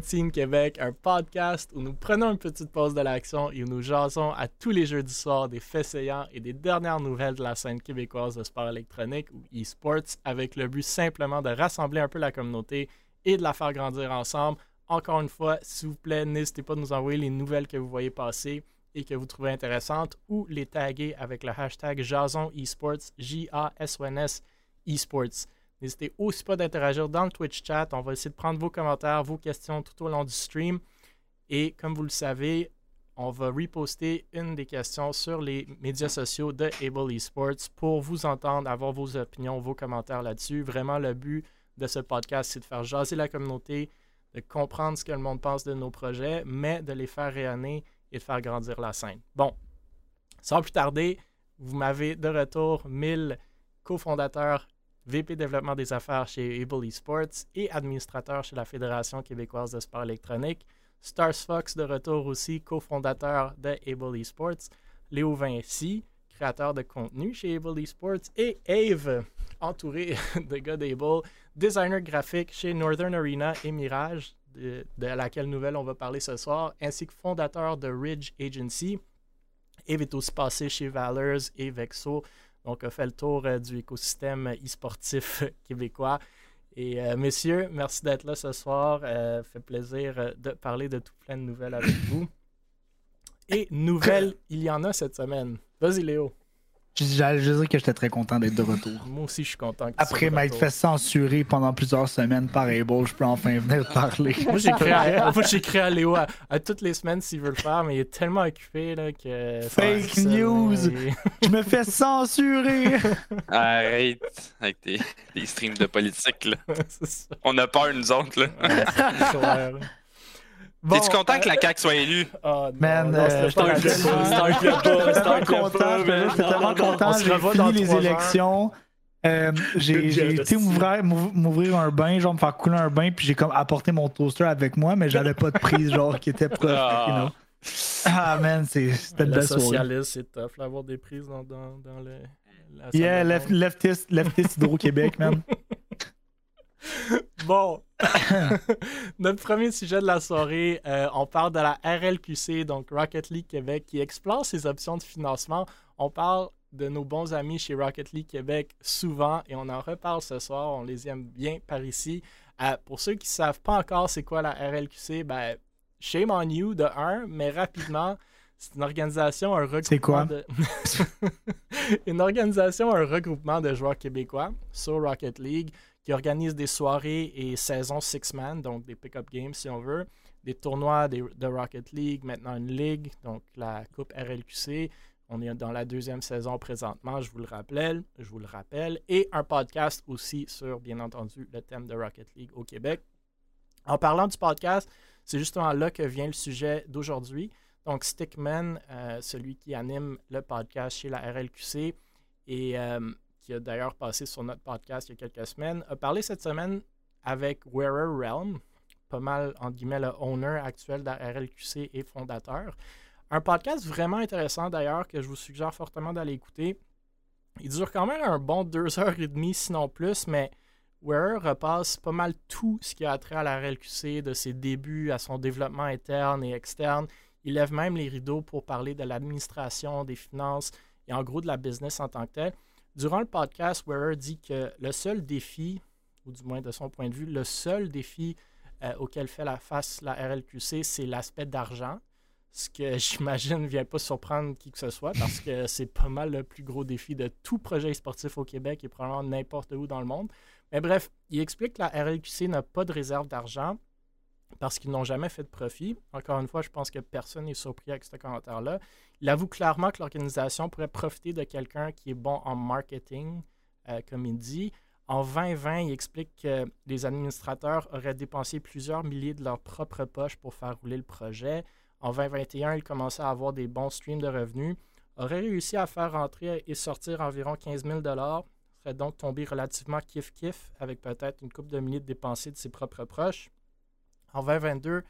Cotine Québec, un podcast où nous prenons une petite pause de l'action et où nous jasons à tous les jeudis soirs des faits saillants et des dernières nouvelles de la scène québécoise de sport électronique ou e-sports avec le but simplement de rassembler un peu la communauté et de la faire grandir ensemble. Encore une fois, s'il vous plaît, n'hésitez pas à nous envoyer les nouvelles que vous voyez passer et que vous trouvez intéressantes ou les taguer avec le hashtag Jason Esports, J-A-S-O-N-S Esports. N'hésitez aussi pas d'interagir dans le Twitch chat. On va essayer de prendre vos commentaires, vos questions tout au long du stream. Et comme vous le savez, on va reposter une des questions sur les médias sociaux de Able Esports pour vous entendre, avoir vos opinions, vos commentaires là-dessus. Vraiment, le but de ce podcast, c'est de faire jaser la communauté, de comprendre ce que le monde pense de nos projets, mais de les faire rayonner et de faire grandir la scène. Bon, sans plus tarder, vous m'avez de retour 1000 cofondateurs, VP développement des affaires chez Able Esports et administrateur chez la Fédération québécoise de sport électronique. Stars Fox de retour aussi, cofondateur de Able Esports. Léo Vinci, créateur de contenu chez Able Esports. Et Ave, entouré de gars d'Able, designer graphique chez Northern Arena et Mirage, de, laquelle nouvelle on va parler ce soir, ainsi que fondateur de Ridge Agency. Eve est aussi passé chez Valors et Vexo, donc a fait le tour euh, du écosystème e-sportif québécois. Et euh, messieurs, merci d'être là ce soir. Euh, fait plaisir de parler de tout plein de nouvelles avec vous. Et nouvelles, il y en a cette semaine. Vas-y Léo. J'allais juste dire que j'étais très content d'être de retour. Moi aussi, je suis content. Après m'être fait censurer pendant plusieurs semaines par Able, je peux enfin venir parler. Moi, j'écris à, à Léo à, toutes les semaines s'il veut le faire, mais il est tellement occupé là, que. Fake news! je me fais censurer! Arrête avec tes, streams de politique. Là. On a peur, nous autres. Là. T'es-tu content que la CAQ soit élue? Oh, Man, je suis tellement content. J'ai fini les élections. Euh, j'ai été m'ouvrir un bain, genre me faire couler un bain, puis j'ai comme apporté mon toaster avec moi, mais j'avais pas de prise, genre qui était proche. Ah. ah man, c'était le socialiste, c'est tough, avoir des prises dans, dans, dans le. Yeah, left, leftist, leftist Hydro-Québec, man. bon, notre premier sujet de la soirée, euh, on parle de la RLQC, donc Rocket League Québec, qui explore ses options de financement. On parle de nos bons amis chez Rocket League Québec souvent et on en reparle ce soir. On les aime bien par ici. Euh, pour ceux qui ne savent pas encore c'est quoi la RLQC, ben, shame on you de un, mais rapidement. C'est une organisation, un regroupement. C'est quoi? De... une organisation, un regroupement de joueurs québécois sur Rocket League qui organise des soirées et saisons six-man, donc des pick-up games si on veut, des tournois de Rocket League, maintenant une ligue, donc la Coupe RLQC. On est dans la deuxième saison présentement, je vous le rappelle, je vous le rappelle, et un podcast aussi sur, bien entendu, le thème de Rocket League au Québec. En parlant du podcast, c'est justement là que vient le sujet d'aujourd'hui. Donc, Stickman, euh, celui qui anime le podcast chez la RLQC, et euh, qui a d'ailleurs passé sur notre podcast il y a quelques semaines, a parlé cette semaine avec Wearer Realm, pas mal, entre guillemets, le owner actuel de la RLQC et fondateur. Un podcast vraiment intéressant d'ailleurs que je vous suggère fortement d'aller écouter. Il dure quand même un bon deux heures et demie, sinon plus, mais Wearer repasse pas mal tout ce qui a trait à la RLQC, de ses débuts à son développement interne et externe. Il lève même les rideaux pour parler de l'administration, des finances et en gros de la business en tant que tel. Durant le podcast, Wearer dit que le seul défi, ou du moins de son point de vue, le seul défi euh, auquel fait la face la RLQC, c'est l'aspect d'argent. Ce que j'imagine ne vient pas surprendre qui que ce soit parce que c'est pas mal le plus gros défi de tout projet sportif au Québec et probablement n'importe où dans le monde. Mais bref, il explique que la RLQC n'a pas de réserve d'argent parce qu'ils n'ont jamais fait de profit. Encore une fois, je pense que personne n'est surpris avec ce commentaire-là. Il avoue clairement que l'organisation pourrait profiter de quelqu'un qui est bon en marketing, euh, comme il dit. En 2020, il explique que les administrateurs auraient dépensé plusieurs milliers de leur propre poche pour faire rouler le projet. En 2021, il commençait à avoir des bons streams de revenus, aurait réussi à faire rentrer et sortir environ 15 000 serait donc tombé relativement kiff-kiff avec peut-être une coupe de milliers de dépensés de ses propres proches. En 2022,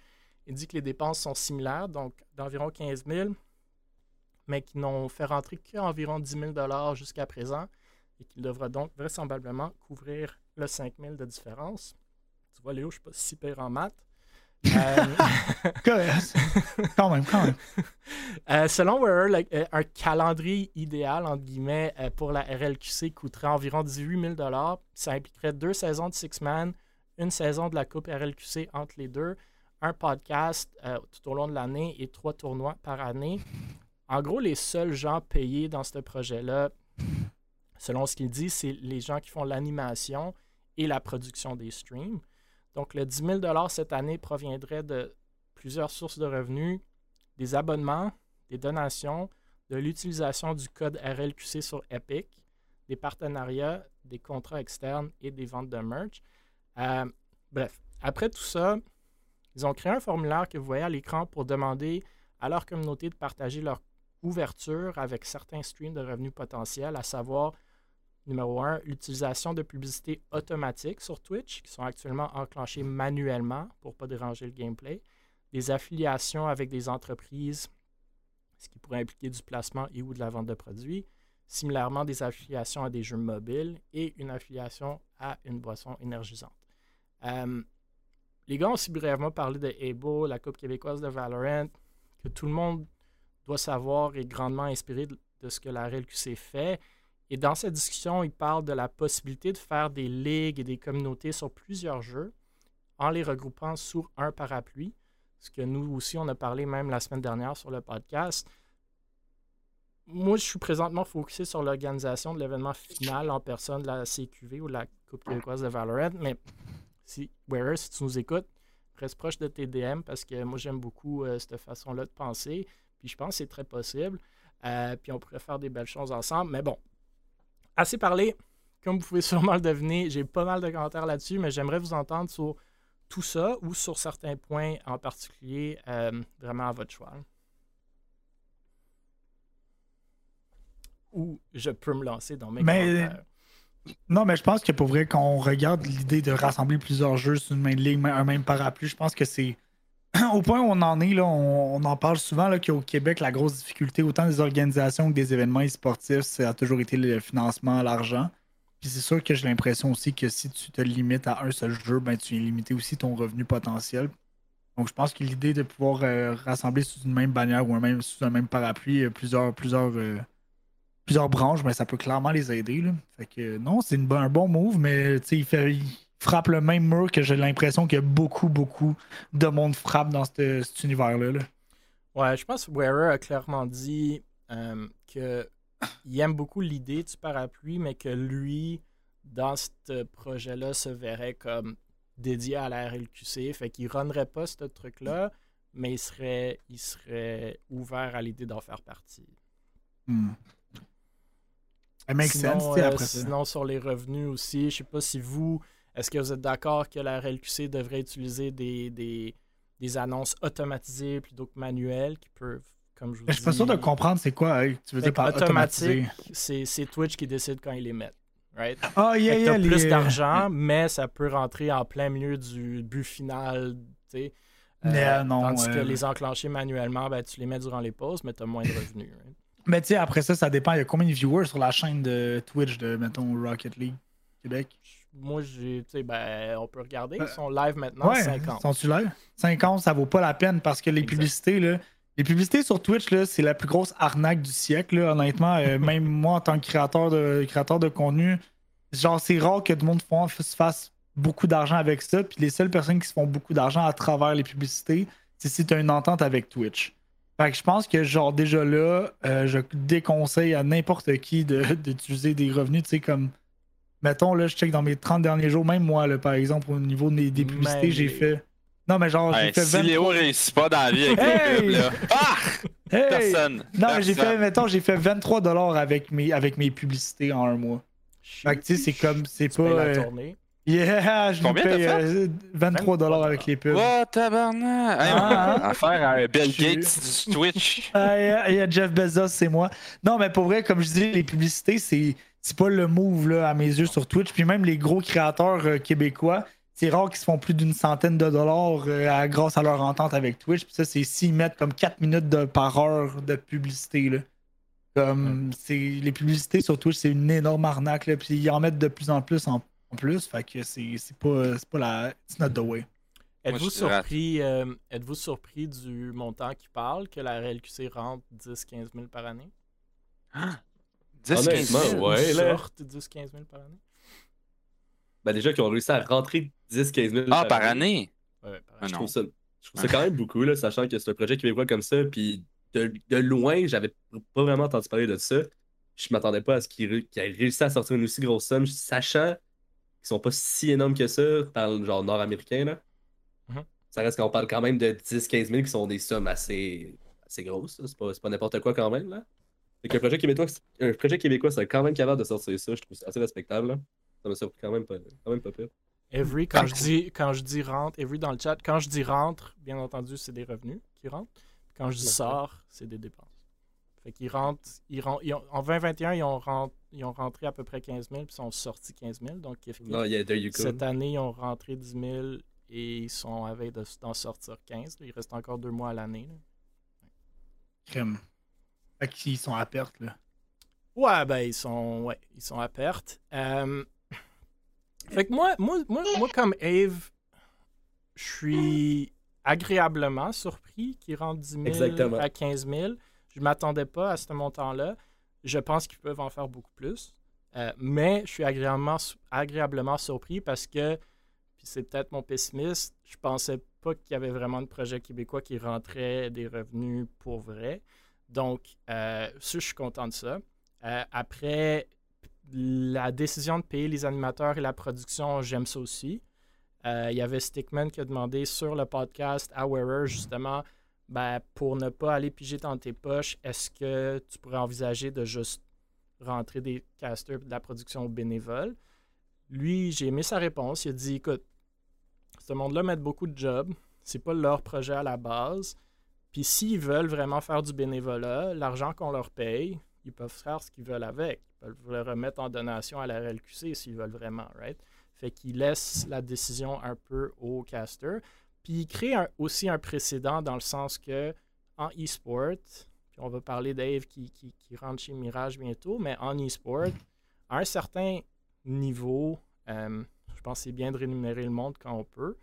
il dit que les dépenses sont similaires, donc d'environ 15 000, mais qui n'ont fait rentrer qu'environ 10 000 jusqu'à présent et qu'il devra donc vraisemblablement couvrir le 5 000 de différence. Tu vois, Léo, je ne suis pas si pire en maths. Euh, quand même, quand même. Euh, selon Wearer, euh, un calendrier idéal, entre guillemets, pour la RLQC coûterait environ 18 000 Ça impliquerait deux saisons de Six Man, une saison de la Coupe RLQC entre les deux, un podcast tout au long de l'année et trois tournois par année. En gros, les seuls gens payés dans ce projet-là, selon ce qu'il dit, c'est les gens qui font l'animation et la production des streams. Donc, le 10 000 cette année proviendrait de plusieurs sources de revenus, des abonnements, des donations, de l'utilisation du code RLQC sur Epic, des partenariats, des contrats externes et des ventes de merch. Euh, bref, après tout ça, ils ont créé un formulaire que vous voyez à l'écran pour demander à leur communauté de partager leur ouverture avec certains streams de revenus potentiels, à savoir Numéro 1, l'utilisation de publicités automatiques sur Twitch qui sont actuellement enclenchées manuellement pour ne pas déranger le gameplay. Des affiliations avec des entreprises, ce qui pourrait impliquer du placement et ou de la vente de produits. Similairement, des affiliations à des jeux mobiles et une affiliation à une boisson énergisante. Euh, les gars ont aussi brièvement parlé de Abo, la Coupe québécoise de Valorant, que tout le monde doit savoir est grandement inspiré de, ce que la RLQC fait et dans cette discussion, il parle de la possibilité de faire des ligues et des communautés sur plusieurs jeux en les regroupant sous un parapluie. Ce que nous aussi, on a parlé même la semaine dernière sur le podcast. Moi, je suis présentement focusé sur l'organisation de l'événement final en personne de la CQV ou de la Coupe québécoise de Valorant. Mais si, Wearer, si tu nous écoutes, reste proche de TDM parce que moi, j'aime beaucoup euh, cette façon-là de penser. Puis je pense que c'est très possible. Euh, puis on pourrait faire des belles choses ensemble. Mais bon, assez parlé. Comme vous pouvez sûrement le deviner, j'ai pas mal de commentaires là-dessus, mais j'aimerais vous entendre sur tout ça ou sur certains points en particulier, euh, vraiment à votre choix. Ou je peux me lancer dans mes commentaires. Non, mais je pense que pour vrai, quand on regarde l'idée de rassembler plusieurs jeux sur une même ligne, un même parapluie, je pense que c'est au point où on en est, là, on, en parle souvent qu'au Québec, la grosse difficulté, autant des organisations que des événements sportifs, ça a toujours été le financement, l'argent. Puis c'est sûr que j'ai l'impression aussi que si tu te limites à un seul jeu, ben tu es limité aussi ton revenu potentiel. Donc je pense que l'idée de pouvoir euh, rassembler sous une même bannière ou même, sous un même parapluie euh, plusieurs, plusieurs, euh, plusieurs branches, ben, ça peut clairement les aider. Fait que non, c'est un bon move, mais il fait frappe le même mur que j'ai l'impression que beaucoup, beaucoup de monde frappe dans cet univers-là. Ouais, je pense que Wearer a clairement dit euh, qu'il aime beaucoup l'idée du parapluie, mais que lui, dans ce projet-là, se verrait comme dédié à la RLQC. Fait qu'il runnerait pas ce truc-là, mais il serait, il serait ouvert à l'idée d'en faire partie. Hmm. sinon, euh, sinon, sur les revenus aussi, je sais pas si vous, est-ce que vous êtes d'accord que la RLQC devrait utiliser des, des, annonces automatisées plutôt que manuelles qui peuvent, comme je vous Je suis pas sûr de comprendre c'est quoi tu veux dire par automatique. C'est Twitch qui décide quand ils les mettent. Right? Ah, yeah, yeah, plus d'argent, mais ça peut rentrer en plein milieu du but final. tu Euh, non, tandis que les enclencher manuellement, ben, tu les mets durant les pauses, mais tu as moins de revenus. Mais tu sais, après ça, ça dépend. Il y a combien de viewers sur la chaîne de Twitch de, mettons, Rocket League Québec? moi, j'ai, ben, on peut regarder. Ils sont live maintenant, ouais, 50. Sont-tu live? 50, ça vaut pas la peine parce que les publicités, là, les publicités sur Twitch, là, c'est la plus grosse arnaque du siècle, honnêtement. Euh, même moi, en tant que créateur de, créateur de contenu, genre, c'est rare que tout le monde se fasse beaucoup d'argent avec ça. Puis les seules personnes qui se font beaucoup d'argent à travers les publicités, c'est si tu as une entente avec Twitch. Fait que je pense que, genre, déjà là, euh, je déconseille à n'importe qui d'utiliser des revenus, tu sais, comme mettons, là, je check dans mes 30 derniers jours, même moi, là, par exemple, au niveau des, publicités, j'ai fait. Non, mais genre, j'ai fait 20... Si Léo réussit pas dans la vie avec les pubs, là. Ah! Personne. Non, mais j'ai fait, mettons, j'ai fait 23$ avec mes, avec mes publicités en un mois. Fait que, tu sais, c'est comme, c'est pas. La euh, Yeah, je Combien paye euh, 23 dollars avec les pubs. Oh, tabarnak! Ah, hein? Affaire à Bill Gates du Twitch. Ah, il y, a Jeff Bezos, c'est moi. Non, mais pour vrai, comme je dis, les publicités, c'est c'est pas le move là, à mes yeux sur Twitch. Puis même les gros créateurs euh, québécois, c'est rare qu'ils se font plus d'une centaine de dollars euh, grâce à leur entente avec Twitch. Puis ça, c'est s'ils mettent comme 4 minutes de, par heure de publicité. Là. Comme c'est les publicités sur Twitch, c'est une énorme arnaque. puis ils en mettent de plus en plus en, plus. Fait que c'est pas, pas la. It's not the way. Êtes-vous surpris, euh, êtes surpris du montant qui parle que la RLQC rentre 10-15 000 par année? 10-15 000, ouais. Là. 10-15 000 par année? Ben déjà qu'ils ont réussi à rentrer 10-15 000 ah, par, année. Ouais, par année. je, trouve ça, je trouve ça quand même beaucoup, là, sachant que c'est un projet québécois comme ça. Puis de, de loin, j'avais pas vraiment entendu parler de ça. Je m'attendais pas à ce qu'ils aient réussi à sortir une aussi grosse somme, sachant qu'ils sont pas si énormes que ça, par le genre nord-américain. là. Mm-hmm. Ça reste qu'on parle quand même de 10-15 000 qui sont des sommes assez, assez grosses. C'est pas, pas n'importe quoi quand même. Là. Fait un projet québécois, un projet québécois, c'est quand même capable de sortir ça. Je trouve ça assez respectable. Là. Ça m'a surpris quand même pas, quand même pas pire. Every, quand je, dis, quand je dis rentre, Every dans le chat, quand je dis rentre, bien entendu, c'est des revenus qui rentrent. Quand je dis sort, c'est des dépenses. Fait qu'ils rentrent, ils rentrent en 2021, ils ont, ils ont rentré à peu près 15 000 puis ils sont sortis 15 000. Donc, cette année, ils ont rentré 10 000 et ils sont à veille d'en sortir 15. Il reste encore deux mois à l'année. Crème. Fait qu'ils sont à perte, là. Ouais, ben, ils sont, ouais, ils sont à perte. Euh, fait que moi, moi, moi, moi, comme Ave, je suis agréablement surpris qu'ils rentrent 10 000 à 15 000. Je ne m'attendais pas à ce montant-là. Je pense qu'ils peuvent en faire beaucoup plus. Euh, mais je suis agréablement, agréablement surpris parce que, puis c'est peut-être mon pessimiste, je pensais pas qu'il y avait vraiment de projet québécois qui rentrait des revenus pour vrai. Donc, euh, je suis content de ça. Euh, après, la décision de payer les animateurs et la production, j'aime ça aussi. Il y avait Stickman qui a demandé sur le podcast à Wearer, justement, ben, pour ne pas aller piger dans tes poches, est-ce que tu pourrais envisager de juste rentrer des casters de la production bénévole? Lui, j'ai aimé sa réponse. Il a dit écoute, ce monde-là met beaucoup de jobs. C'est pas leur projet à la base. Puis s'ils veulent vraiment faire du bénévolat, l'argent qu'on leur paye, ils peuvent faire ce qu'ils veulent avec. Ils peuvent le remettre en donation à la RLQC s'ils veulent vraiment, right? Fait qu'ils laissent la décision un peu aux casters. Puis il crée aussi un précédent dans le sens que en e-sport, puis on va parler d'Ave qui, qui, rentre chez Mirage bientôt, mais en e-sport, à un certain niveau, euh, je pense que c'est bien de rémunérer le monde quand on peut.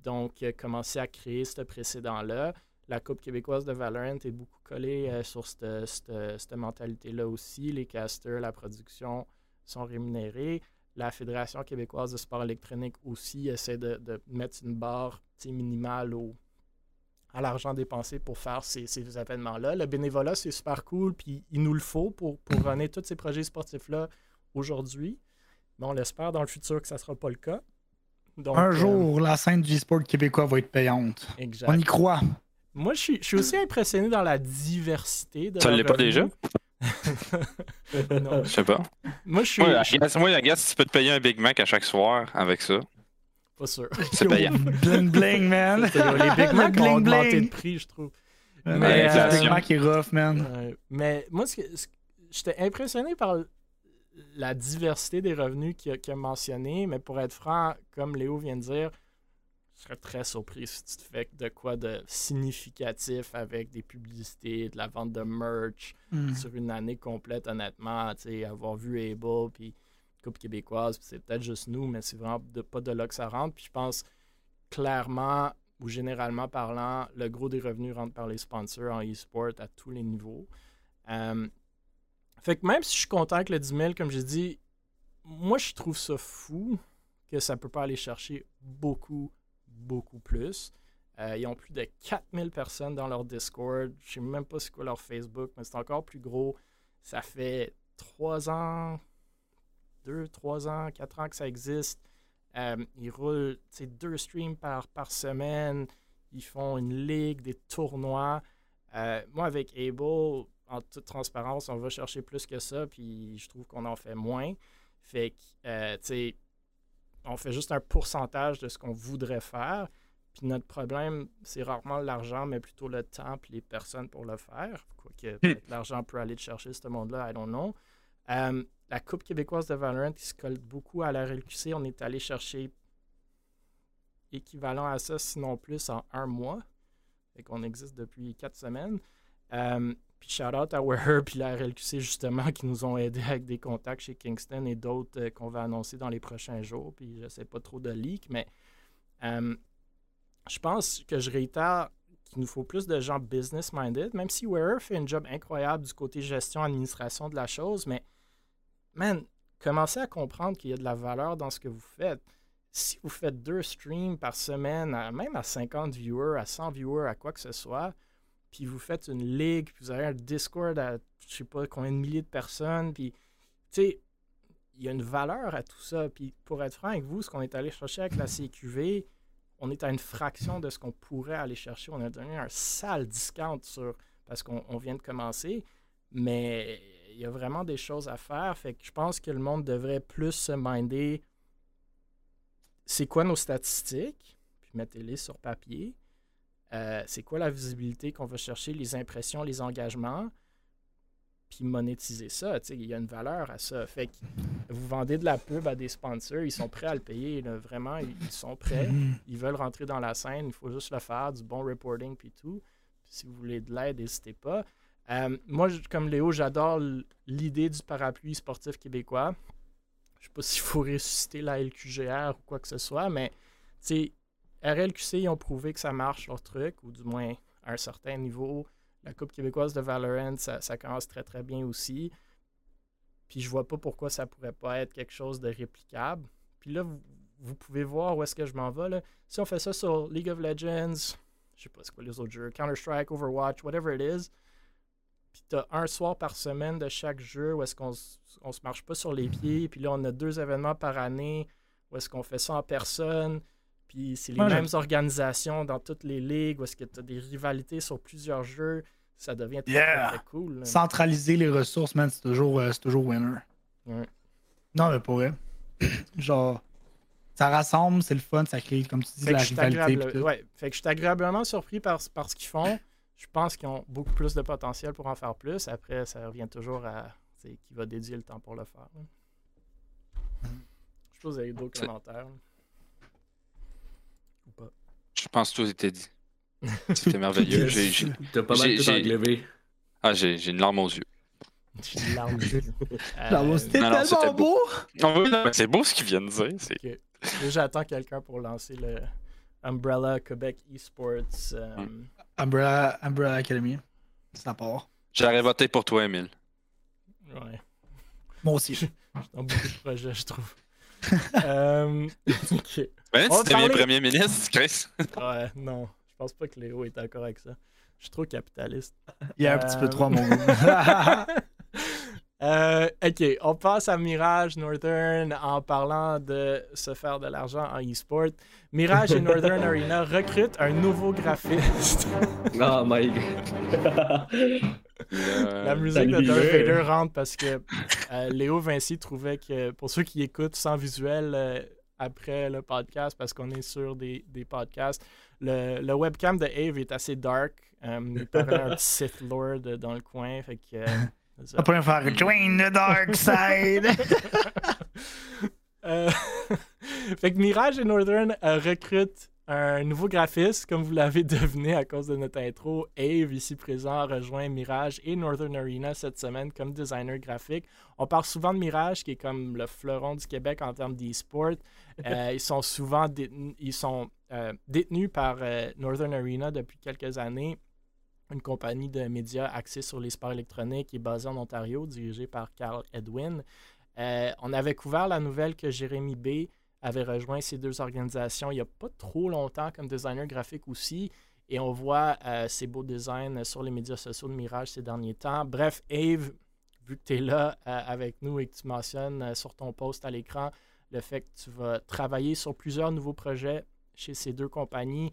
Donc, euh, commencer à créer ce précédent-là. La Coupe québécoise de Valorant est beaucoup collée euh, sur cette, cette mentalité-là aussi. Les casters, la production sont rémunérés la Fédération québécoise de sport électronique aussi essaie de, mettre une barre minimale au, à l'argent dépensé pour faire ces, événements-là. Le bénévolat, c'est super cool, puis il nous le faut pour, pour runner tous ces projets sportifs-là aujourd'hui. Mais on l'espère dans le futur que ça ne sera pas le cas. Un euh, jour, la scène du sport québécois va être payante. On y croit. Moi, je suis, je suis aussi impressionné dans la diversité de. Ça ne l'est pas déjà? Non. Je sais pas. Moi, je suis. Moi, la gars, tu peux te payer un Big Mac à chaque soir avec ça. Pas sûr. C'est payant. bling bling, man. les Big Mac ont augmenté de prix, je trouve. Mais, euh, Big Mac est rough, man. mais moi, j'étais impressionné par la diversité des revenus qu'il a, a, mentionné, mais pour être franc, comme Léo vient de dire, je serais très surpris si tu te fais de quoi de significatif avec des publicités, de la vente de merch hmm. sur une année complète, honnêtement. Avoir vu Able, puis Coupe québécoise, c'est peut-être juste nous, mais c'est vraiment pas de là que ça rentre. Puis je pense clairement, ou généralement parlant, le gros des revenus rentre par les sponsors en e-sport à tous les niveaux. Euh, fait que même si je suis content avec le 10 000, comme j'ai dit, moi je trouve ça fou que ça peut pas aller chercher beaucoup beaucoup plus. Euh, ils ont plus de 4000 personnes dans leur Discord. Je sais même pas c'est quoi leur Facebook, mais c'est encore plus gros. Ça fait 3 ans, 2, 3 ans, 4 ans que ça existe. Euh, ils roulent deux streams par, par semaine. Ils font une ligue, des tournois. Euh, moi, avec Able, en toute transparence, on va chercher plus que ça, puis je trouve qu'on en fait moins. Fait que, tu sais, on fait juste un pourcentage de ce qu'on voudrait faire. Puis notre problème, c'est rarement l'argent, mais plutôt le temps et les personnes pour le faire. Quoique hmm. l'argent peut aller chercher ce monde-là, I don't know. Euh, la Coupe québécoise de Valorant, qui se colle beaucoup à la RLQC, on est allé chercher équivalent à ça, sinon plus, en un mois. Et qu'on existe depuis quatre semaines. Euh, puis shout out à Weher puis la RLQC justement qui nous ont aidés avec des contacts chez Kingston et d'autres euh, qu'on va annoncer dans les prochains jours. Puis je sais pas trop de leaks, mais euh, je pense que je réitère qu'il nous faut plus de gens business-minded, même si Wearer fait un job incroyable du côté gestion, administration de la chose, mais man, commencez à comprendre qu'il y a de la valeur dans ce que vous faites. Si vous faites deux streams par semaine, même à 50 viewers, à 100 viewers, à quoi que ce soit, puis vous faites une ligue, puis vous avez un Discord à je sais pas combien de milliers de personnes, puis tu sais, il y a une valeur à tout ça. Puis pour être franc avec vous, ce qu'on est allé chercher avec la CQV, on est à une fraction de ce qu'on pourrait aller chercher. On a donné un sale discount sur parce qu'on vient de commencer, mais il y a vraiment des choses à faire. Fait que je pense que le monde devrait plus se minder c'est quoi nos statistiques, puis mettez-les sur papier. Euh, c'est quoi la visibilité qu'on va chercher, les impressions, les engagements, puis monétiser ça. Il y a une valeur à ça. Fait que vous vendez de la pub à des sponsors, ils sont prêts à le payer. Vraiment, ils sont prêts. Mm-hmm. Ils veulent rentrer dans la scène. Il faut juste le faire, du bon reporting, puis tout. si vous voulez de l'aide, n'hésitez pas. Euh, moi, comme Léo, j'adore l'idée du parapluie sportif québécois. Je sais pas s'il faut ressusciter la LQGR ou quoi que ce soit, mais RLQC, ils ont prouvé que ça marche leur truc, ou du moins à un certain niveau. La Coupe québécoise de Valorant, ça, commence très très bien aussi. Puis je vois pas pourquoi ça pourrait pas être quelque chose de réplicable. Puis là, vous, pouvez voir où est-ce que je m'en vais. Si on fait ça sur League of Legends, je sais pas c'est quoi les autres jeux, Counter-Strike, Overwatch, whatever it is, puis tu as un soir par semaine de chaque jeu où est-ce qu'on se marche pas sur les pieds, puis là on a deux événements par année où est-ce qu'on fait ça en personne, puis c'est les mêmes organisations dans toutes les ligues, où est-ce que tu as des rivalités sur plusieurs jeux. Ça devient très, cool. Centraliser les ressources, man, c'est toujours, euh, toujours winner. Non, mais pour vrai. Genre, ça rassemble, c'est le fun, ça crée, comme tu dis, la rivalité. Ouais, fait que je suis agréablement surpris par, par ce qu'ils font. Je pense qu'ils ont beaucoup plus de potentiel pour en faire plus. Après, ça revient toujours à qui va dédier le temps pour le faire. Je suppose qu'il y a d'autres commentaires. Je pense que tout était dit. C'était merveilleux. T'as pas mal tout englevé. Ah, j'ai une larme aux yeux. J'ai une larme aux yeux. C'était tellement beau. c'est beau ce qu'ils viennent de dire. Okay. J'attends quelqu'un pour lancer le Umbrella Quebec Esports. Euh. Umbrella, Umbrella Academy. Ça part. J'aurais voté pour toi, Emile. Ouais. Moi aussi. dans beaucoup de projets, je trouve. euh, ok. Ben, tu deviens premier ministre, Chris. ouais, non. Je pense pas que Léo est d'accord avec ça. Je suis trop capitaliste. Il y a un petit peu trop à mon goût. Euh, ok, on passe à Mirage Northern en parlant de se faire de l'argent en e-sport. Mirage et Northern Arena recrutent un nouveau graphiste. oh my god. La musique de Darth Vader rentre parce que euh, Léo Vinci trouvait que pour ceux qui écoutent sans visuel euh, après le podcast, parce qu'on est sur des, des podcasts, le, le, webcam de Ave est assez dark. il paraît un petit Sith Lord dans le coin. Fait que. Ça pourrait faire Join the Dark Side. euh, fait que Mirage et Northern euh, recrutent un nouveau graphiste, comme vous l'avez deviné à cause de notre intro. Ave, ici présent, rejoint Mirage et Northern Arena cette semaine comme designer graphique. On parle souvent de Mirage, qui est comme le fleuron du Québec en termes d'e-sport. Euh, ils sont souvent détenus, ils sont, euh, détenus par Northern Arena depuis quelques années une compagnie de médias axée sur les sports électroniques est basée en Ontario, dirigée par Carl Edwin. Euh, on avait couvert la nouvelle que Jérémy B avait rejoint ces deux organisations il n'y a pas trop longtemps comme designer graphique aussi. Et on voit euh, ces beaux designs sur les médias sociaux de Mirage ces derniers temps. Bref, Ave, vu que tu es là euh, avec nous et que tu mentionnes sur ton post à l'écran le fait que tu vas travailler sur plusieurs nouveaux projets chez ces deux compagnies,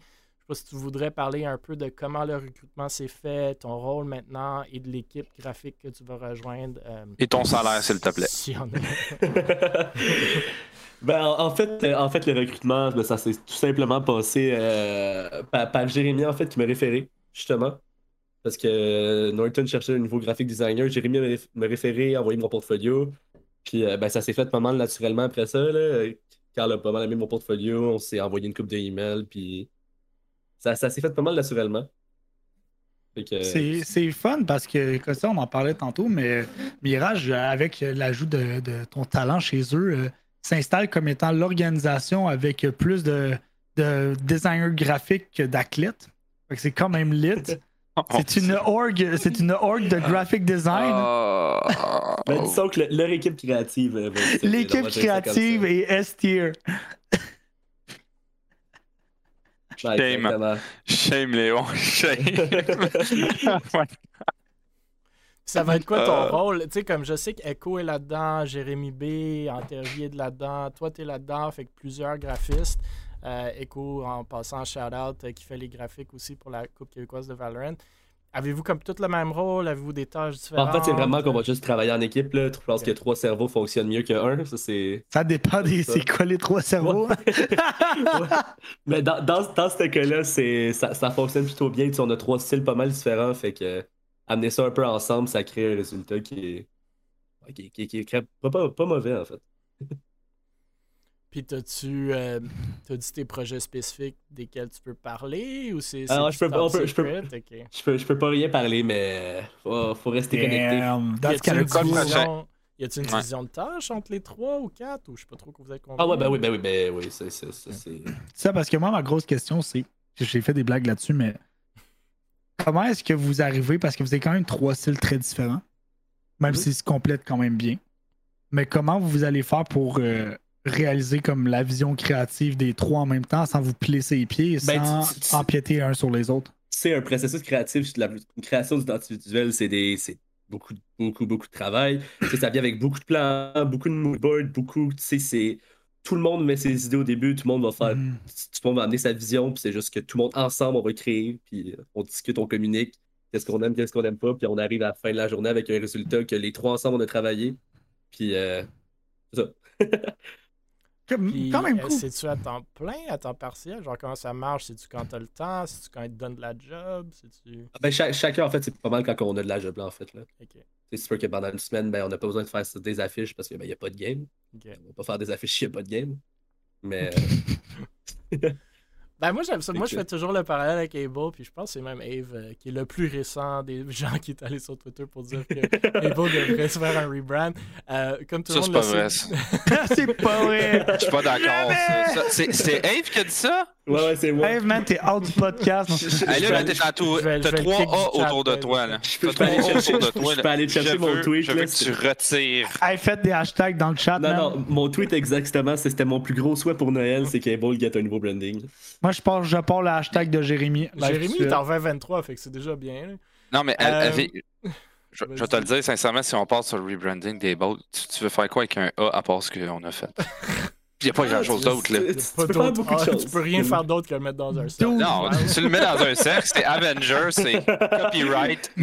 si tu voudrais parler un peu de comment le recrutement s'est fait, ton rôle maintenant et de l'équipe graphique que tu vas rejoindre. Euh, et ton salaire, s'il te plaît. Si en ben, en, fait, euh, en fait, le recrutement, ben, ça s'est tout simplement passé euh, par, Jérémy, en fait, qui m'a référé, justement. Parce que Norton cherchait un nouveau graphique designer. Jérémy m'a référé, envoyé mon portfolio. Puis ben, ça s'est fait pas mal naturellement après ça. Là. Carl a pas mal aimé mon portfolio. On s'est envoyé une coupe d'emails. Puis ça, s'est fait pas mal naturellement. C'est fun parce que, comme ça, on en parlait tantôt, mais Mirage, avec l'ajout de, ton talent chez eux, euh, s'installe comme étant l'organisation avec plus de, de designer graphique d'athlète. C'est quand même lit. C'est une org, c'est une org de graphic design. Oh. ben, disons que leur équipe créative. Euh, L'équipe créative est S-tier. Shame. Shame, Léon. Shame. Ça va être quoi ton euh. rôle? Tu sais, comme je sais qu'Echo est là-dedans, Jérémy B, Antervier est là-dedans, toi t'es là-dedans, fait que plusieurs graphistes. Euh, Echo, en passant, shout-out, euh, qui fait les graphiques aussi pour la Coupe québécoise de Valorant. Avez-vous comme tout le même rôle? Avez-vous des tâches différentes? En fait, c'est vraiment qu'on va juste travailler en équipe. Là. Je pense que trois cerveaux fonctionnent mieux qu'un. Ça, c'est... ça dépend des. C'est quoi les trois cerveaux? Mais dans, dans, ce cas-là, ça, ça, fonctionne plutôt bien. on a trois styles pas mal différents. Fait que amener ça un peu ensemble, ça crée un résultat qui est. qui, qui, qui, pas, pas mauvais en fait. Puis t'as-tu euh, as dit tes projets spécifiques desquels tu peux parler ou c'est Alors je peux, je, peux, je, peux, je peux pas rien parler mais faut, faut rester connecté. y a-t-il une division de tâches entre les trois ou quatre ou je sais pas trop que vous êtes Ah ouais ben oui ben oui ben oui c'est c'est ça parce que moi ma grosse question c'est j'ai fait des blagues là-dessus mais comment est-ce que vous arrivez parce que vous avez quand même trois styles très différents même si se complètent quand même bien mais comment vous allez faire pour euh, réaliser comme la vision créative des trois en même temps sans vous plisser les pieds et ben, sans empiéter un sur les autres? C'est un processus créatif, la création d'identité visuelle, c'est des. beaucoup, beaucoup, beaucoup de travail. ça vient avec beaucoup de plans, beaucoup de moodboards, beaucoup. Tu sais, c'est. Tout le monde met ses idées au début, tout le monde va faire. Mm. Tout le monde va amener sa vision, puis c'est juste que tout le monde ensemble, on va créer, puis on discute, on communique, qu'est-ce qu'on aime, qu'est-ce qu'on aime pas, puis on arrive à la fin de la journée avec un résultat que les trois ensemble on a travaillé. Puis euh, c'est quand même euh, cool. C'est-tu à temps plein, à temps partiel? Genre, comment ça marche? C'est-tu quand t'as le temps? C'est-tu quand ils te donnent de la job? C'est-tu... Ah, ben, chacun, en fait, c'est pas mal quand on a de la job, là, en fait. Là. C'est sûr que pendant une semaine, ben, on n'a pas besoin de faire des affiches parce qu'il ben, n'y a pas de game. On va pas faire des affiches s'il n'y a pas de game. Mais. Ben moi j'aime ça. Moi je fais toujours le parallèle avec Able, puis je pense que c'est même Ave euh, qui est le plus récent des gens qui est allé sur Twitter pour dire que Able devrait se faire un rebrand. Euh, comme tout le monde c'est pas vrai. c'est pas vrai. Je suis pas d'accord. C'est Ave qui a dit ça? Ouais, ouais, c'est moi. Ave, man, t'es out du podcast. Hey, là, t'es T'as trois A autour de toi. Là. Je peux, aller chercher, je aller chercher mon tweet. Je veux que tu retires. Hey, faites des hashtags dans le chat. Non, non, mon tweet exactement, c'était mon plus gros souhait pour Noël, c'est qu'Able get un nouveau branding. Moi, je pense, je pars le hashtag de Jérémy. Jérémy est en 2023, fait que c'est déjà bien. Non, mais euh, je, vais te le dire sincèrement, si on part sur le rebranding des tu, tu, veux faire quoi avec un A à part ce qu'on a fait? Il n'y a pas grand chose d'autre. Là. Tu, peux rien faire d'autre que le mettre dans un cercle. Non, tu le mets dans un cercle, c'est Avenger, c'est copyright.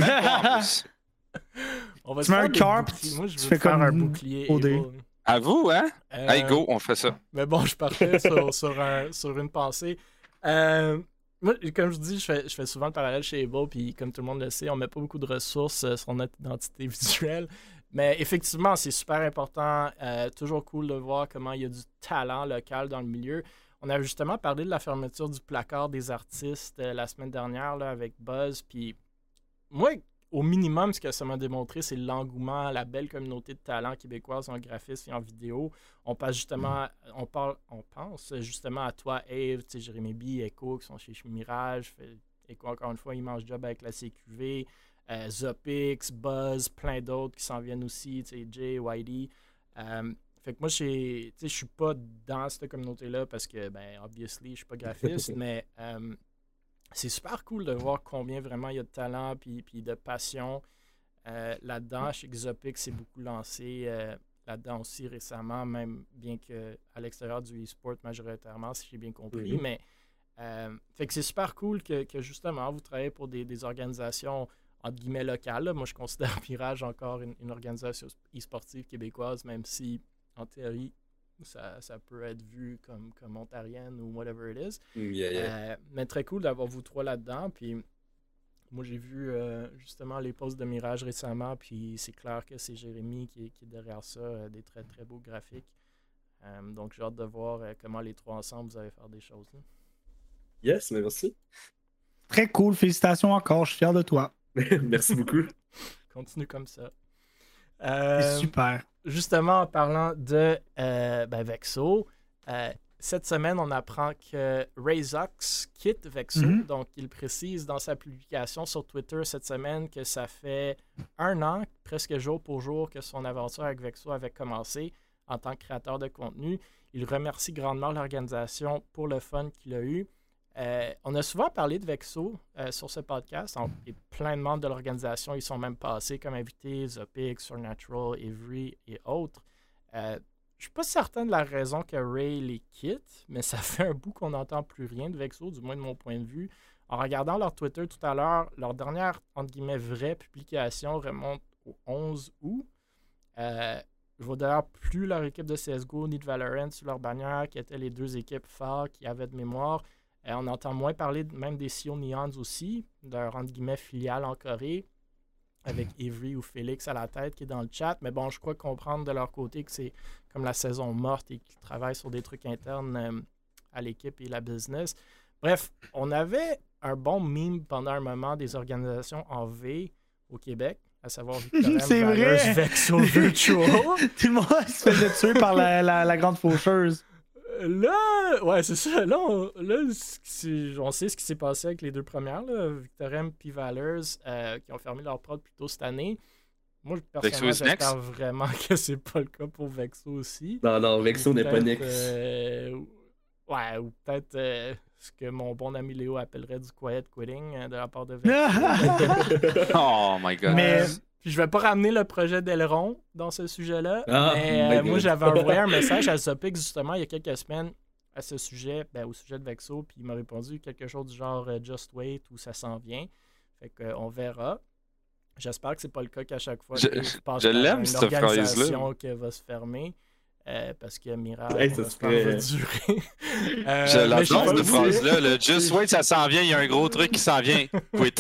on va tu mets un carp, Moi, je veux faire comme un bouclier. À vous, hein? Euh, hey, go, on fait ça. Mais bon, je partais sur, sur, un, sur, une pensée. Euh, moi, comme je dis, je fais, je fais, souvent le parallèle chez Evo, puis comme tout le monde le sait, on met pas beaucoup de ressources euh, sur notre identité visuelle. Mais effectivement, c'est super important. toujours cool de voir comment il y a du talent local dans le milieu. On a justement parlé de la fermeture du placard des artistes la semaine dernière là, avec Buzz. Puis moi, au minimum, ce que ça m'a démontré, c'est l'engouement, la belle communauté de talents québécoises en graphisme et en vidéo. On passe justement, on parle, on pense justement à toi, Eve, Jérémy B, Echo, qui sont chez Mirage. Echo, encore une fois, il mange job avec la CQV. Euh, Zopix, Buzz, plein d'autres qui s'en viennent aussi, Jay, Whitey. Euh, fait que moi, je suis pas dans cette communauté-là parce que, ben, obviously, je suis pas graphiste, mais euh, c'est super cool de voir combien vraiment il y a de talent puis, puis de passion euh, là-dedans. Chez Xopic, c'est beaucoup lancé là-dedans aussi récemment, même bien qu'à l'extérieur du e-sport majoritairement, si j'ai bien compris. Mais euh, fait que c'est super cool que, justement vous travaillez pour des, organisations entre guillemets locales. Moi, je considère Pirage encore une, une organisation e-sportive québécoise, même si en théorie, ça, ça, peut être vu comme, comme ontarienne ou whatever it is. Mm, euh, mais très cool d'avoir vous trois là-dedans. Puis moi, j'ai vu euh, justement les posts de Mirage récemment, puis c'est clair que c'est Jérémy qui, qui, est derrière ça, euh, des très très beaux graphiques. donc j'ai hâte de voir comment les trois ensemble vous allez faire des choses. Yes, merci. Très cool, félicitations encore, je suis fier de toi. merci beaucoup. Continue comme ça. super justement, en parlant de euh, ben, Vexo, euh, cette semaine, on apprend que Rayzox quitte Vexo. Mhm. Donc, il précise dans sa publication sur Twitter cette semaine que ça fait un an, presque jour pour jour, que son aventure avec Vexo avait commencé en tant que créateur de contenu. Il remercie grandement l'organisation pour le fun qu'il a eu. Euh, on a souvent parlé de Vexo euh, sur ce podcast. On- et plein de membres de l'organisation ils sont même passés comme invités, Zopix, Supernatural, Avery et autres. Euh, je suis pas certain de la raison que Ray les quitte, mais ça fait un bout qu'on n'entend plus rien de Vexo, du moins de mon point de vue. En regardant leur Twitter tout à l'heure, leur dernière, entre guillemets, vraie publication remonte au 11 août. Je vois d'ailleurs plus leur équipe de CSGO ni de Valorant sur leur bannière, qui étaient les deux équipes phares qui avaient de mémoire. Euh, on entend moins parler de- même des CEO Neons aussi, leur entre guillemets filiale en Corée, avec Avery ou Félix à la tête qui est dans le chat. Mais bon, je crois comprendre de leur côté que c'est comme la saison morte et qu'ils travaillent sur des trucs internes euh, à l'équipe et la business. Bref, on avait un bon meme pendant un moment des organisations en V au Québec, à savoir C'est vrai. Vexo Virtual. Tout le monde se faisait tuer par la, la, la grande faucheuse. Là, ouais, c'est ça. Là, on, là, on sait ce qui s'est passé avec les deux premières, là, Victorian puis Valors, euh, qui ont fermé leur prod plus tôt cette année. Moi, personnellement, j'espère vraiment que c'est pas le cas pour Vexo aussi. Non, non, Vexo n'est pas next. euh, ou- ouais, ou peut-être euh, ce que mon bon ami Léo appellerait du quiet quitting euh, de la part de Vexo. Oh my god. Mais- Euh, puis je vais pas ramener le projet d'Aileron dans ce sujet-là. Ah, mais euh, moi, j'avais envoyé un message à Zopix justement il y a quelques semaines à ce sujet, ben, au sujet de Vexo, puis il m'a répondu quelque chose du genre euh, Just wait ou ça s'en vient. Fait que, euh, on verra. J'espère que c'est pas le cas qu'à chaque fois Je- que je l'aime, une cette phrase-là. organisation qui va se fermer. Euh, parce que Mira Hey, ça va serait- durer. Euh, cette si- phrase-là. Le Just wait, ça s'en vient. Il y a un gros truc qui s'en vient. Quit.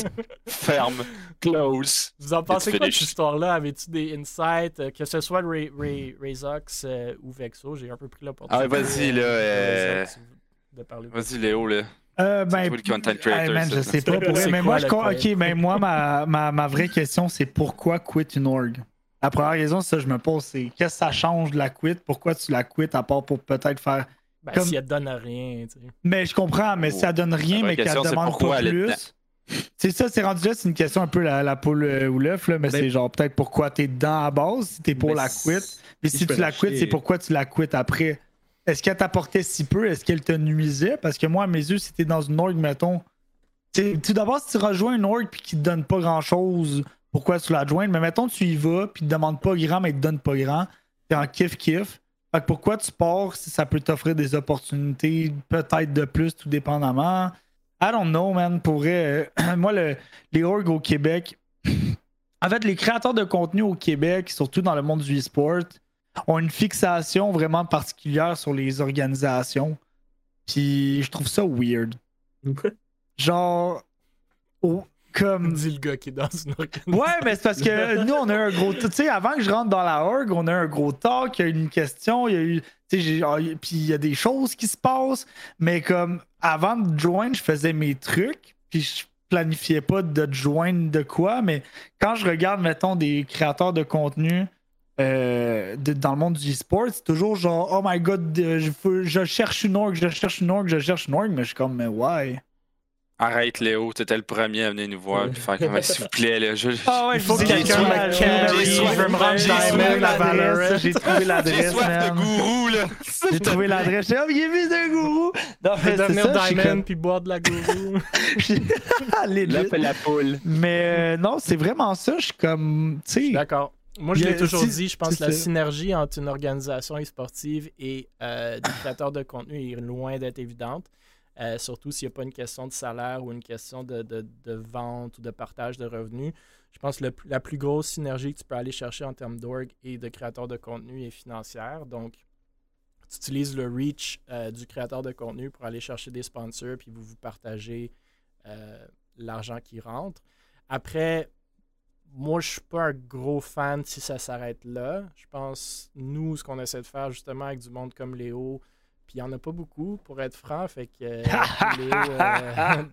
Ferme. Close. Vous en pensez quoi de cette histoire-là? Avez-tu des insights? euh, que ce soit Ray, Ray, Rayzox euh, ou Vexo, j'ai un peu pris l'opportunité. Ah vas-y, là, de parler de Vas-y, Léo, là. Euh, ben, le content creator, man, je sais pas pour mais quoi moi, je, ok, ben moi, ma, ma, ma vraie question, c'est pourquoi quit une org? La première raison, ça, je me pose, c'est qu'est-ce que ça change de la quit? Pourquoi tu la quittes à part pour peut-être faire. Ben, comme- si elle donne rien, tu sais. Mais je comprends, mais Oh. ça donne rien, mais qu'elle demande pas plus. C'est ça, c'est rendu là, c'est une question un peu la, la poule euh, ou l'œuf, là, mais Ben- c'est genre peut-être pourquoi t'es dedans à la base, si t'es pour Ben, la si- quit. Mais si si tu la quittes, c'est pourquoi tu la quittes après? Est-ce qu'elle t'apportait si peu? Est-ce qu'elle te nuisait? Parce que moi, à mes yeux, si t'es dans une org, mettons. Tout d'abord, si tu rejoins une org puis qu'il te donne pas grand-chose, pourquoi tu la joins? Mais mettons, tu y vas puis te demande pas grand, mais il te donne pas grand. T'es en kiff-kiff. Fait que pourquoi tu pars si ça peut t'offrir des opportunités, peut-être de plus, tout dépendamment? I don't know, man. Pour vrai, euh, moi, le- les orgs au Québec, en fait, les créateurs de contenu au Québec, surtout dans le monde du e-sport, ont une fixation vraiment particulière sur les organisations. Puis je trouve ça weird. Genre, comme. Dit le gars qui est dans une organisation. Ouais, mais c'est parce que nous, on a un gros. Tu sais, avant que je rentre dans la org, on a un gros talk, il y a eu une question, il y a eu. Tu sais, j'ai- ah, puis il y a des choses qui se passent, mais comme avant de joindre, je faisais mes trucs, puis je planifiais pas de joindre de quoi, mais quand je regarde, mettons, des créateurs de contenu. euh, de- dans le monde du e-sport, c'est toujours genre Oh my god, je, je cherche une org, je cherche une org, je cherche une org, mais je suis comme mais why? Arrête, Léo. T'étais le premier à venir nous voir. Puis faire comme, s'il vous plaît, là. Je... Ah ouais, Il faut que quelqu'un j'ai- me j'ai- carry, j'ai- je veux me rendre j'ai Diamond trouvé à Valorant. J'ai trouvé J'ai l'adresse, soif de gourou, là. J'ai trouvé l'adresse. J'ai oh, il est venu d'un gourou. Non, mais c'est devenir Diamond puis boire de la gourou. Et la poule. Mais euh, non, c'est vraiment ça. Je suis comme, tu sais, D'accord. Moi, je l'ai toujours dit, je pense que la ça. synergie entre une organisation e-sportive et euh, des créateurs de contenu est loin d'être évidente. Euh, surtout s'il n'y a pas une question de salaire ou une question de, de- vente ou de partage de revenus. Je pense que la plus grosse synergie que tu peux aller chercher en termes d'org et de créateurs de contenu est financière. Donc, tu utilises le reach euh, du créateur de contenu pour aller chercher des sponsors, puis vous vous partagez euh, l'argent qui rentre. Après, moi, je suis pas un gros fan si ça s'arrête là. Je pense, nous, ce qu'on essaie de faire justement avec du monde comme Léo, puis il n'y en a pas beaucoup, pour être franc, fait que euh, euh,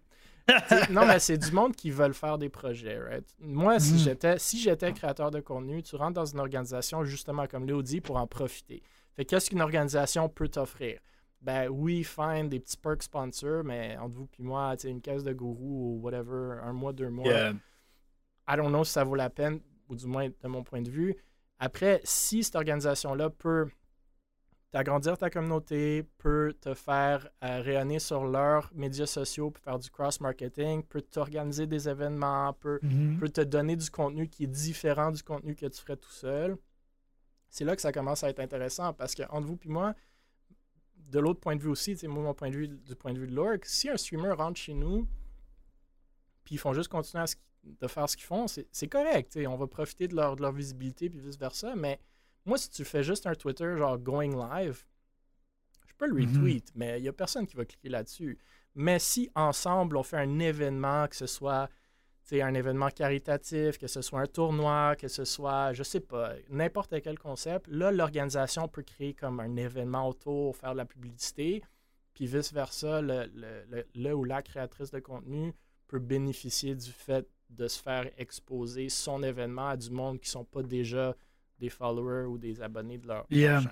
non, mais c'est du monde qui veulent faire des projets, right? Moi, si Mhm. j'étais si j'étais créateur de contenu, tu rentres dans une organisation justement comme Léo dit pour en profiter. Fait qu'est-ce qu'une organisation peut t'offrir? ben oui, fine, des petits perks sponsors, mais entre vous et moi, une caisse de gourou ou whatever, un mois, deux mois, I don't know si ça vaut la peine, ou du moins de mon point de vue. Après, si cette organisation-là peut t'agrandir ta communauté, peut te faire euh, rayonner sur leurs médias sociaux, pour faire du cross-marketing, peut t'organiser des événements, peut, Mhm. peut te donner du contenu qui est différent du contenu que tu ferais tout seul. C'est là que ça commence à être intéressant parce que entre vous et moi, de l'autre point de vue aussi, moi, mon point de vue, du point de vue de l'org, si un streamer rentre chez nous, puis ils font juste continuer à ce- de faire ce qu'ils font, c'est c'est correct. On va profiter de leur, de leur visibilité, puis vice-versa. Mais moi, si tu fais juste un Twitter genre going live, je peux le Mhm. retweet, mais il n'y a personne qui va cliquer là-dessus. Mais si ensemble, on fait un événement, que ce soit un événement caritatif, que ce soit un tournoi, que ce soit, je sais pas, n'importe quel concept, là, l'organisation peut créer comme un événement autour, faire de la publicité, puis vice-versa, le, le- le- le ou la créatrice de contenu peut bénéficier du fait de se faire exposer son événement à du monde qui sont pas déjà des followers ou des abonnés de leur, chaîne.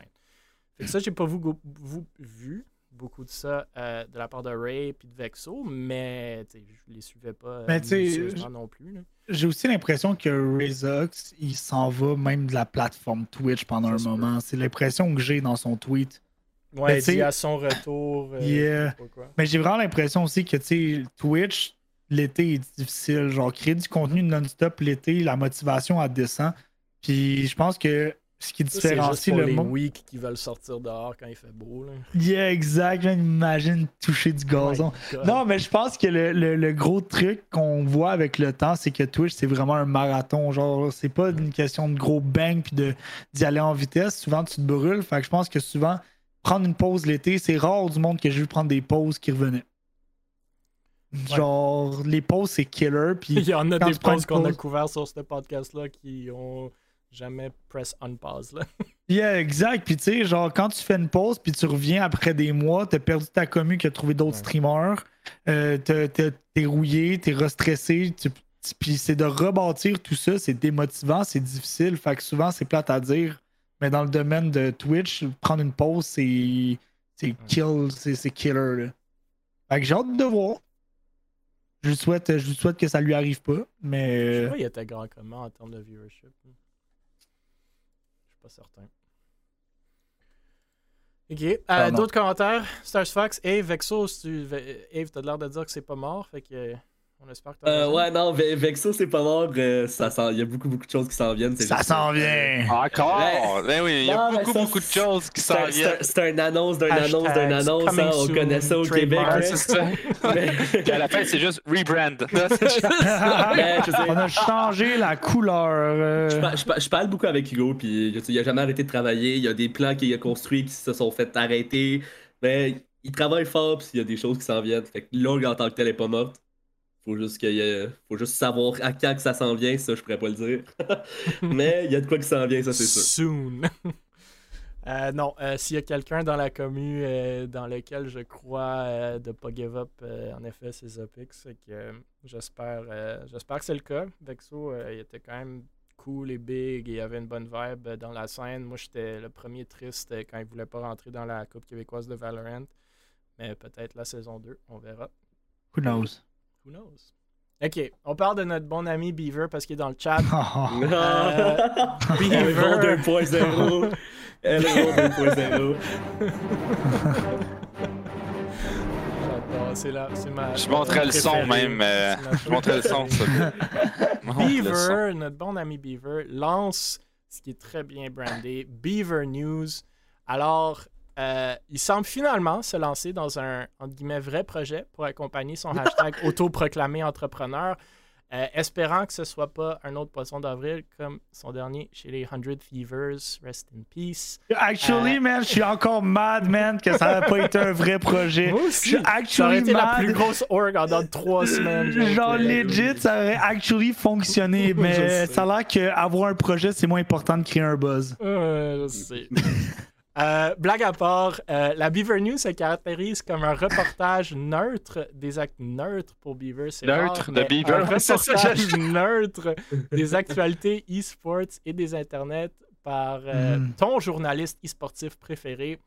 Fait que ça, j'ai pas vu, vous, vu beaucoup de ça euh, de la part de Ray et de Vexo, mais je les suivais pas euh, Mais sais, minutieusement non plus. J'ai aussi l'impression que Razox, il s'en va même de la plateforme Twitch pendant Ça un moment. C'est l'impression que j'ai dans son tweet. Ouais, il dit à son retour. euh, Yeah. Mais j'ai vraiment l'impression aussi que, Twitch, l'été est difficile. Genre, créer du contenu non-stop l'été, la motivation, elle descend. Puis je pense que ce qui différencie le les monde. weeks qui veulent sortir dehors quand il fait beau. Là. Yeah, exact. Imagine toucher du gazon. My God. Non, mais je pense que le, le- le gros truc qu'on voit avec le temps, c'est que Twitch, c'est vraiment un marathon. Genre, c'est pas une question de gros bang puis d'y aller en vitesse. Souvent, tu te brûles. Fait que je pense que souvent, prendre une pause l'été, c'est rare du monde que j'ai vu prendre des pauses qui revenaient. Genre, les pauses, c'est killer. Puis Il y en a des pauses qu'on a couvert sur ce podcast-là qui ont jamais press on pause. Là. Yeah, exact. Puis tu sais, genre, quand tu fais une pause, puis tu reviens après des mois, t'as perdu ta commu, qui a trouvé d'autres Ouais. streamers, euh, t'es rouillé, t'es restressé, tu- puis c'est de rebâtir tout ça, c'est démotivant, c'est difficile. Fait que souvent, c'est plate à dire. Mais dans le domaine de Twitch, prendre une pause, c'est c'est kill, c'est killer. Là. Fait que j'ai hâte de voir. Je lui souhaite, je lui souhaite que ça lui arrive pas, Je sais mais pas, il était grand comment en termes de viewership. Pas certain. Ok. Euh. D'autres commentaires? Stars Fox, Ave, Vexo, si tu... Ve- Ave, t'as l'air de dire que c'est pas mort. Fait que on espère que t'as Euh, ouais, non, Ve- Vexo, c'est pas mort. euh, ça sent- Il y a beaucoup, beaucoup de choses qui s'en viennent. ça s'en vient. Encore? Ouais. Ben oui, il y a Non, beaucoup, ça, beaucoup de choses qui C'est s'en viennent. c'est un annonce d'un Hashtag annonce d'un annonce. hein, on connaît ça au Québec. trademark. hein. C'est ça. Mais- Puis à la fin, c'est juste rebrand. Ouais, sais. On a changé la couleur. euh, Je, par- je par- je parle beaucoup avec Hugo, puis il a jamais arrêté de travailler. Il y a des plans qu'il a construits qui se sont fait arrêter. Mais il travaille fort, puis il y a des choses qui s'en viennent. Fait que l'orgue en tant que tel est pas morte. Faut juste, qu'il y ait- faut juste savoir à quand que ça s'en vient, ça je pourrais pas le dire. Mais il y a de quoi qui s'en vient, ça c'est sûr. Soon. Euh, non, euh, s'il y a quelqu'un dans la commu euh, dans lequel je crois euh, de pas give up, euh, en effet, c'est Zopix. Fait que euh, j'espère, euh, j'espère que c'est le cas. Vexo, euh, il était quand même cool et big et il y avait une bonne vibe euh, dans la scène. Moi, j'étais le premier triste euh, quand il voulait pas rentrer dans la Coupe québécoise de Valorant. Mais peut-être la saison 2, on verra. Who knows? Who knows? Ok, on parle de notre bon ami Beaver parce qu'il est dans le chat. Euh... Beaver. 2.0. Elro 2.0. J'adore, c'est là, c'est ma. Je montrais le son même. euh, je montrais le son, ça. Montre le son. Beaver, notre bon ami Beaver, lance ce qui est très bien brandé, Beaver News. Alors, euh, il semble finalement se lancer dans un entre guillemets, vrai projet pour accompagner son hashtag autoproclamé entrepreneur, euh, espérant que ce soit pas un autre poisson d'avril comme son dernier chez les 100 Thievers. Rest in peace. Actually, Euh, man, je suis encore mad, man, que ça n'a pas été un vrai projet. Moi aussi, ça aurait été la plus grosse org en dans trois semaines. Genre, que- legit, ça aurait actually fonctionné, mais ça a l'air qu'avoir un projet, c'est moins important de créer un buzz. Euh, je sais. Euh, blague à part, euh, la Beaver News se caractérise comme un reportage neutre des actes neutres pour Beaver. c'est Neutre rare, de Beaver, Un reportage neutre des actualités e-sports et des internets par euh, Mm. ton journaliste e-sportif préféré.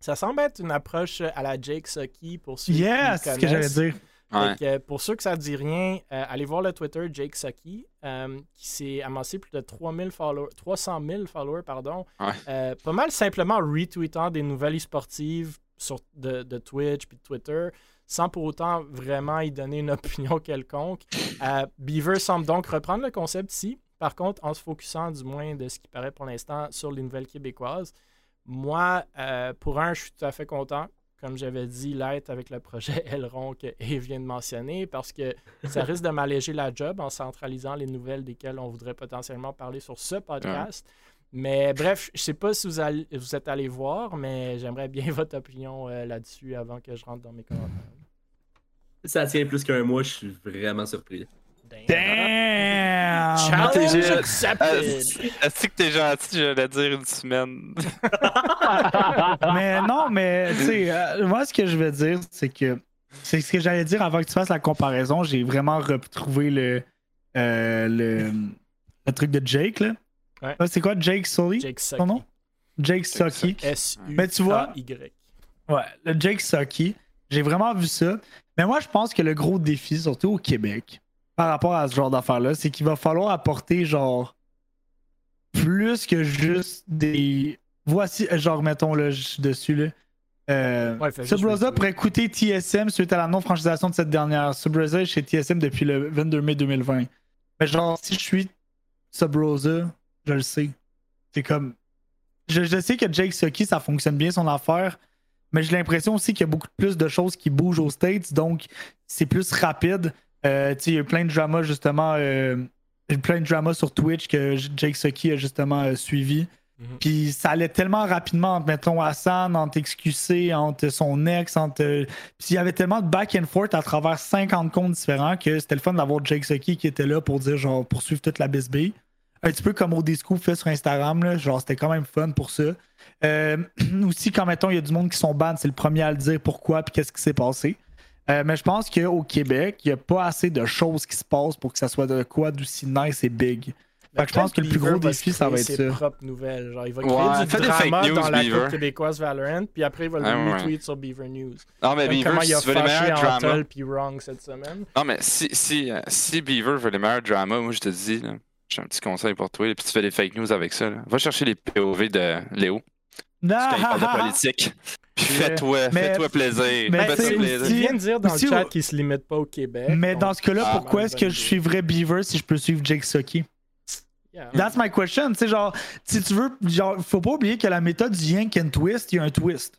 Ça semble être une approche à la Jake Sucky pour ceux yeah, c'est ce que j'allais dire. Pour ceux que ça ne dit rien, euh, allez voir le Twitter Jake Sucky, euh, qui s'est amassé plus de 3000 followers, 300 000 followers. Pardon, euh, pas mal simplement retweetant des nouvelles sportives sur, de, de Twitch puis de Twitter sans pour autant vraiment y donner une opinion quelconque. Beaver semble donc reprendre le concept ici, par contre, en se focusant du moins de ce qui paraît pour l'instant sur les nouvelles québécoises. Moi, euh, pour un, je suis tout à fait content, comme j'avais dit, l'être avec le projet Elron que vient de mentionner, parce que ça risque de m'alléger la job en centralisant les nouvelles desquelles on voudrait potentiellement parler sur ce podcast. Mais bref, je sais pas si vous, vous, êtes allé voir, mais j'aimerais bien votre opinion euh, là-dessus avant que je rentre dans mes commentaires. Ça tient plus qu'un mois, je suis vraiment surpris. Damn! Challenge accepted! Est-ce que t'es gentil, j'allais dire une semaine? mais non, mais tu sais, euh, moi, ce que je veux dire, c'est que c'est ce que j'allais dire avant que tu fasses la comparaison. J'ai vraiment retrouvé le, euh, le, le, truc de Jake, là. Ouais. C'est quoi, Jake Sully? Jake Sucky. nom? Jake Sucky. Mais tu vois, ouais, le Jake Sucky, j'ai vraiment vu ça. Mais moi, je pense que le gros défi, surtout au Québec, par rapport à ce genre d'affaires-là, c'est qu'il va falloir apporter genre plus que juste des. Voici, genre, mettons le dessus là. Euh, ouais, pourrait coûter TSM suite à la non-franchisation de cette dernière. Subrosa est chez TSM depuis le 22 mai 2020. Mais genre, si je suis Subrosa, je le sais. C'est comme. Je, je, sais que Jake Sucky, ça fonctionne bien son affaire, mais j'ai l'impression aussi qu'il y a beaucoup plus de choses qui bougent aux States, donc c'est plus rapide. Euh, il y a eu plein de dramas, justement. Euh, plein de dramas sur Twitch que Jake Sucky a justement euh, suivi. Mhm. Puis ça allait tellement rapidement entre, mettons, Hassan, entre XQC, entre son ex, entre. Puis il y avait tellement de back and forth à travers 50 comptes différents que c'était le fun d'avoir Jake Sucky qui était là pour dire, genre, poursuivre toute la BSB. Un petit peu comme Odiscoop fait sur Instagram, là, genre, c'était quand même fun pour ça. aussi, quand, mettons, il y a du monde qui sont ban, c'est le premier à le dire pourquoi, puis qu'est-ce qui s'est passé. Euh, mais je pense qu'au Québec, il n'y a pas assez de choses qui se passent pour que ça soit de quoi d'aussi nice et big. Fait que je pense que le plus gros défi, ça va être ses propres nouvelles. Genre, il va créer ouais, du drama news, dans la Beaver. coupe québécoise Valorant, puis après, il va le ah, retweet sur Beaver News. Non, mais Beaver, comment il a si fâché Antel puis Wrong cette semaine. Non, mais si, si, euh, si Beaver veut les meilleurs dramas, moi, je te dis, j'ai un petit conseil pour toi, puis tu fais des fake news avec ça. Là. Va chercher les POV de Léo. Non, parle de politique. Fais-toi, fais-toi plaisir. Mais fais plaisir. Tu viens de dire dans le chat qu'il se limite pas au Québec. Mais dans ce cas-là, pourquoi est-ce que je suivrais Beaver si je peux suivre Jake Sucky? That's my question. Tu sais, genre, si tu veux, genre, faut pas oublier que la méthode du Yank and Twist, il y a un twist.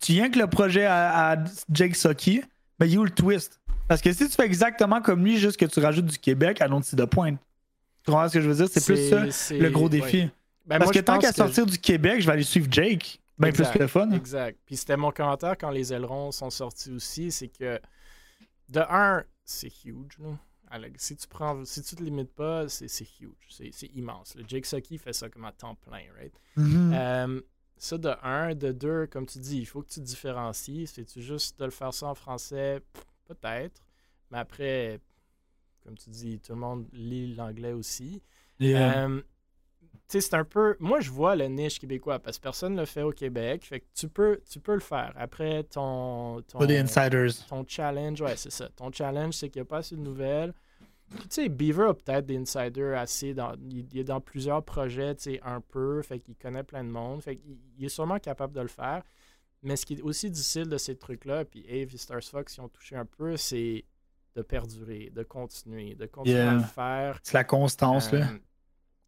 Tu yank le projet à, Jake Sucky, mais il y a le twist. Parce que si tu fais exactement comme lui, juste que tu rajoutes du Québec à l'autre de pointe. Tu comprends ce que je veux dire? C'est plus ça le gros défi. Ben, Parce que tant qu'à sortir du Québec, je vais aller suivre Jake. Plus le fun. Exact. Puis c'était mon commentaire quand les ailerons sont sortis aussi, c'est que de un, c'est huge. si tu prends, si tu te limites pas, c'est huge, c'est immense. Le Jake Sucky fait ça comme à temps plein, right? Euh, ça de un, de deux, comme tu dis, il faut que tu différencies. C'est-tu juste de le faire ça en français? Peut-être. Mais après, comme tu dis, tout le monde lit l'anglais aussi. Euh, c'est un peu. Moi, je vois le niche québécois parce que personne ne le fait au Québec. Fait que tu peux, tu peux le faire. Après, ton. ton insiders. Ton challenge, ouais, c'est ça. Ton challenge, c'est qu'il n'y a pas assez de nouvelles. tu sais, Beaver a peut-être des insiders assez. Dans, il, est dans plusieurs projets, tu sais, un peu. Fait qu'il connaît plein de monde. Fait qu'il est sûrement capable de le faire. Mais ce qui est aussi difficile de ces trucs-là, puis Ave et Stars Fox y ont touché un peu, c'est de perdurer, de continuer, de continuer à le faire. C'est la constance, là.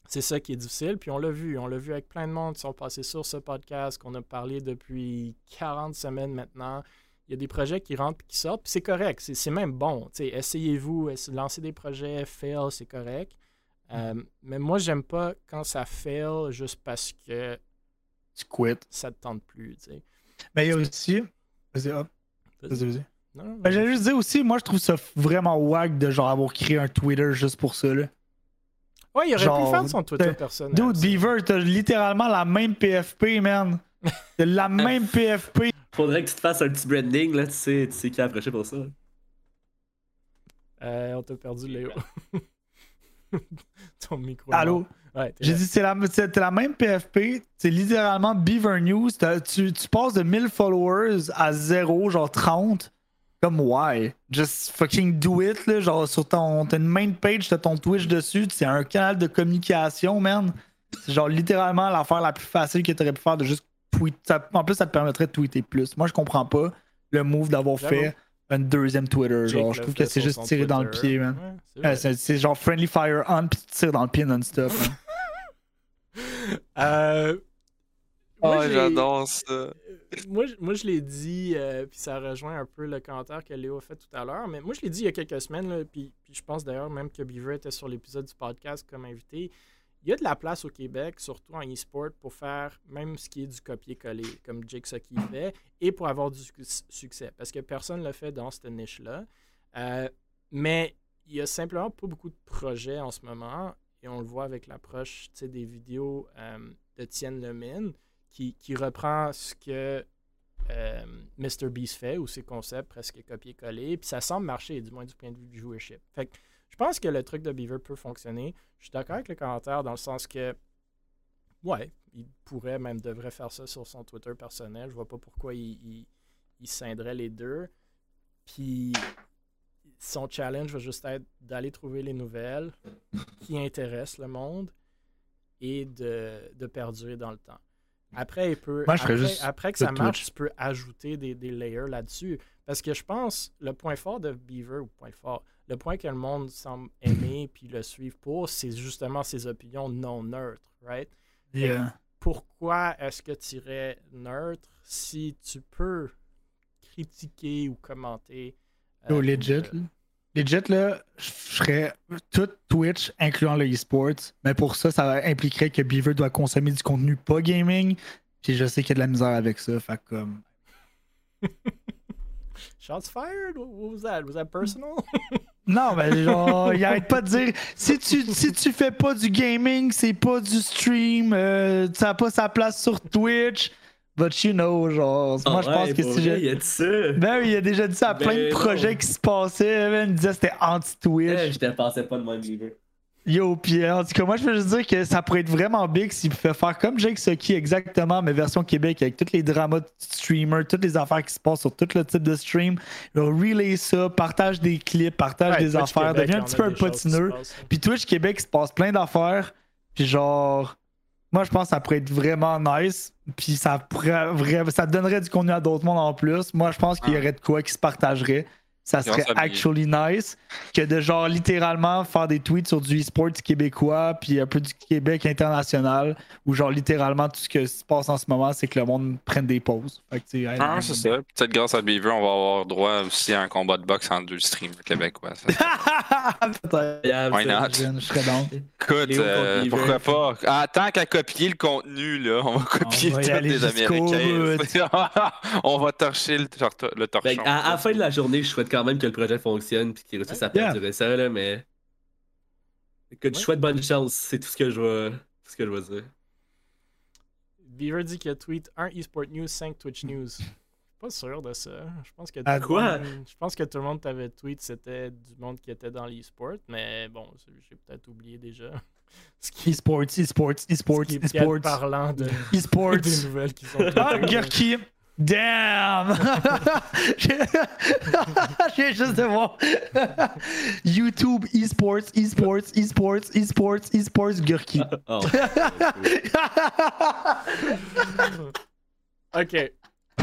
C'est ça qui est difficile. Puis on l'a vu. On l'a vu avec plein de monde qui sont passés sur ce podcast qu'on a parlé depuis 40 semaines maintenant. Il y a des projets qui rentrent et qui sortent. Puis c'est correct. C'est même bon. Essayez-vous. Lancez des projets. Fail, c'est correct. Euh, mais moi, j'aime pas quand ça fail juste parce que. Tu quittes. Ça te tente plus. sais. Mais il y a aussi. Vas-y, hop. Vas-y, vas-y. Ben, J'allais juste dire aussi, moi, je trouve ça vraiment wack de genre avoir créé un Twitter juste pour ça. Là. Ouais, il aurait pu faire son Twitter personnel. Dude, Beaver, t'as littéralement la même PFP, man. T'as la même PFP. Faudrait que tu te fasses un petit branding, là. Tu sais, tu sais qui a approché pour ça. Euh, on t'a perdu, Léo. Ton micro. Allô? J'ai dit, c'est la, la, même PFP. C'est littéralement Beaver News. Tu, tu, passes de 1000 followers à 0, genre 30. Comme, why? Just fucking do it, là. Genre, sur ton. T'as une main page, t'as ton Twitch dessus. C'est un canal de communication, man. C'est genre littéralement l'affaire la plus facile que t'aurais pu faire de juste tweeter. En plus, ça te permettrait de tweeter plus. Moi, je comprends pas le move d'avoir fait un deuxième Twitter. Genre, je trouve que c'est juste tiré dans le pied, man. c'est genre Friendly Fire on, puis tu tires dans le pied non-stop. euh, oh, j'adore ça. Euh, moi, moi, je l'ai dit, euh, puis ça rejoint un peu le commentaire que Léo a fait tout à l'heure, mais moi, je l'ai dit il y a quelques semaines, puis, puis je pense d'ailleurs même que Beaver était sur l'épisode du podcast comme invité il y a de la place au Québec, surtout en e-sport, pour faire même ce qui est du copier-coller, comme Jake qui fait, et pour avoir du succès. Parce que personne ne le fait dans cette niche-là. Euh, mais il y a simplement pas beaucoup de projets en ce moment, et on le voit avec l'approche des vidéos euh, de Tienne Lemine, qui, reprend ce que euh, Mr. Beast fait, ou ses concepts presque copier-coller, puis ça semble marcher, du moins du point de vue du viewership. Fait que je pense que le truc de Beaver peut fonctionner. Je suis d'accord avec le commentaire dans le sens que, ouais, il pourrait, même devrait faire ça sur son Twitter personnel. Je vois pas pourquoi il, il, les deux. Puis son challenge va juste être d'aller trouver les nouvelles qui intéressent le monde et de, de perdurer dans le temps. Après, il peut, après, que ça marche, tu peux ajouter des, des layers là-dessus. Parce que je pense, le point fort de Beaver, ou point fort, le point que le monde semble aimer puis le suivre pour, c'est justement ses opinions non neutres, right? Pourquoi est-ce que tu irais neutre si tu peux critiquer ou commenter? Euh, legit, Legit, là, je ferais tout Twitch, incluant le e-sports, mais pour ça, ça impliquerait que Beaver doit consommer du contenu pas gaming, puis je sais qu'il y a de la misère avec ça, fait comme... Shots fired? What was that? Was that personal? Non, mais genre, il arrête pas de dire si tu, si tu fais pas du gaming, c'est pas du stream, euh, ça n'a pas sa place sur Twitch. But you know, genre, moi je pense que si j'ai. Il a dit ça. Ben oui, il a déjà dit ça à plein de ben projets qui se passaient. Il disait que c'était anti-Twitch. je te pensais pas de mon Yo, puis en tout cas, moi, je veux juste dire que ça pourrait être vraiment big s'il pouvait faire comme Jake Sucky exactement, mais version Québec, avec tous les dramas de streamers, toutes les affaires qui se passent sur tout le type de stream. Relay ça, partage des clips, partage des affaires, devient un petit peu un potineux. Puis Twitch Québec, il se passe plein d'affaires. Puis genre, moi, je pense que ça pourrait être vraiment nice. Puis ça pourrait ça donnerait du contenu à d'autres mondes en plus. Moi, je pense qu'il y ah. aurait de quoi qui se partagerait ça serait actually nice que de genre littéralement faire des tweets sur du e-sport québécois puis un peu du Québec international où genre littéralement tout ce qui se passe en ce moment c'est que le monde prenne des pauses. ah, c'est ça. Peut-être grâce à Beaver on va avoir droit aussi à un combat de boxe en deux streams québécois. Why not? Je serais Écoute, euh, pourquoi pas? Ah, tant qu'à copier le contenu, là, on va copier on va des Américains. on va torcher le, le torchon. à, la fin de la journée, je souhaite quand même que le projet fonctionne puis qu'il réussisse à perdurer ça, là, mais. Écoute, je souhaite bonne chance, c'est tout ce que je vais, ce que je vais dire. Beaver dit qu'il a tweet 1 eSport News, 5 Twitch News. Pas sûr de ça. Je pense que, à quoi? je pense que tout le monde t'avait tweet, c'était du monde qui était dans l'e-sport, mais bon, j'ai peut-être oublié déjà. E-sports, e-sports, e-sports, e-sports. parlant de e-sports. des nouvelles qui sont. Ah, Gurki! Damn! J'ai juste de voir. YouTube, esports, esports, esports, esports, esports, Gurki. Oh. ok.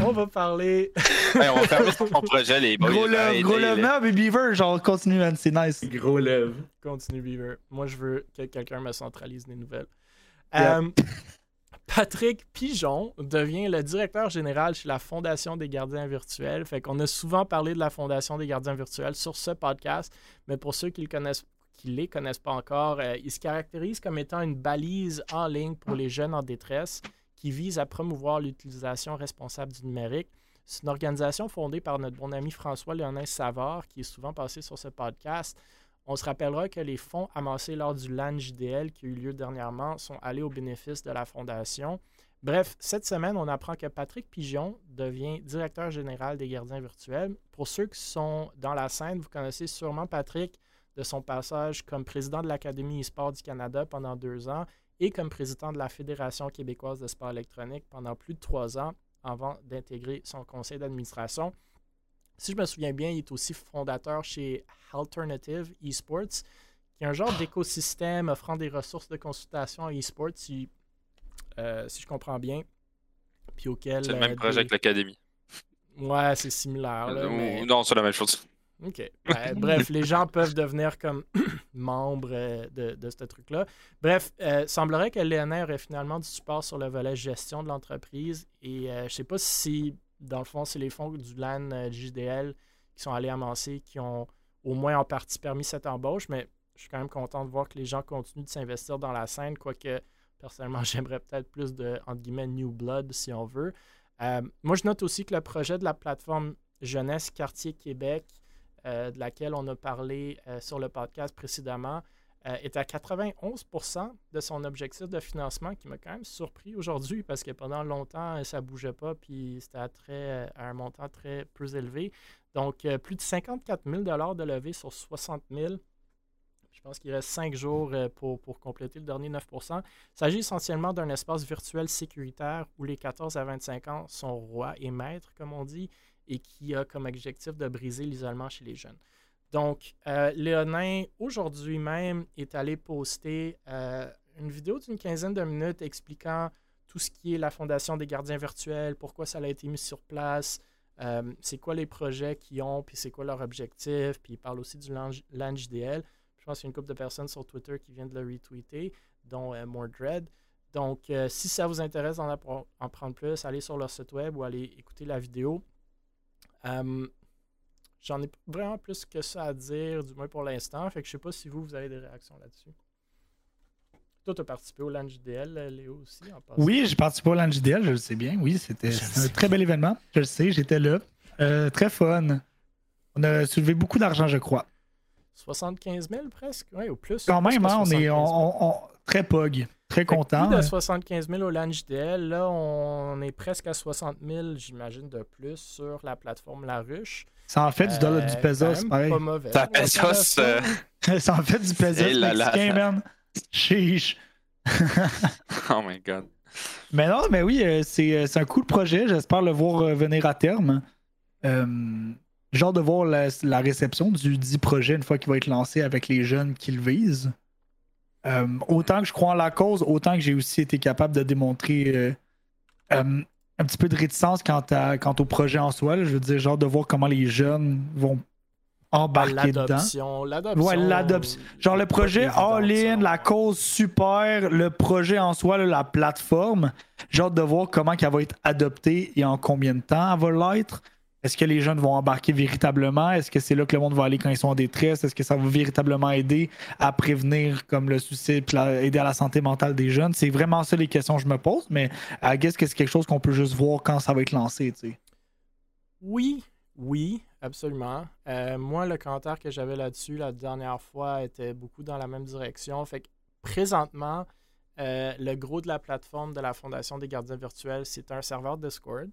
On va parler. hey, on va faire ton projet, les boys. Gros love, gros love. Non, mais Beaver, genre, continue, man, c'est nice. Gros love. Continue, Beaver. Moi, je veux que quelqu'un me centralise les nouvelles. Euh, Patrick Pigeon devient le directeur général chez la Fondation des gardiens virtuels. Fait qu'on a souvent parlé de la Fondation des gardiens virtuels sur ce podcast, mais pour ceux qui le les connaissent pas encore, euh, il se caractérise comme étant une balise en ligne pour les jeunes en détresse qui vise à promouvoir l'utilisation responsable du numérique. C'est une organisation fondée par notre bon ami François Léonin Savard, qui est souvent passé sur ce podcast. On se rappellera que les fonds amassés lors du LAN JDL qui a eu lieu dernièrement sont allés au bénéfice de la Fondation. Bref, cette semaine, on apprend que Patrick Pigeon devient directeur général des gardiens virtuels. Pour ceux qui sont dans la scène, vous connaissez sûrement Patrick de son passage comme président de l'Académie e-sport du Canada pendant deux ans et comme président de la Fédération québécoise de sport électronique pendant plus de trois ans avant d'intégrer son conseil d'administration. Si je me souviens bien, il est aussi fondateur chez Alternative Esports, qui est un genre d'écosystème offrant des ressources de consultation à esports, si, euh, si je comprends bien. Puis auquel. C'est le même euh, projet que l'Académie. Ouais, c'est similaire. Non, c'est la même chose. OK. bref, les gens peuvent devenir comme membres euh, de, ce truc-là. Bref, euh, semblerait que l'ENR aurait finalement du support sur le volet gestion de l'entreprise. Et euh, je ne sais pas si, dans le fond, c'est les fonds du LAN JDL qui sont allés amasser, qui ont au moins en partie permis cette embauche, mais je suis quand même content de voir que les gens continuent de s'investir dans la scène, quoique personnellement, j'aimerais peut-être plus de, entre guillemets, new blood, si on veut. moi, je note aussi que le projet de la plateforme Jeunesse Quartier Québec euh, de laquelle on a parlé euh, sur le podcast précédemment, euh, est à 91% de son objectif de financement, qui m'a quand même surpris aujourd'hui parce que pendant longtemps, ça ne bougeait pas, puis c'était à, à un montant très peu élevé. Donc, plus de 54 000 de levée sur 60 000 je pense qu'il reste cinq jours pour, pour, compléter le dernier 9 Il s'agit essentiellement d'un espace virtuel sécuritaire où les 14 à 25 ans sont rois et maîtres, comme on dit, et qui a comme objectif de briser l'isolement chez les jeunes. Donc, euh, Léonin, aujourd'hui même, est allé poster euh, une vidéo d'une quinzaine de minutes expliquant tout ce qui est la Fondation des gardiens virtuels, pourquoi ça a été mis sur place, euh, c'est quoi les projets qu'ils ont, puis c'est quoi leur objectif, puis il parle aussi du LANGDL. Je pense qu'il y a une couple de personnes sur Twitter qui viennent de le retweeter, dont Mordred. Donc, si ça vous intéresse d'en en prendre plus, allez sur leur site web ou allez écouter la vidéo. J'en ai vraiment plus que ça à dire, du moins pour l'instant. Fait que je sais pas si vous, vous avez des réactions là-dessus. Toi, tu as participé au LANGDL, euh, Léo aussi, en Oui, j'ai participé au LANGDL, je le sais bien. Oui, c'était un très bel événement. Je le sais, j'étais là. Euh, très fun. On a soulevé beaucoup d'argent, je crois. 75 000 presque, oui, ou plus. Quand même, hein, on est on, très pog. Très content. Plus de 75 000 au LANGDL. Là, on est presque à 60 000, j'imagine, de plus sur la plateforme La Ruche. Ça en fait du dollar du euh, pesos, pareil. Pas mauvais. Ça, pesos, euh, ça en fait du pesos mexicain, man. Chiche. oh my god. Mais non, mais oui, euh, c'est un cool projet. J'espère le voir venir à terme. genre de voir la, la réception du dit projet une fois qu'il va être lancé avec les jeunes qu'il vise. Euh, autant que je crois en la cause, autant que j'ai aussi été capable de démontrer euh, euh, un petit peu de réticence quant, à, quant au projet en soi. je veux dire, genre de voir comment les jeunes vont embarquer dedans. L'adoption. Ouais, l'adoption. Genre le projet all-in, la cause super, le projet en soi, la plateforme. Genre de voir comment elle va être adoptée et en combien de temps elle va l'être. Est-ce que les jeunes vont embarquer véritablement? Est-ce que c'est là que le monde va aller quand ils sont en détresse? Est-ce que ça va véritablement aider à prévenir comme le suicide puis aider à la santé mentale des jeunes? C'est vraiment ça les questions que je me pose, mais I guess que c'est quelque chose qu'on peut juste voir quand ça va être lancé, Oui, oui, absolument. Euh, moi, le commentaire que j'avais là-dessus la dernière fois était beaucoup dans la même direction. Fait que présentement, euh, le gros de la plateforme de la Fondation des gardiens virtuels, c'est un serveur Discord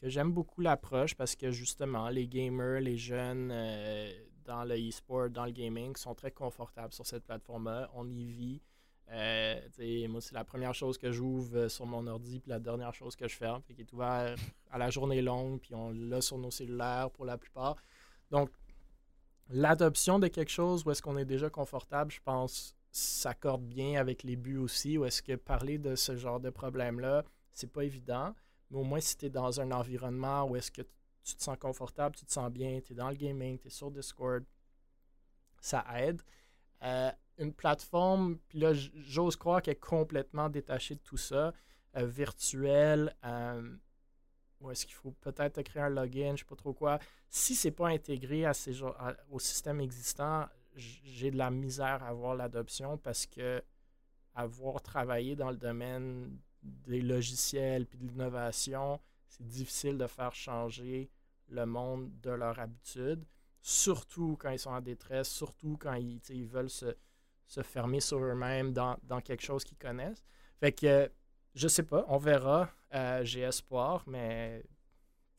que j'aime beaucoup l'approche parce que justement, les gamers, les jeunes euh, dans le e-sport, dans le gaming, sont très confortables sur cette plateforme-là. On y vit. Euh, moi, c'est la première chose que j'ouvre euh, sur mon ordi, puis la dernière chose que je ferme, qui est ouvert à la journée longue, puis on l'a sur nos cellulaires pour la plupart. Donc, l'adoption de quelque chose où est-ce qu'on est déjà confortable, je pense, s'accorde bien avec les buts aussi, ou est-ce que parler de ce genre de problème-là, c'est pas évident. Mais au moins, si tu es dans un environnement où est-ce que tu te sens confortable, tu te sens bien, tu es dans le gaming, tu es sur Discord, ça aide. Euh, une plateforme, puis là, j'ose croire qu'elle est complètement détachée de tout ça, euh, virtuelle, euh, ou est-ce qu'il faut peut-être créer un login, je sais pas trop quoi. Si c'est pas intégré à ces, au système existant, j'ai de la misère à voir l'adoption parce que avoir travaillé dans le domaine des logiciels puis de l'innovation, c'est difficile de faire changer le monde de leur habitude, surtout quand ils sont en détresse, surtout quand ils, ils veulent se, fermer sur eux-mêmes dans, quelque chose qu'ils connaissent. Fait que je sais pas, on verra. Euh, j'ai espoir, mais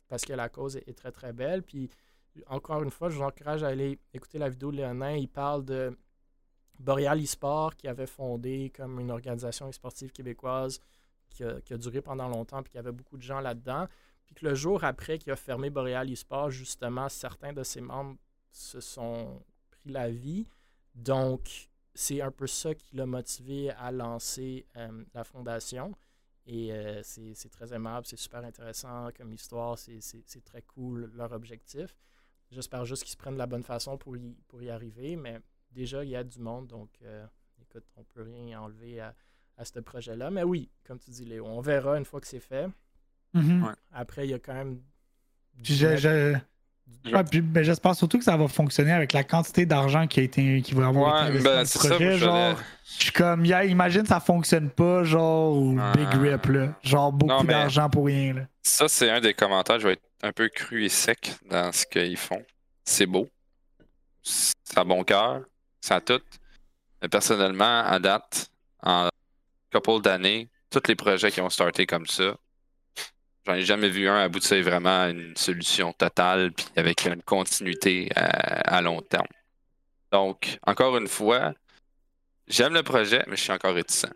parce que la cause est, très très belle. Puis encore une fois, je vous encourage à aller écouter la vidéo de Léonin. Il parle de Boreal eSport qui avait fondé comme une organisation sportive québécoise qui a, duré pendant longtemps puis qui avait beaucoup de gens là-dedans. Puis que le jour après qu'il a fermé Boreal eSport, justement, certains de ses membres se sont pris la vie. Donc, c'est un peu ça qui l'a motivé à lancer euh, la fondation. Et euh, c'est très aimable, c'est super intéressant comme histoire, c'est très cool leur objectif. J'espère juste qu'ils se prennent de la bonne façon pour y, pour y arriver, mais déjà, il y a du monde, donc euh, écoute, on peut rien enlever à, à ce projet-là. Mais oui, comme tu dis, Léo, on verra une fois que c'est fait. Mm-hmm. Après, il y a quand même. Ben, j'espère surtout que ça va fonctionner avec la quantité d'argent qui a été qui va avoir été ben, projet. genre, je suis comme, imagine ça fonctionne pas, genre, ou Big Rip, là. Genre, beaucoup d'argent pour rien, là. Ça, c'est un des commentaires. Je vais être un peu cru et sec dans ce qu'ils font. C'est beau. Ça a bon cœur. Ça a tout. Mais personnellement, à date, en couple d'années, tous les projets qui ont starté comme ça, J'en ai jamais vu un aboutir vraiment une solution totale puis avec une continuité à, long terme. Donc, encore une fois, j'aime le projet, mais je suis encore réticent.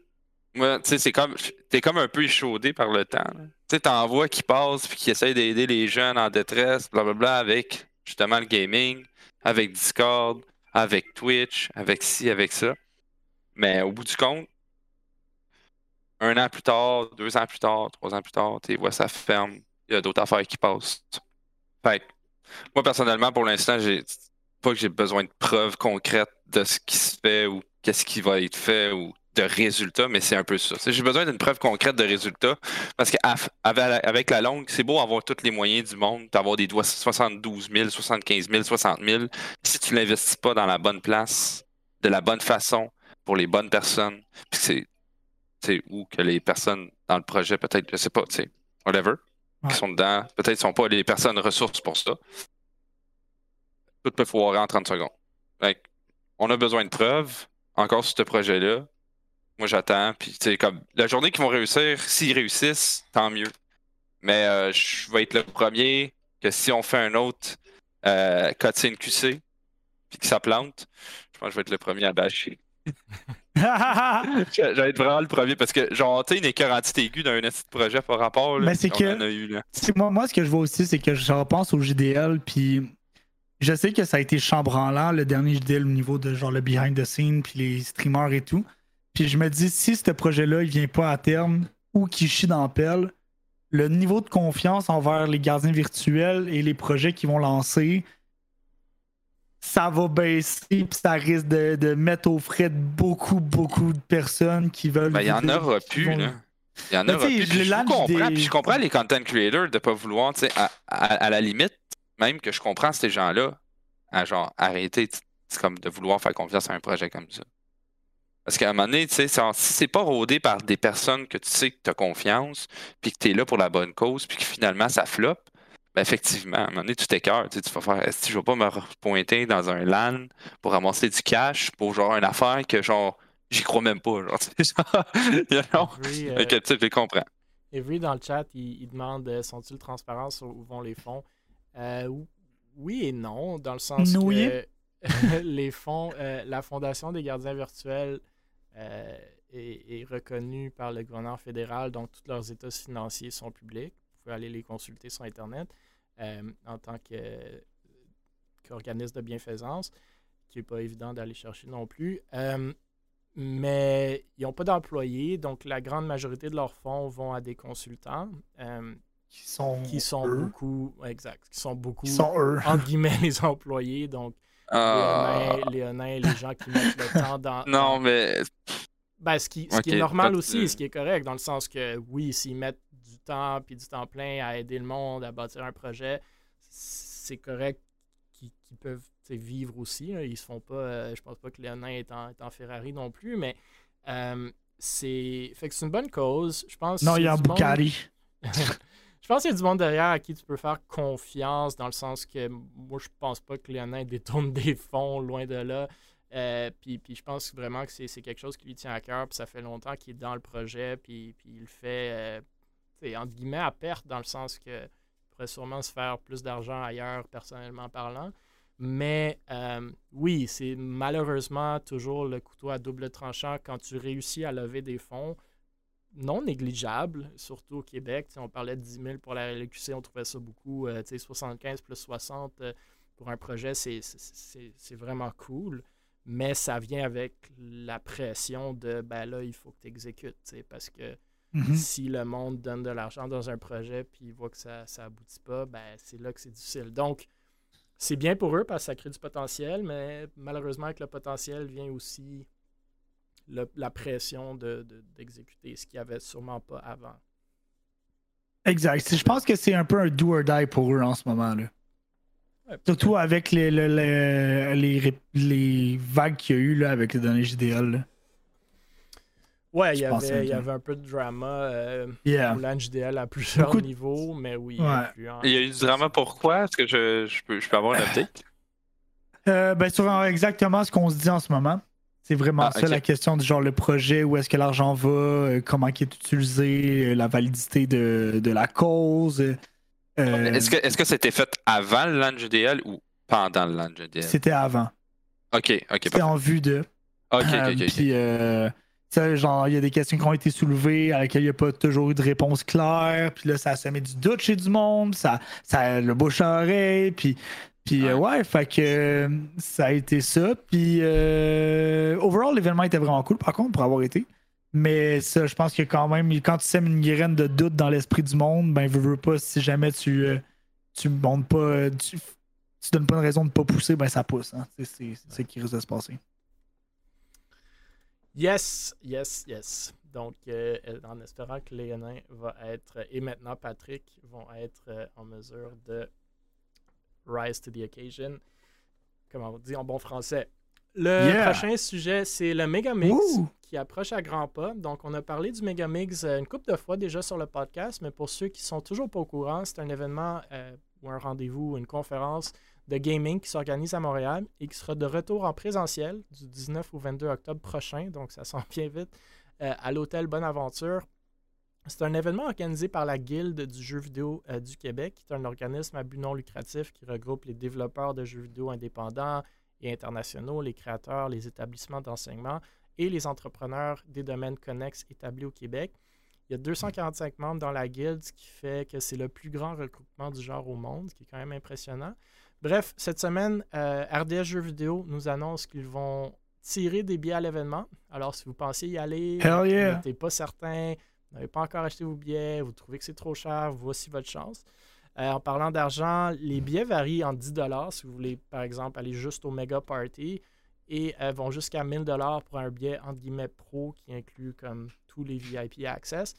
Moi, tu sais, c'est comme. T'es comme un peu échaudé par le temps. Tu sais, t'en qui passent puis qui essayent d'aider les jeunes en détresse, blablabla, avec justement le gaming, avec Discord, avec Twitch, avec ci, avec ça. Mais au bout du compte, un an plus tard, deux ans plus tard, trois ans plus tard, tu vois, ça ferme. Il y a d'autres affaires qui passent. Fait moi, personnellement, pour l'instant, j'ai pas que j'ai besoin de preuves concrètes de ce qui se fait ou qu'est-ce qui va être fait ou de résultats, mais c'est un peu ça. J'ai besoin d'une preuve concrète de résultats parce qu'avec la longue, c'est beau avoir tous les moyens du monde, d'avoir des doigts 72 000, 75 000, 60 000. Si tu l'investis pas dans la bonne place, de la bonne façon, pour les bonnes personnes, puis c'est ou que les personnes dans le projet, peut-être, je sais pas, tu sais, whatever, qui sont dedans, peut-être ne sont pas les personnes ressources pour ça. Tout peut foirer en 30 secondes. on a besoin de preuves, encore sur ce projet-là. Moi, j'attends. Puis, tu comme la journée qu'ils vont réussir, s'ils réussissent, tant mieux. Mais euh, je vais être le premier que si on fait un autre euh, QC, puis que ça plante, je pense que je vais être le premier à bâcher. J'allais être vraiment le premier parce que, genre, tu sais, une écœurantite aiguë d'un projet par rapport. Là, Mais c'est que. Moi, moi, ce que je vois aussi, c'est que je repense au JDL, puis je sais que ça a été chambranlant, le dernier JDL, au niveau de genre le behind the scene, puis les streamers et tout. Puis je me dis, si ce projet-là, il vient pas à terme ou qu'il chie dans pelle, le niveau de confiance envers les gardiens virtuels et les projets qu'ils vont lancer ça va baisser, puis ça risque de, mettre au frais de beaucoup, beaucoup de personnes qui veulent. Ben, il y en aura plus, là. Il y en aura plus. Je, comprends, puis je comprends les content creators de pas vouloir, tu sais, à, la limite, même que je comprends ces gens-là, à genre arrêter, comme de vouloir faire confiance à un projet comme ça. Parce qu'à un moment donné, tu sais, si c'est pas rodé par des personnes que tu sais que tu as confiance, puis que tu es là pour la bonne cause, puis que finalement ça floppe, ben effectivement, à un moment donné, tu t'écœures. Tu, vas faire si je vais pas me pointer dans un LAN pour ramasser du cash pour genre une affaire que genre j'y crois même pas. Genre, genre, euh, tu les comprends. Evry dans le chat, il, demande euh, sont-ils transparents sur où vont les fonds? Euh, Oui et non, dans le sens que les fonds, la Fondation des gardiens virtuels est, est, reconnue par le gouvernement fédéral, donc tous leurs états financiers sont publics. Pouvez aller les consulter sur Internet. Euh, en tant qu'organisme de bienfaisance, qui n'est pas évident d'aller chercher non plus. Euh, mais ils n'ont pas d'employés, donc la grande majorité de leurs fonds vont à des consultants. Euh, qui sont, qui sont beaucoup, exact, qui sont beaucoup, sont eux. entre guillemets, les employés, donc ah. les, les, les gens qui mettent le temps dans... Non, mais... Ben, ce qui, ce qui est normal aussi, ce qui est correct, dans le sens que, oui, s'ils mettent temps puis du temps plein à aider le monde, à bâtir un projet, c'est correct qu'ils peuvent vivre aussi. Ils se font pas. Euh, je pense pas que Léonin est en, est en Ferrari non plus, mais euh, c'est. Fait que c'est une bonne cause. Je pense. Non, il y a un Bugatti. je pense qu'il y a du monde derrière à qui tu peux faire confiance, dans le sens que moi, je pense pas que Léonin détourne des fonds loin de là. Euh, puis, puis, je pense vraiment que c'est quelque chose qui lui tient à cœur, puis ça fait longtemps qu'il est dans le projet, puis, puis il le fait entre guillemets à perte dans le sens que pourrait sûrement se faire plus d'argent ailleurs, personnellement parlant. Mais euh, oui, c'est malheureusement toujours le couteau à double tranchant quand tu réussis à lever des fonds non négligeables, surtout au Québec. on parlait de 10 000 pour la LQC, on trouvait ça beaucoup. 75 plus 60 pour un projet, c'est vraiment cool. Mais ça vient avec la pression de ben là, il faut que tu exécutes. Parce que mhm. si le monde donne de l'argent dans un projet puis il voit que ça n'aboutit pas, ben c'est là que c'est difficile. Donc, c'est bien pour eux parce que ça crée du potentiel, mais malheureusement, avec le potentiel vient aussi la pression d'exécuter, de, ce qu'il n'y avait sûrement pas avant. Exact. Je pense que c'est un peu un do or die pour eux en ce moment. là. Surtout avec les, les, les, vagues qu'il y a eu là, avec les données JDL. Ouais, il y, avait, y avait un peu de drama euh, pour l'NJDL à plusieurs niveaux, mais oui. Il y a eu du drama pourquoi? Est-ce que je, je, peux, je, peux, avoir un update? euh, ben, Sur exactement ce qu'on se dit en ce moment. C'est vraiment ah, ça la question du genre le projet, où est-ce que l'argent va, euh, comment il est utilisé, la validité de, de la cause. Euh, est-ce que est-ce que c'était fait avant le launch GDL ou pendant le launch GDL? C'était avant. Ok, ok. C'était en vue de. Ok, ok, ok. Euh, puis, euh, genre, il y a des questions qui ont été soulevées à laquelle il n'y a pas toujours eu de réponse claire. Puis là, ça, ça met du doute chez du monde. Ça, ça le bouche à oreille. Puis, puis ouais. fait que ça a été ça. Puis, overall, l'événement était vraiment cool, par contre, pour avoir été. Mais ça, je pense que quand même, quand tu sèmes une graine de doute dans l'esprit du monde, ben, veux, veux pas, si jamais tu, euh, tu montes pas, euh, tu, tu, donnes pas une raison de pas pousser, ben ça pousse. Hein. C'est ce qui risque de se passer. Yes, yes, yes. Donc, euh, en espérant que Léonin va être, et maintenant Patrick, vont être en mesure de rise to the occasion. Comment on dit en bon français? Le prochain sujet, c'est le Megamix qui approche à grands pas. Donc, on a parlé du Megamix euh, une couple de fois déjà sur le podcast, mais pour ceux qui sont toujours pas au courant, c'est un événement euh, ou un rendez-vous, une conférence de gaming qui s'organise à Montréal et qui sera de retour en présentiel du 19 au 22 octobre prochain. Donc, ça sent bien vite euh, à l'hôtel Bonaventure. C'est un événement organisé par la Guilde du jeu vidéo du Québec, qui est un organisme à but non lucratif qui regroupe les développeurs de jeux vidéo indépendants, et internationaux, les créateurs, les établissements d'enseignement et les entrepreneurs des domaines connexes établis au Québec. Il y a 245 membres dans la guilde, ce qui fait que c'est le plus grand regroupement du genre au monde, ce qui est quand même impressionnant. Bref, cette semaine, euh, RDS Jeux vidéo nous annonce qu'ils vont tirer des billets à l'événement. Alors, si vous pensez y aller, vous n'êtes pas certain, vous n'avez pas encore acheté vos billets, vous trouvez que c'est trop cher, voici votre chance. Euh, en parlant d'argent, les billets varient en 10 si vous voulez, par exemple, aller juste au Mega Party et euh, vont jusqu'à 1000 pour un billet entre guillemets pro qui inclut comme tous les VIP Access.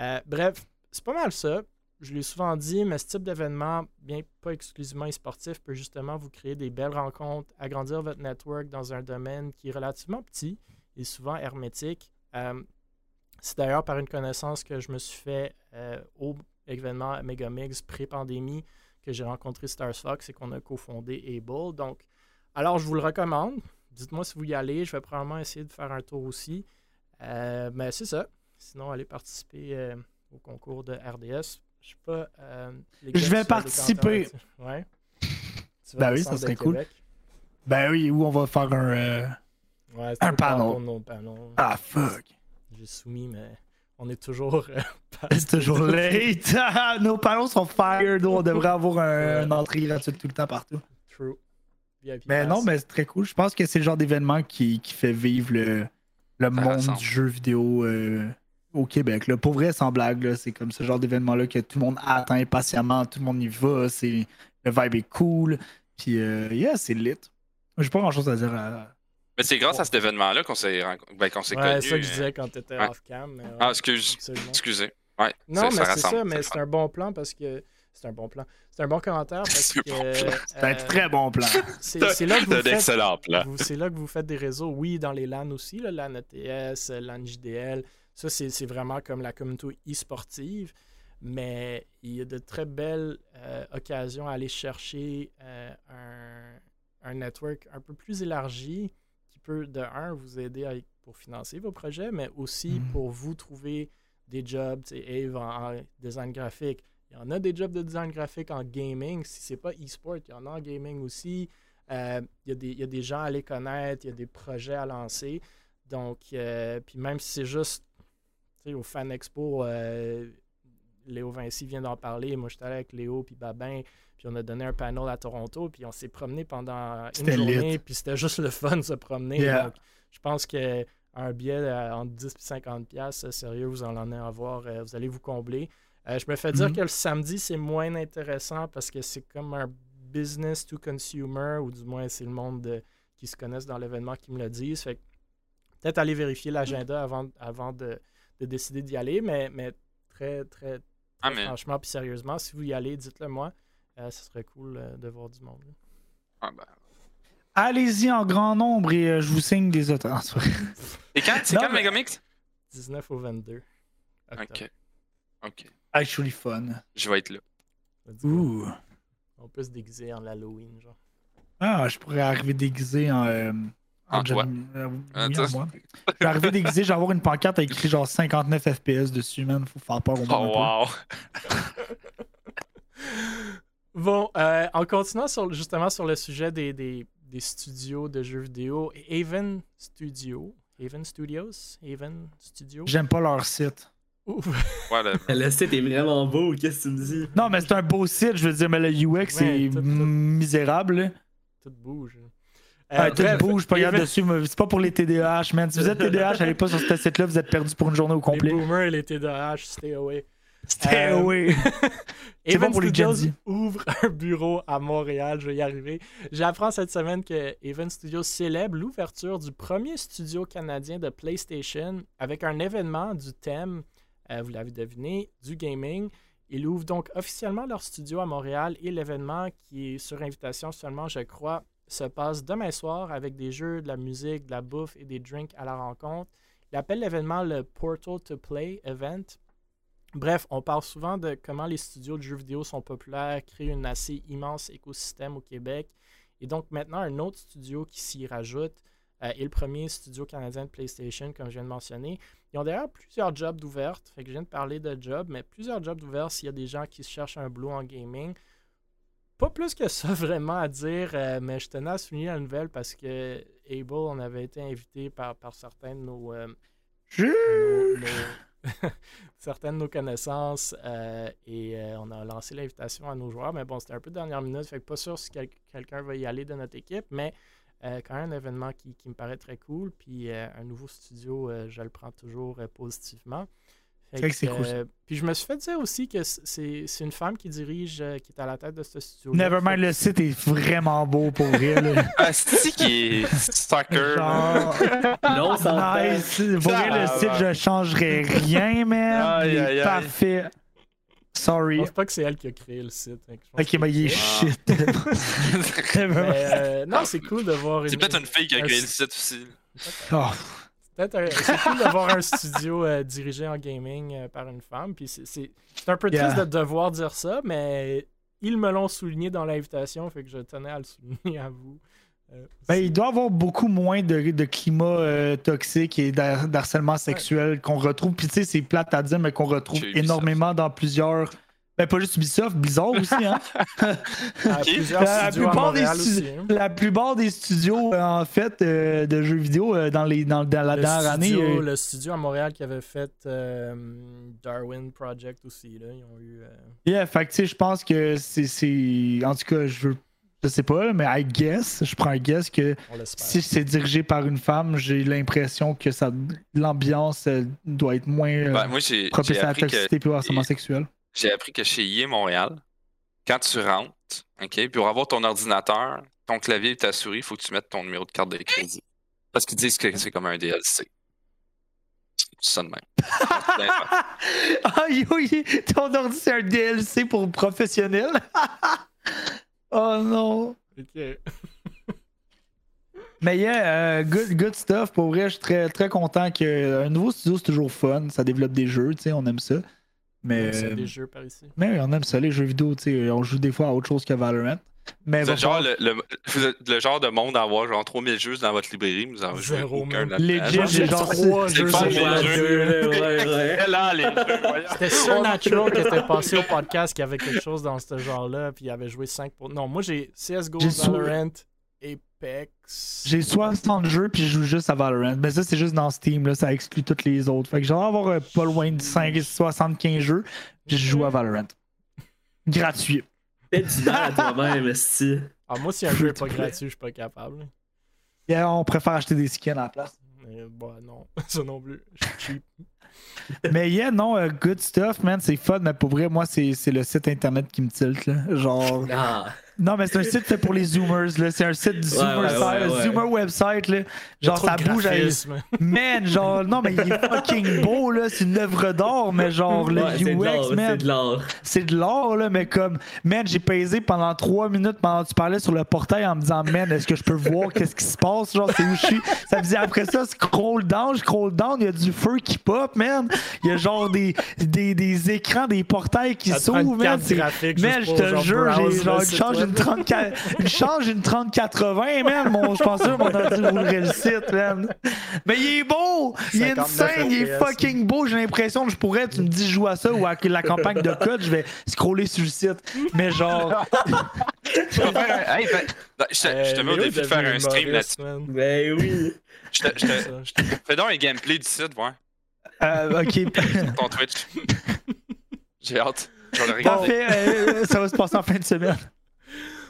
Euh, bref, c'est pas mal ça. Je l'ai souvent dit, mais ce type d'événement, bien pas exclusivement sportif, peut justement vous créer des belles rencontres, agrandir votre network dans un domaine qui est relativement petit et souvent hermétique. c'est d'ailleurs par une connaissance que je me suis fait au événement Megamix pré-pandémie que j'ai rencontré Stars Fox et qu'on a cofondé Able. Donc, alors je vous le recommande. Dites-moi si vous y allez. Je vais probablement essayer de faire un tour aussi. Euh, mais c'est ça. Sinon, allez participer euh, au concours de RDS. Je sais pas. Euh, je vais participer. Ouais. Ben oui, ça serait cool. Ben oui, où on va faire un, ouais, un panneau. Ah fuck. J'ai soumis, mais on est toujours. Euh, c'est toujours late. Nos panneaux sont fire. Nous, on devrait avoir un, une entrée gratuite tout le temps partout. True. mais non, mais c'est très cool. Je pense que c'est le genre d'événement qui, qui, fait vivre le, le monde du jeu vidéo euh, au Québec. Là. Pour vrai, sans blague, c'est comme ce genre d'événement-là que tout le monde attend impatiemment, tout le monde y va. Le vibe est cool. Puis, euh, yeah, c'est lit. J'ai pas grand chose à dire à, mais c'est grâce à cet événement-là qu'on s'est ben, qu ouais, connus. C'est ça que je disais quand tu étais off-cam. ah, excuse, excusez. Ouais, non, mais c'est ça, mais c'est un bon plan parce que. C'est un bon plan. C'est un bon commentaire parce que. c'est un très bon plan. C'est là que vous faites. excellent plan. C'est là que vous faites des réseaux. Oui, dans les LAN aussi, là, LAN ETS, LAN JDL. Ça, c'est vraiment comme la communauté e-sportive. Mais il y a de très belles euh, occasions à aller chercher euh, un, un network un peu plus élargi peut, de un, vous aider pour financer vos projets, mais aussi mm. pour vous trouver des jobs. Eve en, design graphique, Il y en a des jobs de design graphique en gaming. Si c'est pas e-sport, il y en a en gaming aussi. Euh, il, y a des, gens à les connaître, il y a des projets à lancer. Donc, puis même si c'est juste au Fan Expo, euh, Léo Vinci vient d'en parler. Moi, j'étais allé avec Léo puis Babin, puis on a donné un panel à Toronto, puis on s'est promené pendant une journée, puis c'était juste le fun de se promener. Donc, je pense que un billet entre 10 et 50 pièces sérieux, vous en allez avoir, vous allez vous combler. je me fais dire mm-hmm. que le samedi, c'est moins intéressant parce que c'est comme un business to consumer, ou du moins c'est le monde qui se connaissent dans l'événement qui me le disent. Fait peut-être aller vérifier l'agenda avant, avant de, décider d'y aller, mais, mais très, très, ah, franchement, puis sérieusement, si vous y allez, dites-le moi. Euh, ce serait cool euh, de voir du monde. Ah ben. Allez-y en grand nombre et euh, je vous signe des autres. et quand? C'est quand Megamix? 19 au 22. Ok. Ok. Actually fun. Je vais être là. Ouh. On peut se déguiser en Halloween, genre. Ah, je pourrais arriver déguisé en. Euh, en, en toi. Euh, ah. Je vais arriver déguisé, je vais avoir une pancarte avec écrit genre 59 FPS dessus, man. Faut faire peur au monde. Oh, wow! bon, euh, en continuant sur, justement sur le sujet des, des, des, studios de jeux vidéo, Haven Studio. Haven Studios? Haven Studio? J'aime pas leur site. le site est vraiment beau, qu'est-ce que tu me dis? Non, mais c'est un beau site, je veux dire, mais le UX c'est misérable. Tout bouge. Euh, tout bouge, pas regarde dessus, mais c'est pas pour les TDAH, man. Si vous êtes TDAH, allez pas sur ce site-là, vous êtes perdu pour une journée au complet. Les boomers et les TDAH, stay away. Stay euh, away. c'est bon pour les Studios ouvre un bureau à Montréal, je vais y arriver. J'apprends cette semaine que Event Studios célèbre l'ouverture du premier studio canadien de PlayStation avec un événement du thème euh, vous l'avez deviné, du gaming. Ils ouvrent donc officiellement leur studio à Montréal et l'événement, qui est sur invitation seulement, je crois, se passe demain soir avec des jeux, de la musique, de la bouffe et des drinks à la rencontre. Il appelle l'événement le Portal to Play Event. Bref, on parle souvent de comment les studios de jeux vidéo sont populaires, créent un assez immense écosystème au Québec. Et donc maintenant, un autre studio qui s'y rajoute euh, est le premier studio canadien de PlayStation, comme je viens de mentionner. Ils ont d'ailleurs plusieurs jobs d'ouvertes. Je viens de parler de jobs, mais plusieurs jobs d'ouverts s'il y a des gens qui cherchent un boulot en gaming. Pas plus que ça vraiment à dire, euh, mais je tenais à souligner la nouvelle parce que Able, on avait été invité par, par certains de nos, euh, certaines de nos connaissances euh, et on a lancé l'invitation à nos joueurs. Mais bon, c'était un peu de dernière minute, fait que pas sûr si quelqu'un va y aller de notre équipe, mais quand même un événement qui, me paraît très cool. Puis un nouveau studio, je le prends toujours positivement. C'est cool. puis je me suis fait dire aussi que c'est une femme qui dirige, qui est à la tête de ce studio. Nevermind, le site est vraiment beau pour elle. ah, c'est qui est stalker. non, ça nice. Pour le site, je changerais rien, est parfait. Sorry. Je pense pas que c'est elle qui a créé le site. Ok, mais il est shit. Euh, non, c'est cool de voir. C'est peut-être une fille qui a créé le site aussi. Oh. C'est cool d'avoir un studio euh, dirigé en gaming euh, par une femme. Puis c'est un peu triste de devoir dire ça, mais ils me l'ont souligné dans l'invitation, fait que je tenais à le souligner à vous. Ben, il doit y avoir beaucoup moins de, de climat toxique et d'harcèlement sexuel qu'on retrouve. Puis tu sais, c'est plate à dire, mais qu'on retrouve énormément dans plusieurs ben, pas juste Ubisoft, Blizzard aussi, hein. la, plupart des hein. la, plupart des studios, euh, en fait, euh, de jeux vidéo euh, dans, les, dans, dans la dernière année. Le studio à Montréal qui avait fait Darwin Project aussi, là, ils ont eu. Yeah, fait que, je pense que c'est. En tout cas, je veux. Je sais pas, mais I guess, je prends un guess que si c'est dirigé par une femme, j'ai l'impression que ça l'ambiance doit être moins ben, propice à la toxicité et au harcèlement sexuel j'ai appris que chez IE Montréal, quand tu rentres, OK, pour avoir ton ordinateur, ton clavier et ta souris, il faut que tu mettes ton numéro de carte de crédit. Parce qu'ils disent que c'est comme un DLC. C'est ça de même. ah, oui, ton ordi, c'est un DLC pour professionnel. oh non. OK. Mais yeah, euh, good, good stuff. Pour vrai, je suis très, très content que un nouveau studio, c'est toujours fun. Ça développe des jeux, tu sais, on aime ça. Mais, c'est des jeux par ici. Mais on aime ça, les jeux vidéo. On joue des fois à autre chose que Valorant. Mais le, genre, le, le, genre de monde à avoir genre 3000 jeux dans votre librairie, vous en jouez aucun Legit, j'ai genre 3 jeux. C'était Supernatural qui était passé au podcast qui avait quelque chose dans ce genre-là, puis il avait joué 5 pour. Non, moi j'ai CSGO, Valorant, Apex. J'ai 60 jeux, puis je joue juste à Valorant. Mais ça, c'est juste dans Steam, là, ça exclut tous les autres. Fait que j'ai avoir euh, pas loin de 5, 75 jeux, puis je joue à Valorant. Gratuit. Fais du mal à toi-même, Ah, moi, si un jeu est pas gratuit, je suis pas capable. Yeah, on préfère acheter des skins à la place. Mais, bah, non, ça non plus. Je suis cheap. mais yeah, non, uh, good stuff, man. C'est fun, mais pour vrai, moi, c'est le site internet qui me tilte. Là. Genre. Ah. Non, mais c'est un site fait pour les Zoomers. là. C'est un site du Zoomer, Zoomer website. Là. Genre, ça bouge. À... Man, genre, non, mais il est fucking beau. là. C'est une œuvre d'art, mais genre, le UX, man. C'est de l'art. C'est de l'art, là, mais comme, man, j'ai pesé pendant trois minutes pendant que tu parlais sur le portail en me disant, man, est-ce que je peux voir qu'est-ce qui se passe? Genre, c'est où je suis? Ça me dit après ça, scroll down, scroll down, il y a du feu qui pop, man. Il y a genre des, des, des écrans, des portails qui s'ouvrent, man. Man, je te jure, j'ai genre une une 34, une change une 3080, man. Mon, je pense que mon ordi ouvrirait le site, man. Mais il est beau! Il est insane, il est fucking beau. J'ai l'impression que je pourrais, tu me dis, joue à ça ou à la campagne de code, je vais scroller sur le site. Mais genre. je, te mets au défi de faire un stream là-dessus. Ben oui. Je te, Fais donc un gameplay du site, ouais. Euh, ok. Ton Twitch. J'ai hâte. Je vais le regarder. Parfait, euh, ça va se passer en fin de semaine.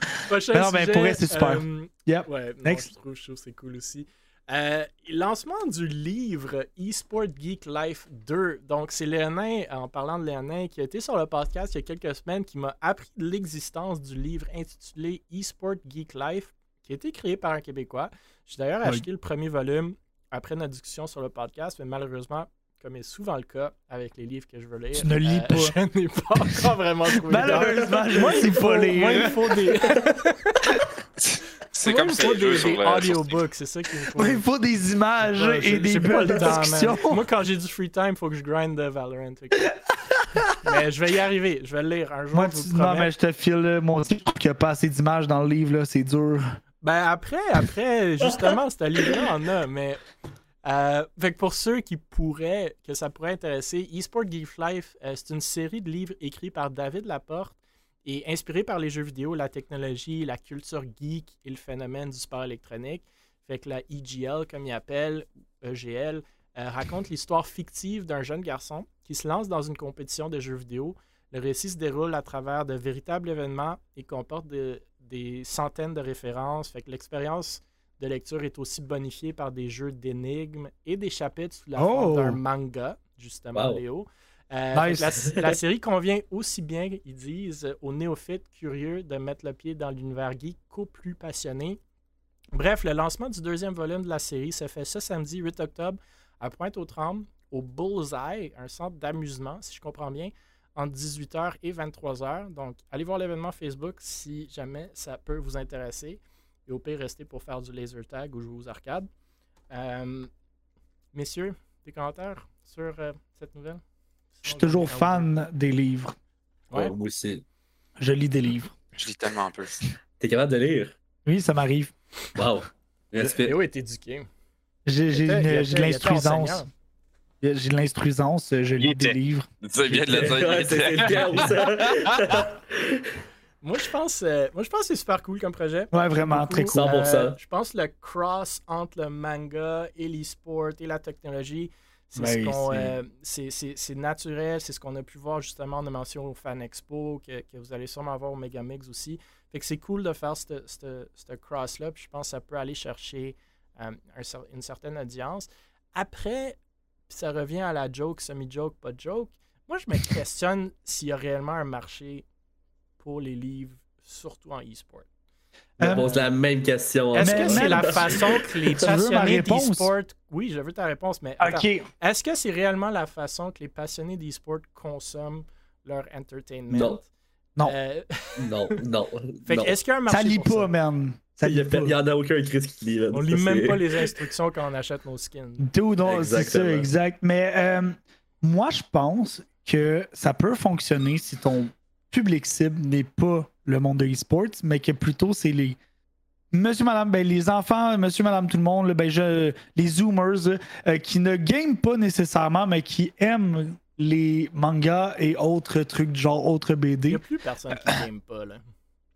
Prochain non, mais pour c'est super. Euh, yep. Ouais, Next. je trouve, que c'est cool aussi. Euh, lancement du livre eSport Geek Life 2. Donc, c'est Léonin, en parlant de Léonin, qui a été sur le podcast il y a quelques semaines, qui m'a appris l'existence du livre intitulé eSport Geek Life, qui a été créé par un Québécois. J'ai d'ailleurs acheté le premier volume après notre discussion sur le podcast, mais malheureusement, comme est souvent le cas avec les livres que je veux lire. Tu ne lis euh, pas. Je n'ai pas encore vraiment trouvé. Malheureusement, je moi, il faut lire. Moi, il faut des. C'est comme ça. des, des audiobooks, c'est ça qu'il me faut. Moi, il faut des images et des belles descriptions. Moi, quand j'ai du free time, il faut que je grind de Valorant. mais je vais y arriver. Je vais le lire un jour. Moi, tu... non, mais je te file mon type qu'il n'y a pas assez d'images dans le livre. C'est dur. Ben après, après, justement, ce livre-là en a, mais euh, fait que pour ceux qui pourraient, que ça pourrait intéresser, eSport Geek Life, euh, c'est une série de livres écrits par David Laporte et inspirés par les jeux vidéo, la technologie, la culture geek et le phénomène du sport électronique. Fait que la EGL, comme il appelle, EGL, euh, raconte l'histoire fictive d'un jeune garçon qui se lance dans une compétition de jeux vidéo. Le récit se déroule à travers de véritables événements et comporte des centaines de références. Fait que l'expérience de lecture est aussi bonifié par des jeux d'énigmes et des chapitres sous la forme d'un oh! manga, justement, Léo. Euh, la, série convient aussi bien, ils disent, aux néophytes curieux de mettre le pied dans l'univers geek qu'aux plus passionnés. Bref, le lancement du deuxième volume de la série se fait ce samedi 8 octobre à Pointe-aux-Trembles, au Bullseye, un centre d'amusement, si je comprends bien, entre 18h et 23h. Donc, allez voir l'événement Facebook si jamais ça peut vous intéresser. Et au pire, rester pour faire du laser tag ou jouer aux arcades. Euh, messieurs, des commentaires sur euh, cette nouvelle? Je suis toujours fan des livres. Ouais. moi aussi. Je lis des livres. Je lis tellement un peu. T'es capable de lire? Oui, ça m'arrive. Wow. Respect. Léo est éduqué. J'ai de l'instruisance. J'ai de l'instruisance, je lis des livres. C'est bien de le dire. Moi, je pense, euh, moi, je pense que c'est super cool comme projet. Ouais, vraiment, très cool. 100%. Euh, je pense que le cross entre le manga et l'e-sport et la technologie, c'est euh, c'est naturel, c'est ce qu'on a pu voir justement en mention au Fan Expo, que, que, vous allez sûrement voir au Megamix aussi. Fait que c'est cool de faire ce cross-là, puis je pense que ça peut aller chercher une certaine audience. Après, ça revient à la joke, semi-joke, pas joke. Moi, je me questionne s'il y a réellement un marché pour les livres, surtout en e-sport. Je euh, pose la même question. Est-ce que c'est la façon que les passionnés d'e-sport. Oui, je veux ta réponse, mais. Est-ce que c'est réellement la façon que les passionnés d'e-sport consomment leur entertainment? Non. Non. Euh, non, non. fait est-ce qu'il y a un marché Ça lit pas, man. Ça il n'y en a aucun Chris qui lit. Là, on lit même pas les instructions quand on achète nos skins. Tout, c'est ça, exact. Mais euh, moi, je pense que ça peut fonctionner si ton public cible n'est pas le monde de e-sports, mais que plutôt c'est les monsieur, madame, ben, les enfants, monsieur, madame, tout le monde, ben, les zoomers euh, qui ne game pas nécessairement, mais qui aiment les mangas et autres trucs, genre autres BD. Il n'y a plus personne qui game pas, là.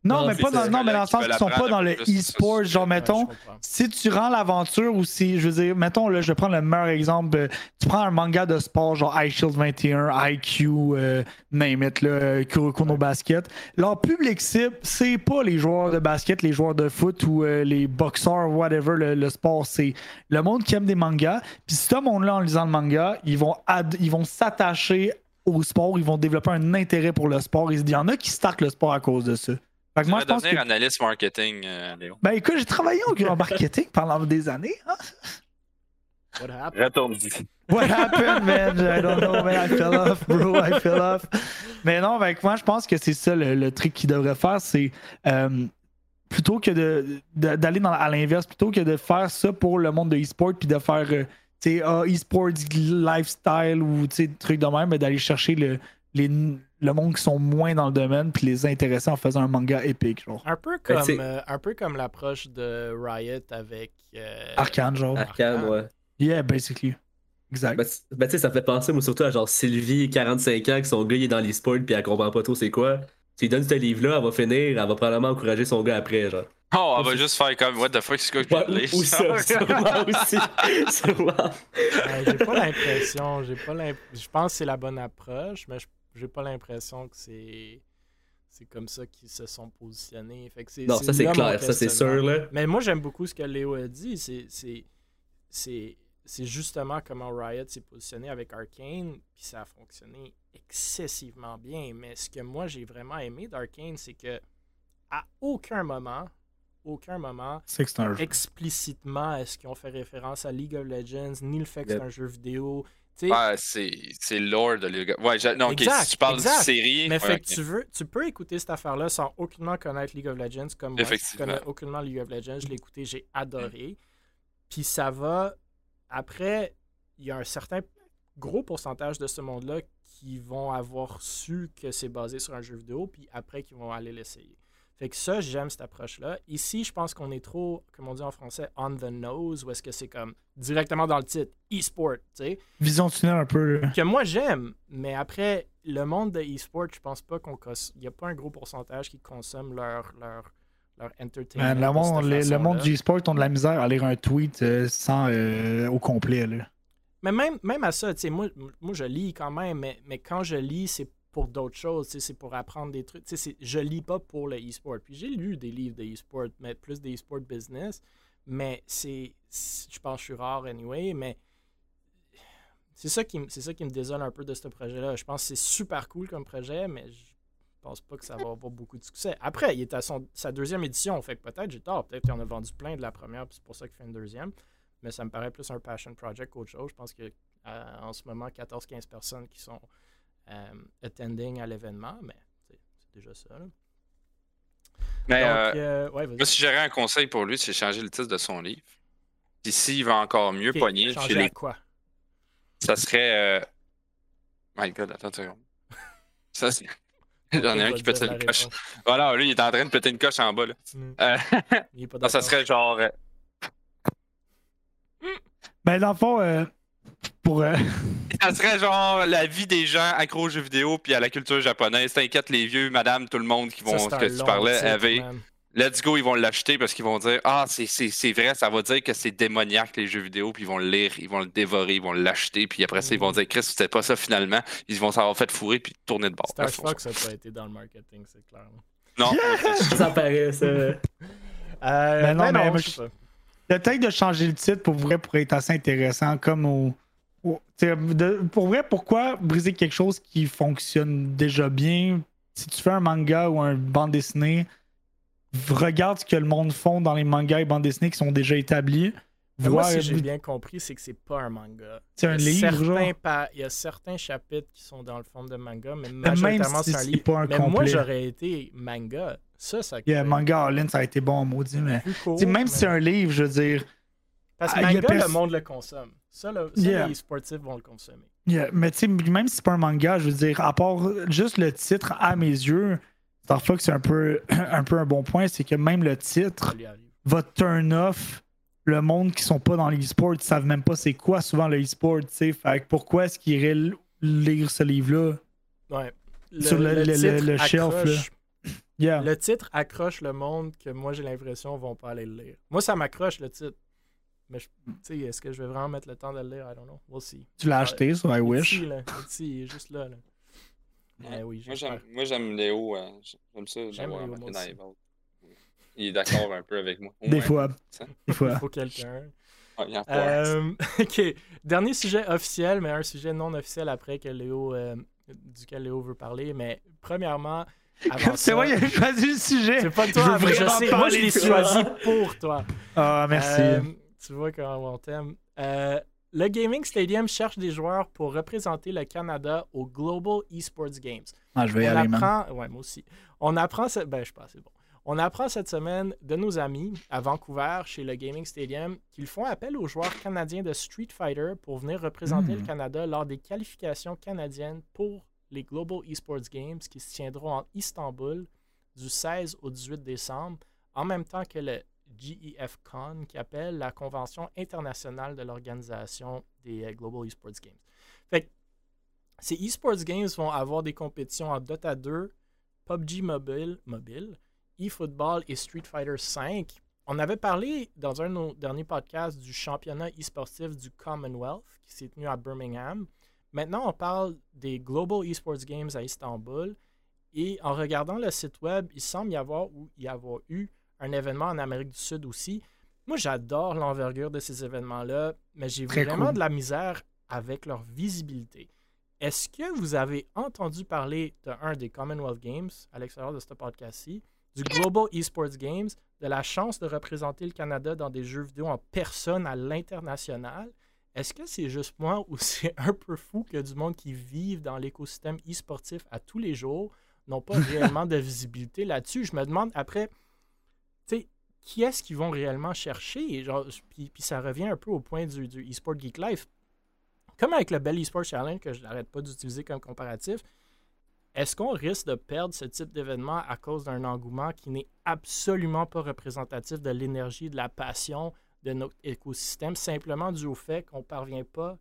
Non, mais pas dans, non, mais dans le sens qu'ils sont pas dans le e-sport. Genre, mettons, si tu rends l'aventure ou si, je veux dire, mettons, là, je vais prendre le meilleur exemple. Tu prends un manga de sport, genre iShield 21, IQ, euh, name it, là, Kuroko no Basket. Leur public cible, c'est pas les joueurs de basket, les joueurs de foot ou euh, les boxeurs, whatever, le, sport. C'est le monde qui aime des mangas. Puis ce monde-là, en lisant le manga, ils vont, ils vont s'attacher au sport, ils vont développer un intérêt pour le sport. Il y en a qui startent le sport à cause de ça. Fait que moi, je pense devenir que... analyste marketing, euh, Léo. Ben écoute, j'ai travaillé en marketing pendant des années. Hein? What happened? Retourne What happened, man? I don't know, man. I fell off, bro. I fell off. Mais non, avec moi, je pense que c'est ça le, truc qu'il devrait faire. C'est euh, plutôt que d'aller de, à l'inverse, plutôt que de faire ça pour le monde de e-sport puis de faire euh, tu sais, uh, e-sport lifestyle ou des trucs de même, mais d'aller chercher le, les, le monde qui sont moins dans le domaine puis les intéresser en faisant un manga épique genre. Un peu comme euh, un peu comme l'approche de Riot avec euh, Arkane genre. Arkane ouais. Yeah, basically. Exact. Ben, ben tu sais ça fait penser moi surtout à genre Sylvie 45 ans qui son gars il est dans l'e-sport puis elle comprend pas trop c'est quoi. Si il donne ce livre là, elle va finir, elle va probablement encourager son gars après genre. Oh, elle va juste faire comme What the fuck, c'est quoi que je Ou ça, sûrement aussi. sûrement. j'ai pas l'impression, j'ai pas l'impression. Je pense que c'est la bonne approche, mais je j'ai pas l'impression que c'est c'est comme ça qu'ils se sont positionnés. Fait que non, ça c'est clair, ça c'est sûr. Là. Mais moi j'aime beaucoup ce que Léo a dit. C'est justement comment Riot s'est positionné avec Arkane, puis ça a fonctionné excessivement bien. Mais ce que moi j'ai vraiment aimé d'Arkane, c'est que à aucun moment, aucun moment, explicitement, est-ce qu'ils ont fait référence à League of Legends, ni le fait que c'est un jeu vidéo, Ouais, c'est l'or de League of Ouais, non, exact, si tu parles de série. Mais fait que tu, veux, tu peux écouter cette affaire-là sans aucunement connaître League of Legends comme moi. Je connais aucunement League of Legends. Je l'ai écouté, j'ai adoré. Puis ça va. Après, il y a un certain gros pourcentage de ce monde-là qui vont avoir su que c'est basé sur un jeu vidéo, puis après, qui vont aller l'essayer. Fait que ça, j'aime cette approche-là. Ici, je pense qu'on est trop, comme on dit en français, on the nose, ou est-ce que c'est comme directement dans le titre, e-sport, tu sais. Vision tunnel un peu. Que moi, j'aime, mais après, le monde de e-sport, je pense pas qu'on Il n'y a pas un gros pourcentage qui consomme leur, leur, leur entertainment. le, monde, le monde du e-sport ont de la misère à lire un tweet euh, sans, euh, au complet, là. Mais même, même à ça, tu sais, moi, moi, je lis quand même, mais, mais quand je lis, c'est pour d'autres choses, c'est pour apprendre des trucs. Je lis pas pour le e-sport. Puis j'ai lu des livres de e-sport, mais plus des e-sport business. Mais c'est. Je pense que je suis rare anyway, mais c'est ça, qui, ça qui me désole un peu de ce projet-là. Je pense que c'est super cool comme projet, mais je pense pas que ça va avoir beaucoup de succès. Après, il est à son, sa deuxième édition, fait que peut-être j'ai tort. Peut-être qu'il en a vendu plein de la première, puis c'est pour ça qu'il fait une deuxième. Mais ça me paraît plus un passion project qu'autre chose. Je pense que en ce moment, 14-15 personnes qui sont euh, attending à l'événement, mais c'est déjà ça. Mais euh, euh, moi, si j'aurais un conseil pour lui, c'est changer le titre de son livre. Puis s'il va encore mieux okay, poigner chez les... quoi? Ça serait. My God, attends une seconde. Ça, c'est. J'en ai un qui pète une coche. Voilà, lui, il est en train de péter une coche en bas. Là. Mm. ça serait genre. Ben, dans le fond, pour. Ça serait genre la vie des gens accro aux jeux vidéo puis à la culture japonaise. T'inquiète les vieux, madame, tout le monde qui vont. que tu parlais, avait. Let's go, ils vont l'acheter parce qu'ils vont dire Ah, c'est vrai, ça va dire que c'est démoniaque les jeux vidéo, puis ils vont le lire, ils vont le dévorer, ils vont l'acheter, puis après ça, ils vont mm. dire Chris, c'était pas ça finalement. Ils vont s'avoir fait fourrer puis tourner de bord. Star Fox, ça n'a pas été dans le marketing, c'est clair. Non. ça paraît, ça. Euh, ben non, mais, moi, je... Peut-être de changer le titre pour vrai pourrait être assez intéressant, comme au pour vrai, pourquoi briser quelque chose qui fonctionne déjà bien? Si tu fais un manga ou un bande dessinée, regarde ce que le monde font dans les mangas et bandes dessinées qui sont déjà établis. Moi, si j'ai bien compris, c'est que c'est pas un manga. C'est un livre. Il y a certains chapitres qui sont dans le fond de manga, mais majoritairement c'est un livre. Pas un mais moi, j'aurais été manga. Ça, ça. Yeah, manga all ça a été bon, maudit, mais même si c'est un livre, je veux dire, Parce que ah, manga, le monde le consomme. Ça, les sportifs vont le consommer. Mais tu sais, même si c'est pas un manga, je veux dire, à part juste le titre, à mes yeux, Star Fox, c'est un peu, un peu un bon point, c'est que même le titre va turn off le monde qui sont pas dans l'e-sport, ils savent même pas c'est quoi souvent le e-sport, tu sais. Fait pourquoi est-ce qu'ils iraient lire ce livre-là? Ouais. sur le, le, shelf, là. Le titre accroche le monde que moi j'ai l'impression vont pas aller le lire. Moi, ça m'accroche le titre. Mais tu sais, est-ce que je vais vraiment mettre le temps de le lire? I don't know. We'll see. Tu l'as acheté sur I Wish? Ici, là. il est juste là. là. Eh oui, moi, j'aime Léo. Euh, j'aime ça. J'aime Léo. Il est d'accord un peu avec moi. Des fois. Des fois. Il faut quelqu'un. Euh, ok. Dernier sujet officiel, mais un sujet non officiel après que Léo, euh, duquel Léo veut parler. Mais premièrement, c'est moi, il a choisi le sujet. C'est pas toi, je, je sais. Moi, je l'ai choisi pour toi. Ah, merci. Euh, tu vois comment on t'aime. le Gaming Stadium cherche des joueurs pour représenter le Canada au Global Esports Games. Ah, je vais y aller, apprend... Ouais, moi aussi. On apprend... Ben, je pense c'est bon. On apprend cette semaine de nos amis à Vancouver, chez le Gaming Stadium, qu'ils font appel aux joueurs canadiens de Street Fighter pour venir représenter le hmm. Canada lors des qualifications canadiennes pour les Global Esports Games qui se tiendront en Istanbul du 16 au 18 décembre, en même temps que le GEF-CON, qui appelle la Convention internationale de l'organisation des euh, Global Esports Games. Fait ces Esports Games vont avoir des compétitions en Dota 2, PUBG Mobile, mobile eFootball et Street Fighter V. On avait parlé dans un de nos derniers podcasts du championnat e-sportif du Commonwealth qui s'est tenu à Birmingham. Maintenant, on parle des Global Esports Games à Istanbul. Et en regardant le site web, il semble y avoir ou y avoir eu un événement en Amérique du Sud aussi. Moi, j'adore l'envergure de ces événements-là, mais j'ai vraiment de la misère avec leur visibilité. Est-ce que vous avez entendu parler de un des Commonwealth Games à l'extérieur de ce podcast-ci? du Global Esports Games, de la chance de représenter le Canada dans des jeux vidéo en personne à l'international? Est-ce que c'est juste moi ou c'est un peu fou que du monde qui vivent dans l'écosystème e-sportif à tous les jours n'ont pas réellement de visibilité là-dessus? Je me demande après, sais, qui est-ce qu'ils vont réellement chercher? Genre, puis, ça revient un peu au point du, du eSport Geek Life. Comme avec le Bell eSport Challenge, que je n'arrête pas d'utiliser comme comparatif, est-ce qu'on risque de perdre ce type d'événement à cause d'un engouement qui n'est absolument pas représentatif de l'énergie, de la passion de notre écosystème, simplement dû au fait qu'on ne parvient pas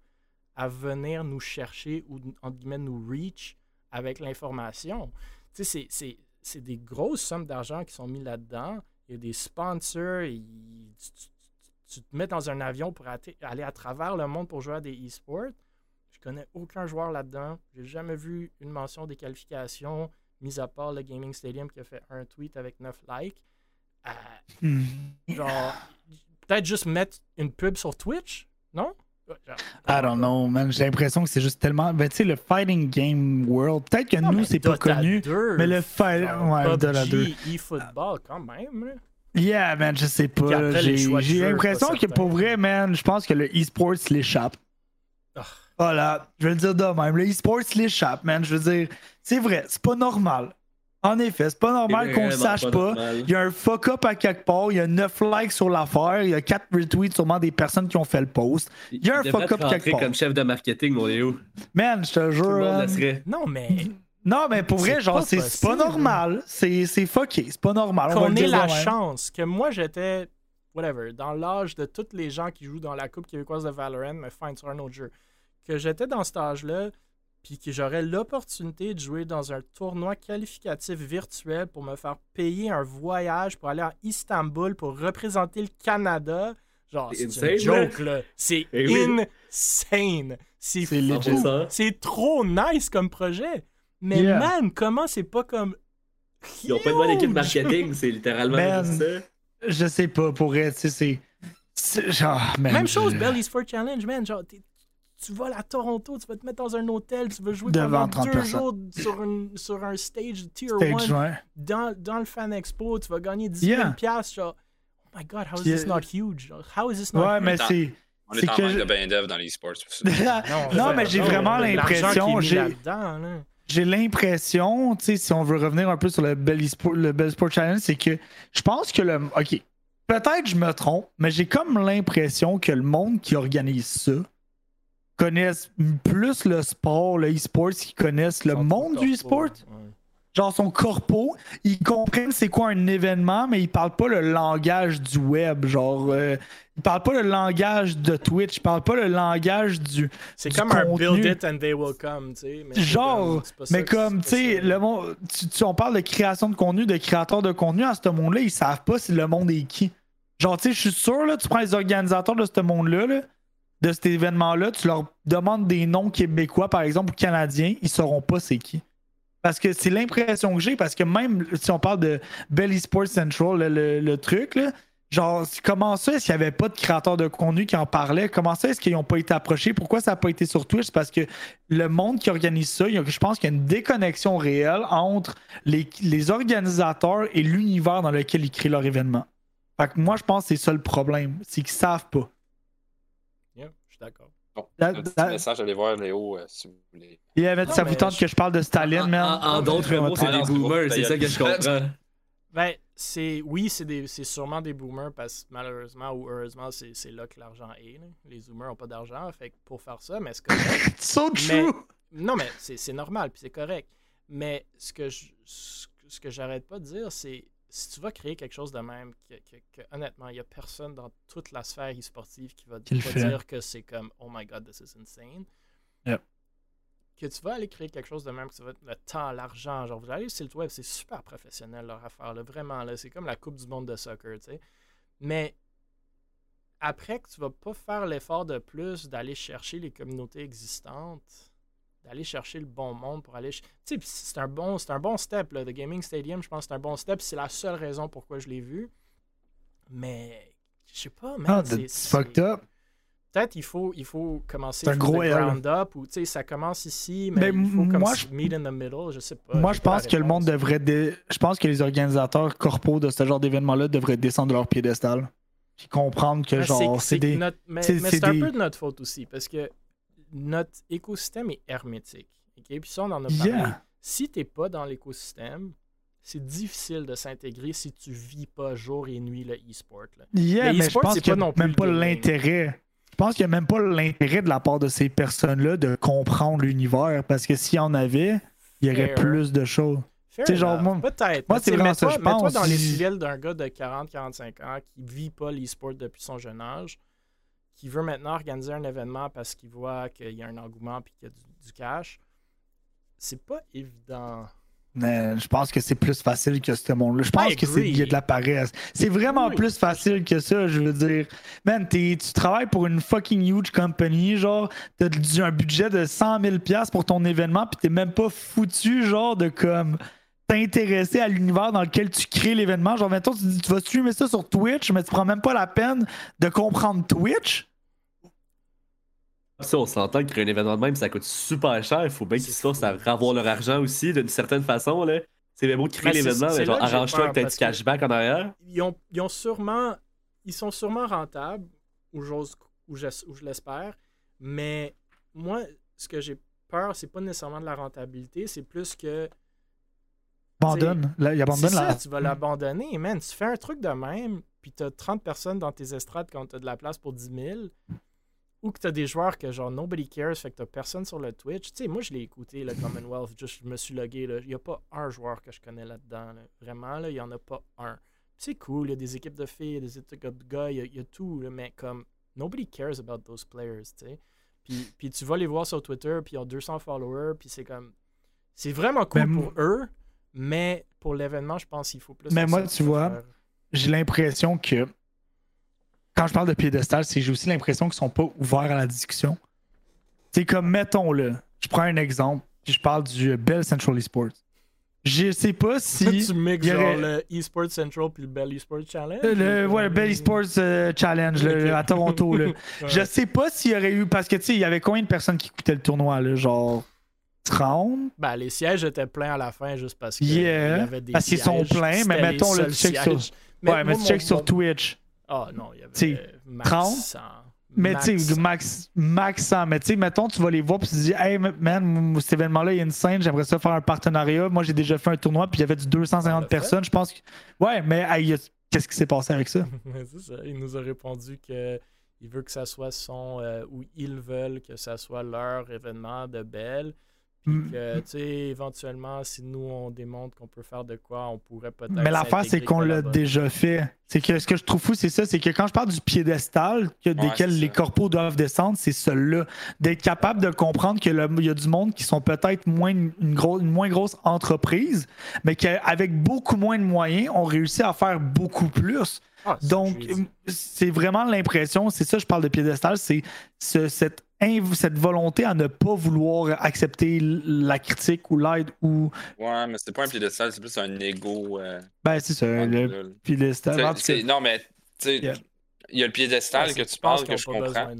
à venir nous chercher ou, entre guillemets, nous reach avec l'information? Tu sais, c'est des grosses sommes d'argent qui sont mis là-dedans. Il y a des sponsors. tu, te mets dans un avion pour aller à travers le monde pour jouer à des e-sports connais aucun joueur là-dedans. J'ai jamais vu une mention des qualifications, mis à part le Gaming Stadium qui a fait un tweet avec 9 likes. Euh, hmm. Genre, peut-être juste mettre une pub sur Twitch, non? I don't know, man. J'ai l'impression que c'est juste tellement. Ben, tu sais, le fighting game world, peut-être que nous, c'est pas connu. mais le fighting. Ouais, Dota 2. e-football, quand même. Yeah, man, je sais pas. J'ai l'impression que pour vrai, man, je pense que le e-sports l'échappe. Oh. Voilà, je vais le dire de même. Le e-sports l'échappe, man. Je veux dire, c'est vrai, c'est pas normal. En effet, c'est pas normal qu'on le sache pas. Il y a un fuck-up à quelque part, il y a 9 likes sur l'affaire, il y a 4 retweets sûrement des personnes qui ont fait le post. Il y a un fuck-up quelque part. comme chef de marketing, mon Léo. Man, je te jure. Non, mais. Non, mais pour vrai, genre, c'est pas normal. C'est fucké, c'est pas normal. Qu'on ait la chance que moi, j'étais, whatever, dans l'âge de tous les gens qui jouent dans la Coupe québécoise de Valorant, mais fine, sur un autre jeu que j'étais dans cet âge-là, puis que j'aurais l'opportunité de jouer dans un tournoi qualificatif virtuel pour me faire payer un voyage pour aller à Istanbul pour représenter le Canada. Genre, c'est une joke, là. C'est eh insane. C'est C'est trop nice comme projet. Mais man, comment c'est pas comme. Ils ont pas de bonne équipe marketing, c'est littéralement ça. Je sais pas, pour être, c'est. Genre, Même chose, Belly's for Challenge, man. Genre, tu vas à Toronto, tu vas te mettre dans un hôtel, tu vas jouer pendant deux jours sur, sur un stage tier 1 dans, dans, le Fan Expo, tu vas gagner 10 000 genre, oh my god, how is this not huge? How is this not Ouais, mais c'est... On est, en manque de bain dev dans les sports. non, mais j'ai vraiment l'impression... J'ai l'impression, tu sais, si on veut revenir un peu sur le Bell, Sport, le Bell Sport Challenge, c'est que je pense que le... OK, peut-être je me trompe, mais j'ai comme l'impression que le monde qui organise ça connaissent plus le sport, le e-sport, qu'ils connaissent le monde du e-sport. Genre son corpo, ils comprennent c'est quoi un événement, mais ils parlent pas le langage du web. Genre, euh, ils parlent pas le langage de Twitch, ils parlent pas le langage du. C'est comme un build it and they will come, tu sais. Genre, mais comme, tu sais, le monde. Tu, on parle de création de contenu, de créateurs de contenu, à ce monde-là, ils savent pas si le monde est qui. Genre, tu sais, je suis sûr, là, tu prends les organisateurs de ce monde-là, là, de cet événement-là, tu leur demandes des noms québécois, par exemple, ou canadiens, ils sauront pas c'est qui. Parce que c'est l'impression que j'ai, parce que même si on parle de Belly Sports Central, le, truc, genre, comment ça, est-ce qu'il n'y avait pas de créateurs de contenu qui en parlaient? Comment ça, est-ce qu'ils n'ont pas été approchés? Pourquoi ça n'a pas été sur Twitch? Parce que le monde qui organise ça, je pense qu'il y a une déconnexion réelle entre les, les organisateurs et l'univers dans lequel ils créent leur événement. Fait que moi, je pense que c'est ça le problème. C'est qu'ils savent pas. Suis d'accord. Bon, un petit message, allez voir Léo euh, si vous voulez. Yeah, ça vous tente que je parle de Staline, mais En, d'autres mots, c'est des boomers, c'est ça que je comprends. Ben, c'est, oui, c'est, des, c'est sûrement des boomers parce que malheureusement ou heureusement, c'est, c'est là que l'argent est. Les boomers n'ont pas d'argent fait pour faire ça, mais c'est correct. so true! non, mais c'est, c'est normal, puis c'est correct. Mais ce que, je, ce que j'arrête pas de dire, c'est si tu vas créer quelque chose de même, que, honnêtement, il n'y a personne dans toute la sphère e-sportive qui va, dire que c'est comme Oh my god, this is insane. Que tu vas aller créer quelque chose de même, que tu vas le temps, l'argent. Genre, vous allez sur le web, c'est super professionnel leur affaire, là, vraiment. Là, c'est comme la Coupe du monde de soccer, tu sais. Mais après que tu vas pas faire l'effort de plus d'aller chercher les communautés existantes d'aller chercher le bon monde pour aller. Tu sais, c'est un bon, un bon step. Là. The Gaming Stadium, je pense que c'est un bon step. C'est la seule raison pourquoi je l'ai vu. Mais je sais pas, man. Ah, c'est fucked up. Peut-être il faut, il faut commencer un gros ground up ou tu sais ça commence ici mais, il faut comme moi, je... meet in the middle, je sais pas. Moi je pense que le monde devrait je pense que les organisateurs corpaux de ce genre d'événement là devraient descendre de leur piédestal puis comprendre que genre c'est des mais c'est un peu de notre faute aussi parce que notre écosystème est hermétique. Puis ça, on en a parlé. Si tu n'es pas dans l'écosystème, c'est difficile de s'intégrer si tu vis pas jour et nuit le e-sport. Yeah, mais je pense qu'il n'y a même pas l'intérêt. Je pense qu'il n'y a même pas l'intérêt de la part de ces personnes-là de comprendre l'univers. Parce que s'il y en avait, il y aurait plus de choses. Genre, Peut-être. Moi, c'est vraiment ça, je pense. Mets-toi dans les civils d'un gars de 40-45 ans qui vit pas l'e-sport depuis son jeune âge qui veut maintenant organiser un événement parce qu'il voit qu'il y a un engouement et qu'il y a du, cash, c'est pas évident. Mais je pense que c'est plus facile que ce monde-là. Je pense que c'est y a de la paresse. C'est vraiment plus facile que ça, je veux dire. Man, tu travailles pour une fucking huge company, genre, t'as un budget de 100 000 pour ton événement, puis t'es même pas foutu, genre, de comme t'intéresser à l'univers dans lequel tu crées l'événement. Genre, mettons, tu dis, tu vas streamer ça sur Twitch, mais tu prends même pas la peine de comprendre Twitch. Ça, on s'entend que créer un événement de même, ça coûte super cher. Il faut bien qu'ils se à avoir leur argent aussi, d'une certaine façon. Là. C'est bien beau de créer l'événement, mais genre, arrange-toi avec du cashback en arrière. Ils, ont, ils ont sûrement. Ils sont sûrement rentables, ou, ou je, je l'espère, mais moi, ce que j'ai peur, c'est pas nécessairement de la rentabilité, c'est plus que Abandonne. il abandonne ça, tu vas l'abandonner. Man, tu fais un truc de même, puis tu as 30 personnes dans tes estrades quand tu as de la place pour 10 000, ou que tu as des joueurs que genre nobody cares, fait que tu personne sur le Twitch. Tu sais, moi, je l'ai écouté, le Commonwealth, juste, je me suis logué. Il n'y a pas un joueur que je connais là-dedans. Vraiment, il n'y en a pas un. C'est cool, il y a des équipes de filles, des équipes de gars, il y, a tout, mais comme nobody cares about those players, tu sais. Puis, puis tu vas les voir sur Twitter, puis ils ont 200 followers, puis c'est comme. C'est vraiment cool pour eux, mais pour l'événement, je pense qu'il faut plus. Mais moi, tu vois, j'ai l'impression que quand je parle de piédestal, c'est j'ai aussi l'impression qu'ils sont pas ouverts à la discussion. C'est comme, mettons-le, je prends un exemple, puis je parle du Bell Central Esports. Je sais pas si. tu mixes genre le eSports Central puis le Bell Esports Challenge? Le, ouais, le Bell Esports euh, Challenge à Toronto. Là. Je sais pas s'il y aurait eu. Parce que tu sais, il y avait combien de personnes qui écoutaient le tournoi? Là, genre? 30. Ben, les sièges étaient pleins à la fin juste parce que yeah, y avait des Parce qu'ils sont pleins, mais mettons le check sur. ouais, mais check sur Twitch. Ah non, il y avait max 30. Mais tu sais, max, max 100. Mais tu sais, mettons, tu vas les voir puis tu te dis, hey man, cet événement-là, il y a une scène, j'aimerais ça faire un partenariat. Moi, j'ai déjà fait un tournoi puis il y avait du 250 personnes. Je pense que. Ouais, mais il y a qu'est-ce qui s'est passé avec ça? ça. Il nous a répondu que il veut que ça soit son, euh, ou ils veulent que ça soit leur événement de Belle. Puis mm. que, tu sais, éventuellement, si nous, on démontre qu'on peut faire de quoi, on pourrait peut-être. Mais l'affaire, c'est qu'on l'a déjà fait. C'est que ce que je trouve fou, c'est ça, c'est que quand je parle du piédestal que, desquels les corpos doivent descendre, c'est celui-là. D'être capable de comprendre qu'il y a du monde qui sont peut-être moins une, une moins grosse entreprise, mais qu'avec beaucoup moins de moyens, on réussit à faire beaucoup plus. Ah, Donc, c'est vraiment l'impression, c'est ça, je parle de piédestal, c'est ce, cette, cette volonté à ne pas vouloir accepter la critique ou l'aide ou. Ouais, mais c'est pas un piédestal, c'est plus un ego. Euh, ben, c'est ça, le piédestal. Non, mais, tu sais, il y a le piédestal que tu parles que je comprends.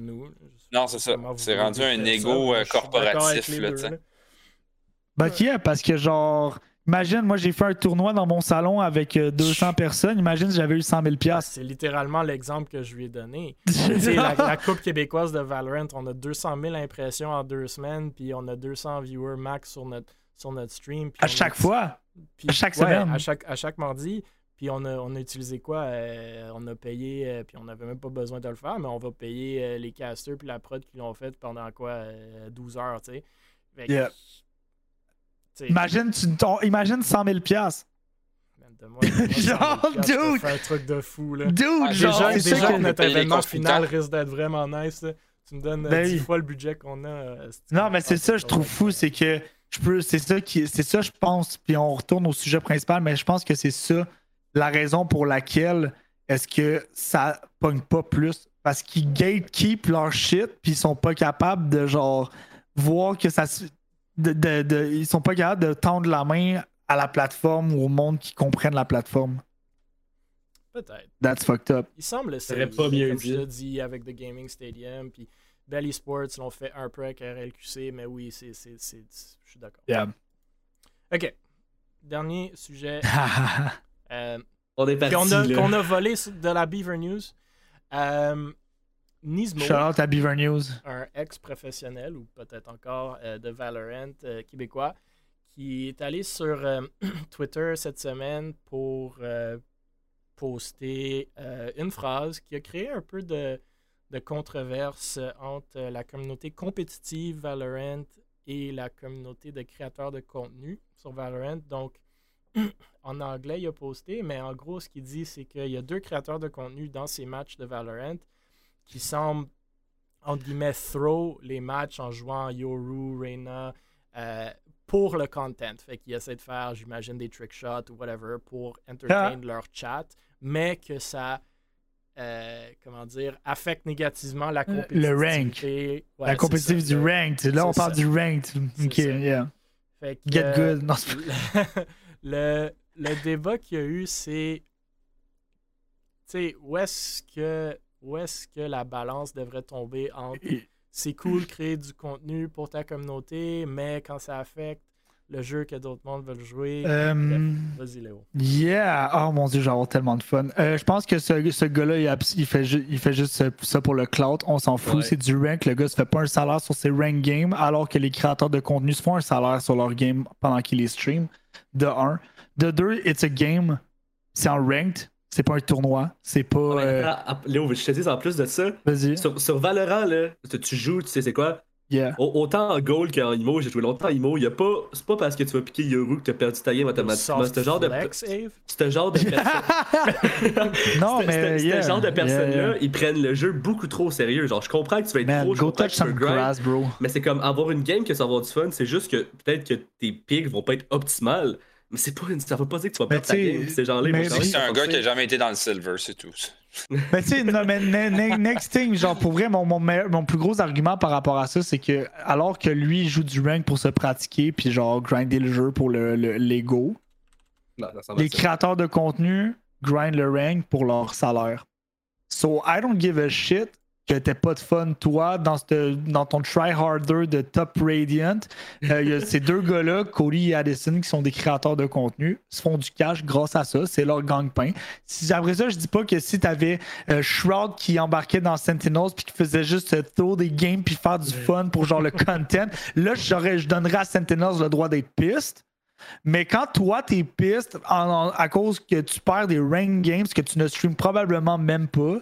Non, c'est ça. C'est rendu un ego euh, corporatif, là, tu sais. Ben, qui est, parce que genre Imagine, moi, j'ai fait un tournoi dans mon salon avec 200 euh, personnes. Imagine si j'avais eu 100 000 C'est littéralement l'exemple que je lui ai donné. la, la, Coupe québécoise de Valorant, on a 200 000 impressions en deux semaines, puis on a 200 viewers max sur notre, sur notre stream. à chaque fois? à chaque semaine? À chaque, à chaque mardi. Puis on a, on a utilisé quoi? Euh, on a payé, euh, puis on n'avait même pas besoin de le faire, mais on va payer les casters puis la prod qui l'ont fait pendant quoi? 12 heures, tu sais. Imagine, tu, imagine 100 000 piastres. genre, dude! un truc de fou, là. Dude, ah, genre, déjà, déjà que notre événement final risque d'être vraiment nice. Tu me donnes 10 ben fois le budget qu'on a. Euh, non, mais c'est ça, je trouve fou, c'est que je peux, c'est ça qui, c'est ça, je pense. Puis on retourne au sujet principal, mais je pense que c'est ça la raison pour laquelle est-ce que ça pogne pas plus. Parce qu'ils gatekeep leur shit, puis ils sont pas capables de genre voir que ça de, de, ils sont pas capables de tendre la main à la plateforme ou au monde qui comprenne la plateforme. Peut-être. That's fucked up. Il semble c'est pas mieux comme je l'ai dit avec The Gaming Stadium puis Belly Sports l'ont fait un peu avec RLQC mais oui c'est je suis d'accord. Yeah. OK. Dernier sujet. euh, on est parti. Qu'on a, a, volé de la Beaver News. Euh, Nismo. Shout à Beaver News. Un ex-professionnel, ou peut-être encore euh, de Valorant euh, québécois, qui est allé sur euh, Twitter cette semaine pour poster une phrase qui a créé un peu de, de controverse entre la communauté compétitive Valorant et la communauté de créateurs de contenu sur Valorant. Donc, en anglais, il a posté, mais en gros, ce qu'il dit, c'est qu'il y a deux créateurs de contenu dans ces matchs de Valorant qui semble, entre guillemets, throw les matchs en jouant Yoru, Reina, euh, pour le content. Fait qu'ils essaient de faire, j'imagine, des trick shots ou whatever pour entertain ah. leur chat, mais que ça, euh, comment dire, affecte négativement la compétitivité. Le rank. la compétitivité du rank. Là, on parle du rank. Ok, yeah. Fait que, Get good. Non, le, le débat qu'il y a eu, c'est. Tu sais, où est-ce que où est-ce que la balance devrait tomber entre c'est cool créer du contenu pour ta communauté, mais quand ça affecte le jeu que d'autres mondes veulent jouer. Euh, vas-y, Léo. Yeah! Oh mon dieu, j'ai tellement de fun. Euh, je pense que ce, ce gars-là, il, fait il fait juste ça pour le cloud. On s'en fout. C'est du rank. Le gars se fait pas un salaire sur ses rank games, alors que les créateurs de contenu se font un salaire sur leur game pendant qu'ils les stream. De un. De deux, it's a game. C'est en ranked. C'est pas un tournoi. C'est pas. Euh, Léo, je te dis en plus de ça. Vas-y. Sur, sur, Valorant, là, tu joues, tu sais c'est quoi? Yeah. Autant en goal qu'en IMO, j'ai joué longtemps en IMO. Y a pas, c'est pas parce que tu vas piquer Yoru que tu as perdu ta game automatiquement. C'est ce genre de. C'est genre de personne. non, mais. C'est ce genre de personnes-là, ils prennent le jeu beaucoup trop au sérieux. Genre, je comprends que tu vas être Man, trop go touch some grass, bro. Mais c'est comme avoir une game que ça va avoir du fun. C'est juste que peut-être que tes pics vont pas être optimales. Mais c'est pas, ça veut pas dire que tu vas perdre ta game. C'est genre C'est un gars qui a jamais été dans le silver, c'est tout. mais tu sais, mais next thing, genre pour vrai, mon, mon, mon, plus gros argument par rapport à ça, c'est que alors que lui il joue du rank pour se pratiquer, puis genre grinder le jeu pour le, l'ego, les créateurs de contenu grind le rank pour leur salaire. So I don't give a shit que t'as pas de fun, toi, dans, dans ton try-harder de Top Radiant. Euh, il y a ces deux gars-là, Cody et Addison, qui sont des créateurs de contenu, se font du cash grâce à ça. C'est leur gang-pain. Si, après ça, je dis pas que si t'avais euh, Shroud qui embarquait dans Sentinels puis qui faisait juste tour des games puis faire du fun pour genre le content, là, je donnerais à Sentinels le droit d'être piste. Mais quand toi, t'es piste à cause que tu perds des rank games que tu ne streams probablement même pas,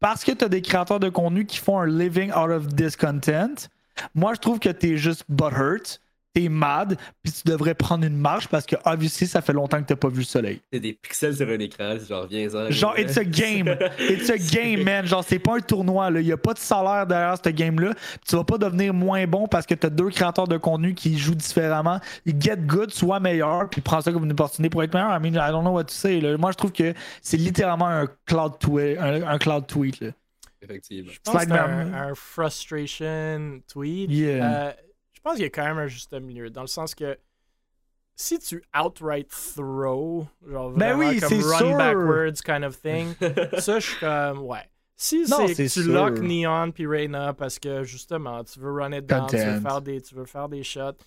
parce que tu as des créateurs de contenu qui font un living out of discontent, moi, je trouve que tu es juste butthurt t'es mad, puis tu devrais prendre une marche parce que, obviously, ça fait longtemps que t'as pas vu le soleil. C'est des pixels sur un écran, genre, viens-en. Genre, it's a game. It's a game, man. Genre, c'est pas un tournoi, là. Y a pas de salaire derrière ce game-là. Tu vas pas devenir moins bon parce que t'as deux créateurs de contenu qui jouent différemment. Get good, sois meilleur, puis prends ça comme une opportunité pour être meilleur. I mean, I don't know what to say. Là. Moi, je trouve que c'est littéralement un cloud tweet. Un, cloud tweet là. Effectivement. Je pense un, un, frustration tweet. Yeah. Euh, pense qu'il y a quand même un juste milieu, dans le sens que si tu outright throw, genre ben vraiment comme run backwards kind of thing, ça je suis comme ouais. Si c'est tu lock Neon puis Reyna parce que justement tu veux run it down, tu veux, faire des, tu veux faire des shots,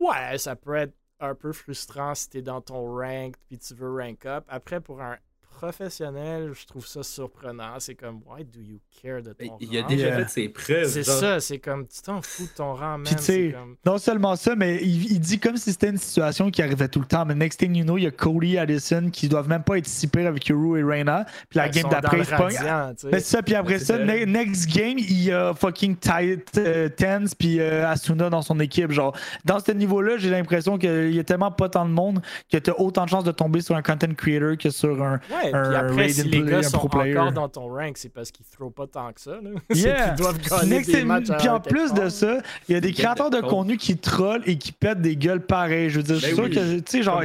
ouais, ça peut être un peu frustrant si t'es dans ton rank puis tu veux rank up. Après, pour un professionnel, je trouve ça surprenant. C'est comme, why do you care de ton Il a déjà fait ses preuves. C'est ça, c'est comme, tu t'en fous de ton rang, même. Comme... Non seulement ça, mais il, dit comme si c'était une situation qui arrivait tout le temps. Mais next thing you know, il y a Cody Addison qui doivent même pas être si pire avec Yuru et Reina. Puis la game d'après, c'est pas. Mais ça, puis après ça, next game, il y a fucking Tight euh, Tens puis euh, Asuna dans son équipe. Genre, dans ce niveau-là, j'ai l'impression qu'il y a tellement pas tant de monde que tu as autant de chances de tomber sur un content creator que sur un, puis après, si les gars sont encore dans ton rank, c'est parce qu'ils ne pas tant que ça. Yeah. doivent gagner des matchs Puis en plus de ça, il y a des créateurs de contenu qui trollent et qui pètent des gueules pareilles. Je veux dire, je suis ben sûr que, tu sais, genre...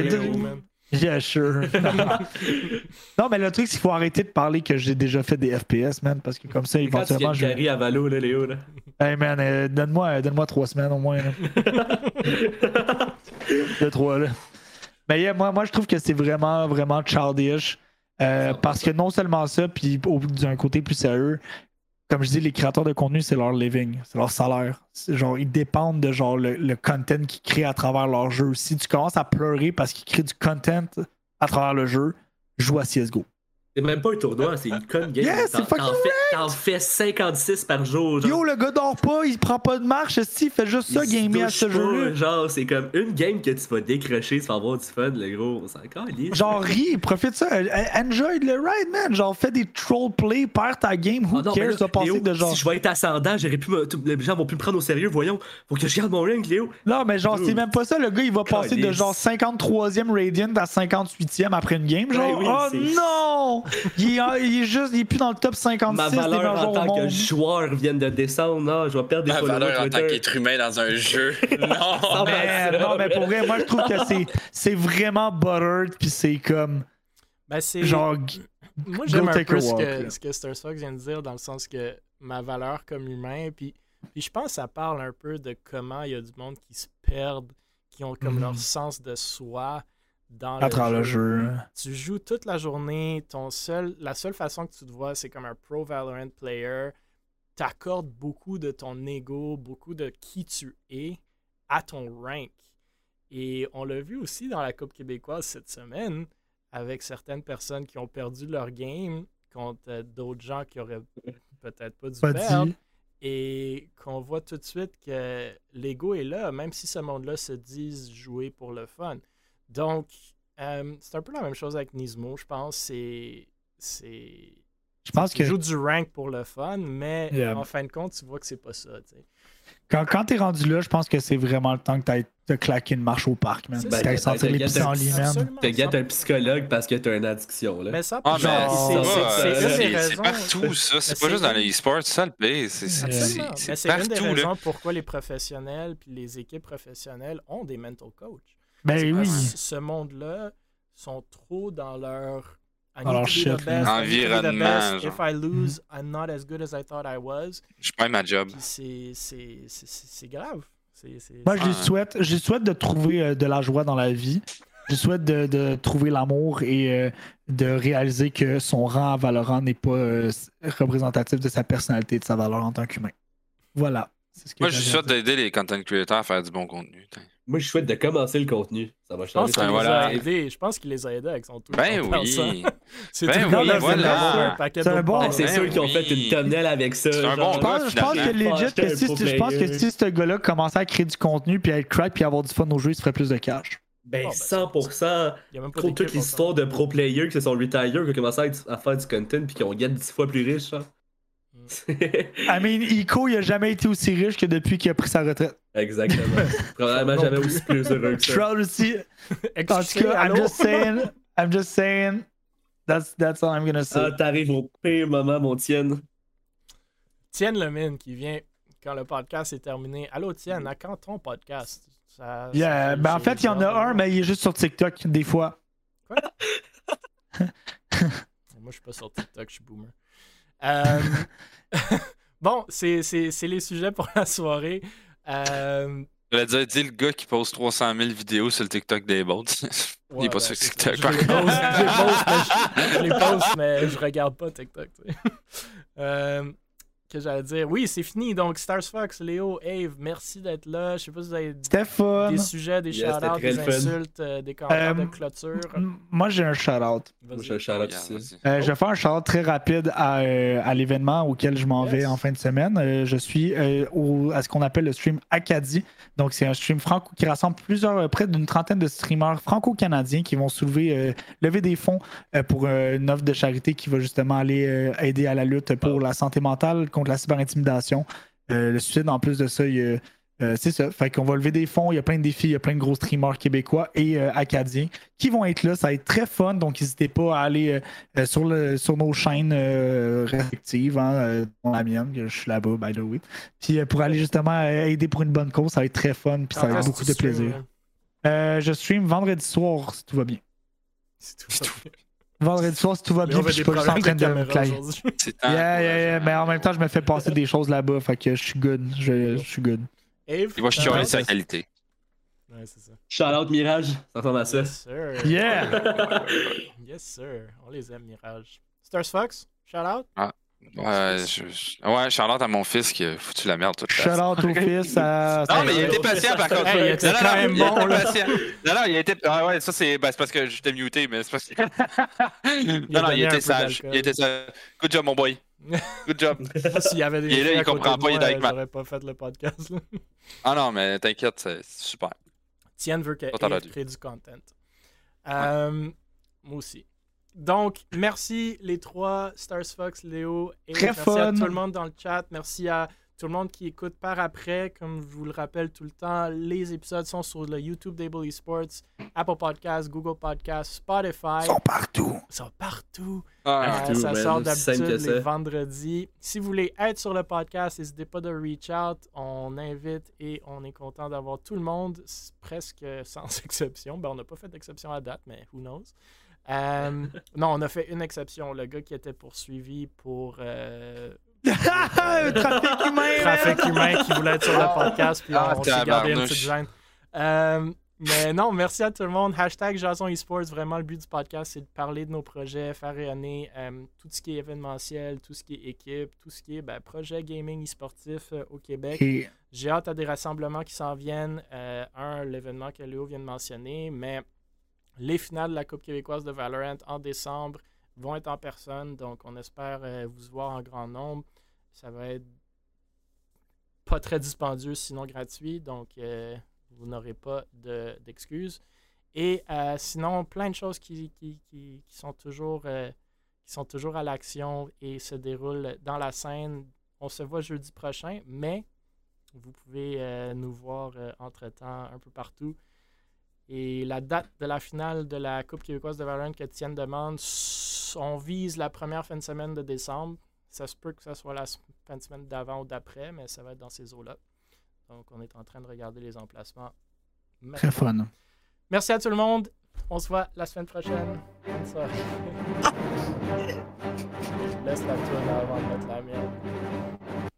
Yeah, sure. non, mais le truc, c'est qu'il faut arrêter de parler que j'ai déjà fait des FPS, man, parce que comme ça, éventuellement. je vais. à Valo, là, Léo, là. Hey, man, euh, donne-moi donne trois semaines au moins. Deux, trois, là. Mais yeah, moi, moi, je trouve que c'est vraiment, vraiment childish. Euh, parce que non seulement ça, puis d'un côté plus sérieux, comme je dis, les créateurs de contenu, c'est leur living, c'est leur salaire. Genre, ils dépendent de genre le, content qu'ils créent à travers leur jeu. Si tu commences à pleurer parce qu'ils créent du content à travers le jeu, joue à CSGO. C'est même pas un tournoi, c'est une con game. Yeah, t'en, fais, fais 56 par jour. Genre. Yo, le gars dort pas, il prend pas de marche, il fait juste ça, gamer à ce jeu Genre, c'est comme une game que tu vas décrocher, tu vas avoir du fun, le gros. On s'en Genre, ris, profite ça. Enjoy le ride, man. Genre, fais des troll play, perds ta game. Who ah cares de passer de genre. Si je vais être ascendant, j'aurais pu les gens vont plus me prendre au sérieux. Voyons, faut que je garde mon rank, Léo. Non, mais genre, c'est même pas ça. Le gars, il va passer de genre 53e Radiant à 58e après une game. Genre, oh non! il, est juste, il est plus dans le top 56 Ma valeur en tant que joueur vient de descendre. Non, je vais perdre des Ma valeur en tant qu'être humain dans un jeu. non, mais, non, mais pour vrai, moi, je trouve que c'est vraiment buttered, puis c'est comme. Ben, c'est. Genre. Moi, j'aime un peu ce que, ce que Star Fox vient de dire, dans le sens que ma valeur comme humain, puis, puis je pense que ça parle un peu de comment il y a du monde qui se perdent, qui ont comme leur mhm. sens de soi dans le, jeu. Tu joues toute la journée, ton seul, la seule façon que tu te vois, c'est comme un pro Valorant player. T'accordes beaucoup de ton ego, beaucoup de qui tu es à ton rank. Et on l'a vu aussi dans la Coupe québécoise cette semaine, avec certaines personnes qui ont perdu leur game contre euh, d'autres gens qui auraient peut-être pas dû perdre. Et qu'on voit tout de suite que l'ego est là, même si ce monde-là se dise jouer pour le fun. Donc, euh, c'est un peu la même chose avec Nismo, je pense. C'est. c'est je pense que. joue du rank pour le fun, mais en fin de compte, tu vois que c'est pas ça. Quand, quand t'es rendu là, je pense que c'est vraiment le temps que t'as de claquer une marche au parc, man. Ben, t'as senti les pissenlits, man. T'as un psychologue parce que t'as une addiction, là. Mais ça, ah, c'est partout, ça. C'est pas juste dans les e-sports, c'est ça le pire. C'est partout, une des raisons pourquoi les professionnels puis les équipes professionnelles ont des mental coachs. Ben oui. Ce monde-là sont trop dans leur environnement. If I lose, I'm not as good as I thought I was. Je perds ma job. C'est grave. Moi, je lui souhaite, je souhaite de trouver euh, de la joie dans la vie. Je souhaite de, de trouver l'amour et euh, de réaliser que son rang à Valorant n'est pas euh, représentatif de sa personnalité et de sa valeur en tant qu'humain. Voilà. Moi, je souhaite d'aider les content creators à faire du bon contenu. Moi, je souhaite de commencer le contenu. Ça va changer. Je pense qu'il les a aidés. Je pense qu'il les a aidés avec son tour. Ben oui. C'est ben oui, voilà. C'est un bon. C'est ceux qui ont fait une tunnel avec ça. C'est un bon gars, je pense que legit, que si, je pense que si ce gars-là commençait à créer du contenu puis à être crack puis avoir du fun au jeu, il se ferait plus de cash. Ben, 100%. Ben, trop toutes les histoires de pro players qui se sont retired, qui ont commencé à, faire du content puis qui ont gagné 10 fois plus riches. Genre. I mean, Ico, il a jamais été aussi riche que depuis qu'il a pris sa retraite. Exactement. Probablement jamais aussi plus heureux que ça. Trout aussi. en tout cas, I'm just saying, I'm just saying, that's, that's all I'm gonna say. Ah, t'arrives au pire moment, mon Tien. Tien Lemine qui vient quand le podcast est terminé. Allô, Tien, à quand ton podcast? Ça, yeah, ben en fait, il y en a un, mais il est juste sur TikTok, des fois. Quoi? Moi, je suis pas sur TikTok, je suis boomer. Euh, bon, c'est les sujets pour la soirée. Euh... Je dire, le gars qui poste 300 000 vidéos sur le TikTok des bots. il est pas sur TikTok. Je, les poste, je, les poste, mais je regarde pas TikTok. Euh, que j'allais dire. Oui, c'est fini. Donc, Stars Fox, Léo, Ave, merci d'être là. Je sais pas si vous avez des sujets, des shout-outs, des insultes, euh, des commentaires de euh, clôture. Moi, j'ai un shout-out. Moi, j'ai un shout-out aussi. Euh, je vais faire un shout-out très rapide à, à l'événement auquel je m'en vais en fin de semaine. je suis au, à ce qu'on appelle le stream Acadie. Donc, c'est un stream franco qui rassemble plusieurs, près d'une trentaine de streamers franco-canadiens qui vont soulever, lever des fonds pour une offre de charité qui va justement aller aider à la lutte pour la santé mentale la cyberintimidation. Euh, le suicide, en plus de ça, euh, c'est ça. Fait qu'on va lever des fonds. Il y a plein de défis. Il y a plein de gros streamers québécois et euh, acadiens qui vont être là. Ça va être très fun. Donc, n'hésitez pas à aller sur, le, sur nos chaînes respectives. Hein, dans la mienne, je suis là-bas, by the way. Puis pour aller justement aider pour une bonne cause, ça va être très fun. Puis ça va être beaucoup de plaisir. je stream vendredi soir si tout va bien. Si tout va bien. Vendredi soir, si tout va bien, puis je suis pas juste en train de me claquer. Yeah, yeah, yeah. Mais en même temps, je me fais passer des choses là-bas, fait que je suis good. Je, suis good. Il va chialer sa qualité. Ouais, c'est ça. Shout out Mirage, ça ressemble à ça. Yes, sir. Yeah! yes, sir. On les aime, Mirage. Stars Fox, shout out. Ah. Ouais, je, ouais, Charlotte à mon fils qui a foutu la merde toute la Charlotte au fils. À... Non, mais il a été patient par contre. il était quand même bon. Non, non, il a été. Ah ouais, ça c'est ben, parce que j'étais muté, mais c'est parce que. non, non, il était sage. Il était sage. Good job, mon boy. Good job. S'il y avait des il est là, il comprend pas, il est avec moi. J'aurais pas fait le podcast. ah non, mais t'inquiète, c'est super. Tienne veut qu'elle crée du content. Euh, moi aussi. Donc, merci les trois, Stars Fox, Léo, et merci à tout le monde dans le chat. Merci à tout le monde qui écoute par après. Comme je vous le rappelle tout le temps, les épisodes sont sur le YouTube d'Able Esports, Apple Podcasts, Google Podcasts, Spotify. Ils sont partout. Ils sont partout. Ah, euh, ça sort d'habitude les vendredis. Si vous voulez être sur le podcast, n'hésitez pas de reach out. On invite et on est content d'avoir tout le monde, presque sans exception. Ben, on n'a pas fait d'exception à date, mais who knows? Euh, non, on a fait une exception. Le gars qui était poursuivi pour. Euh, trafic humain! trafic humain qui voulait être sur le podcast, puis ah, on, s'est gardé une petite gêne. Euh, mais non, merci à tout le monde. Hashtag Jason Esports. Vraiment, le but du podcast, c'est de parler de nos projets, faire rayonner tout ce qui est événementiel, tout ce qui est équipe, tout ce qui est ben, projet gaming e-sportif au Québec. J'ai hâte à des rassemblements qui s'en viennent. un, l'événement que Léo vient de mentionner, mais les finales de la Coupe québécoise de Valorant en décembre vont être en personne, donc on espère euh, vous voir en grand nombre. Ça va être pas très dispendieux, sinon gratuit, donc euh, vous n'aurez pas d'excuses. Et euh, sinon, plein de choses qui, sont, toujours, qui sont toujours à l'action et se déroulent dans la scène. On se voit jeudi prochain, mais vous pouvez nous voir entre-temps un peu partout. Et la date de la finale de la Coupe québécoise de Valorant que Tienne demande, on vise la première fin de semaine de décembre. Ça se peut que ce soit la fin de semaine d'avant ou d'après, mais ça va être dans ces eaux-là. Donc, on est en train de regarder les emplacements. Très fun. Merci à tout le monde. On se voit la semaine prochaine. Ça. Je laisse la tourne avant de mettre la mienne.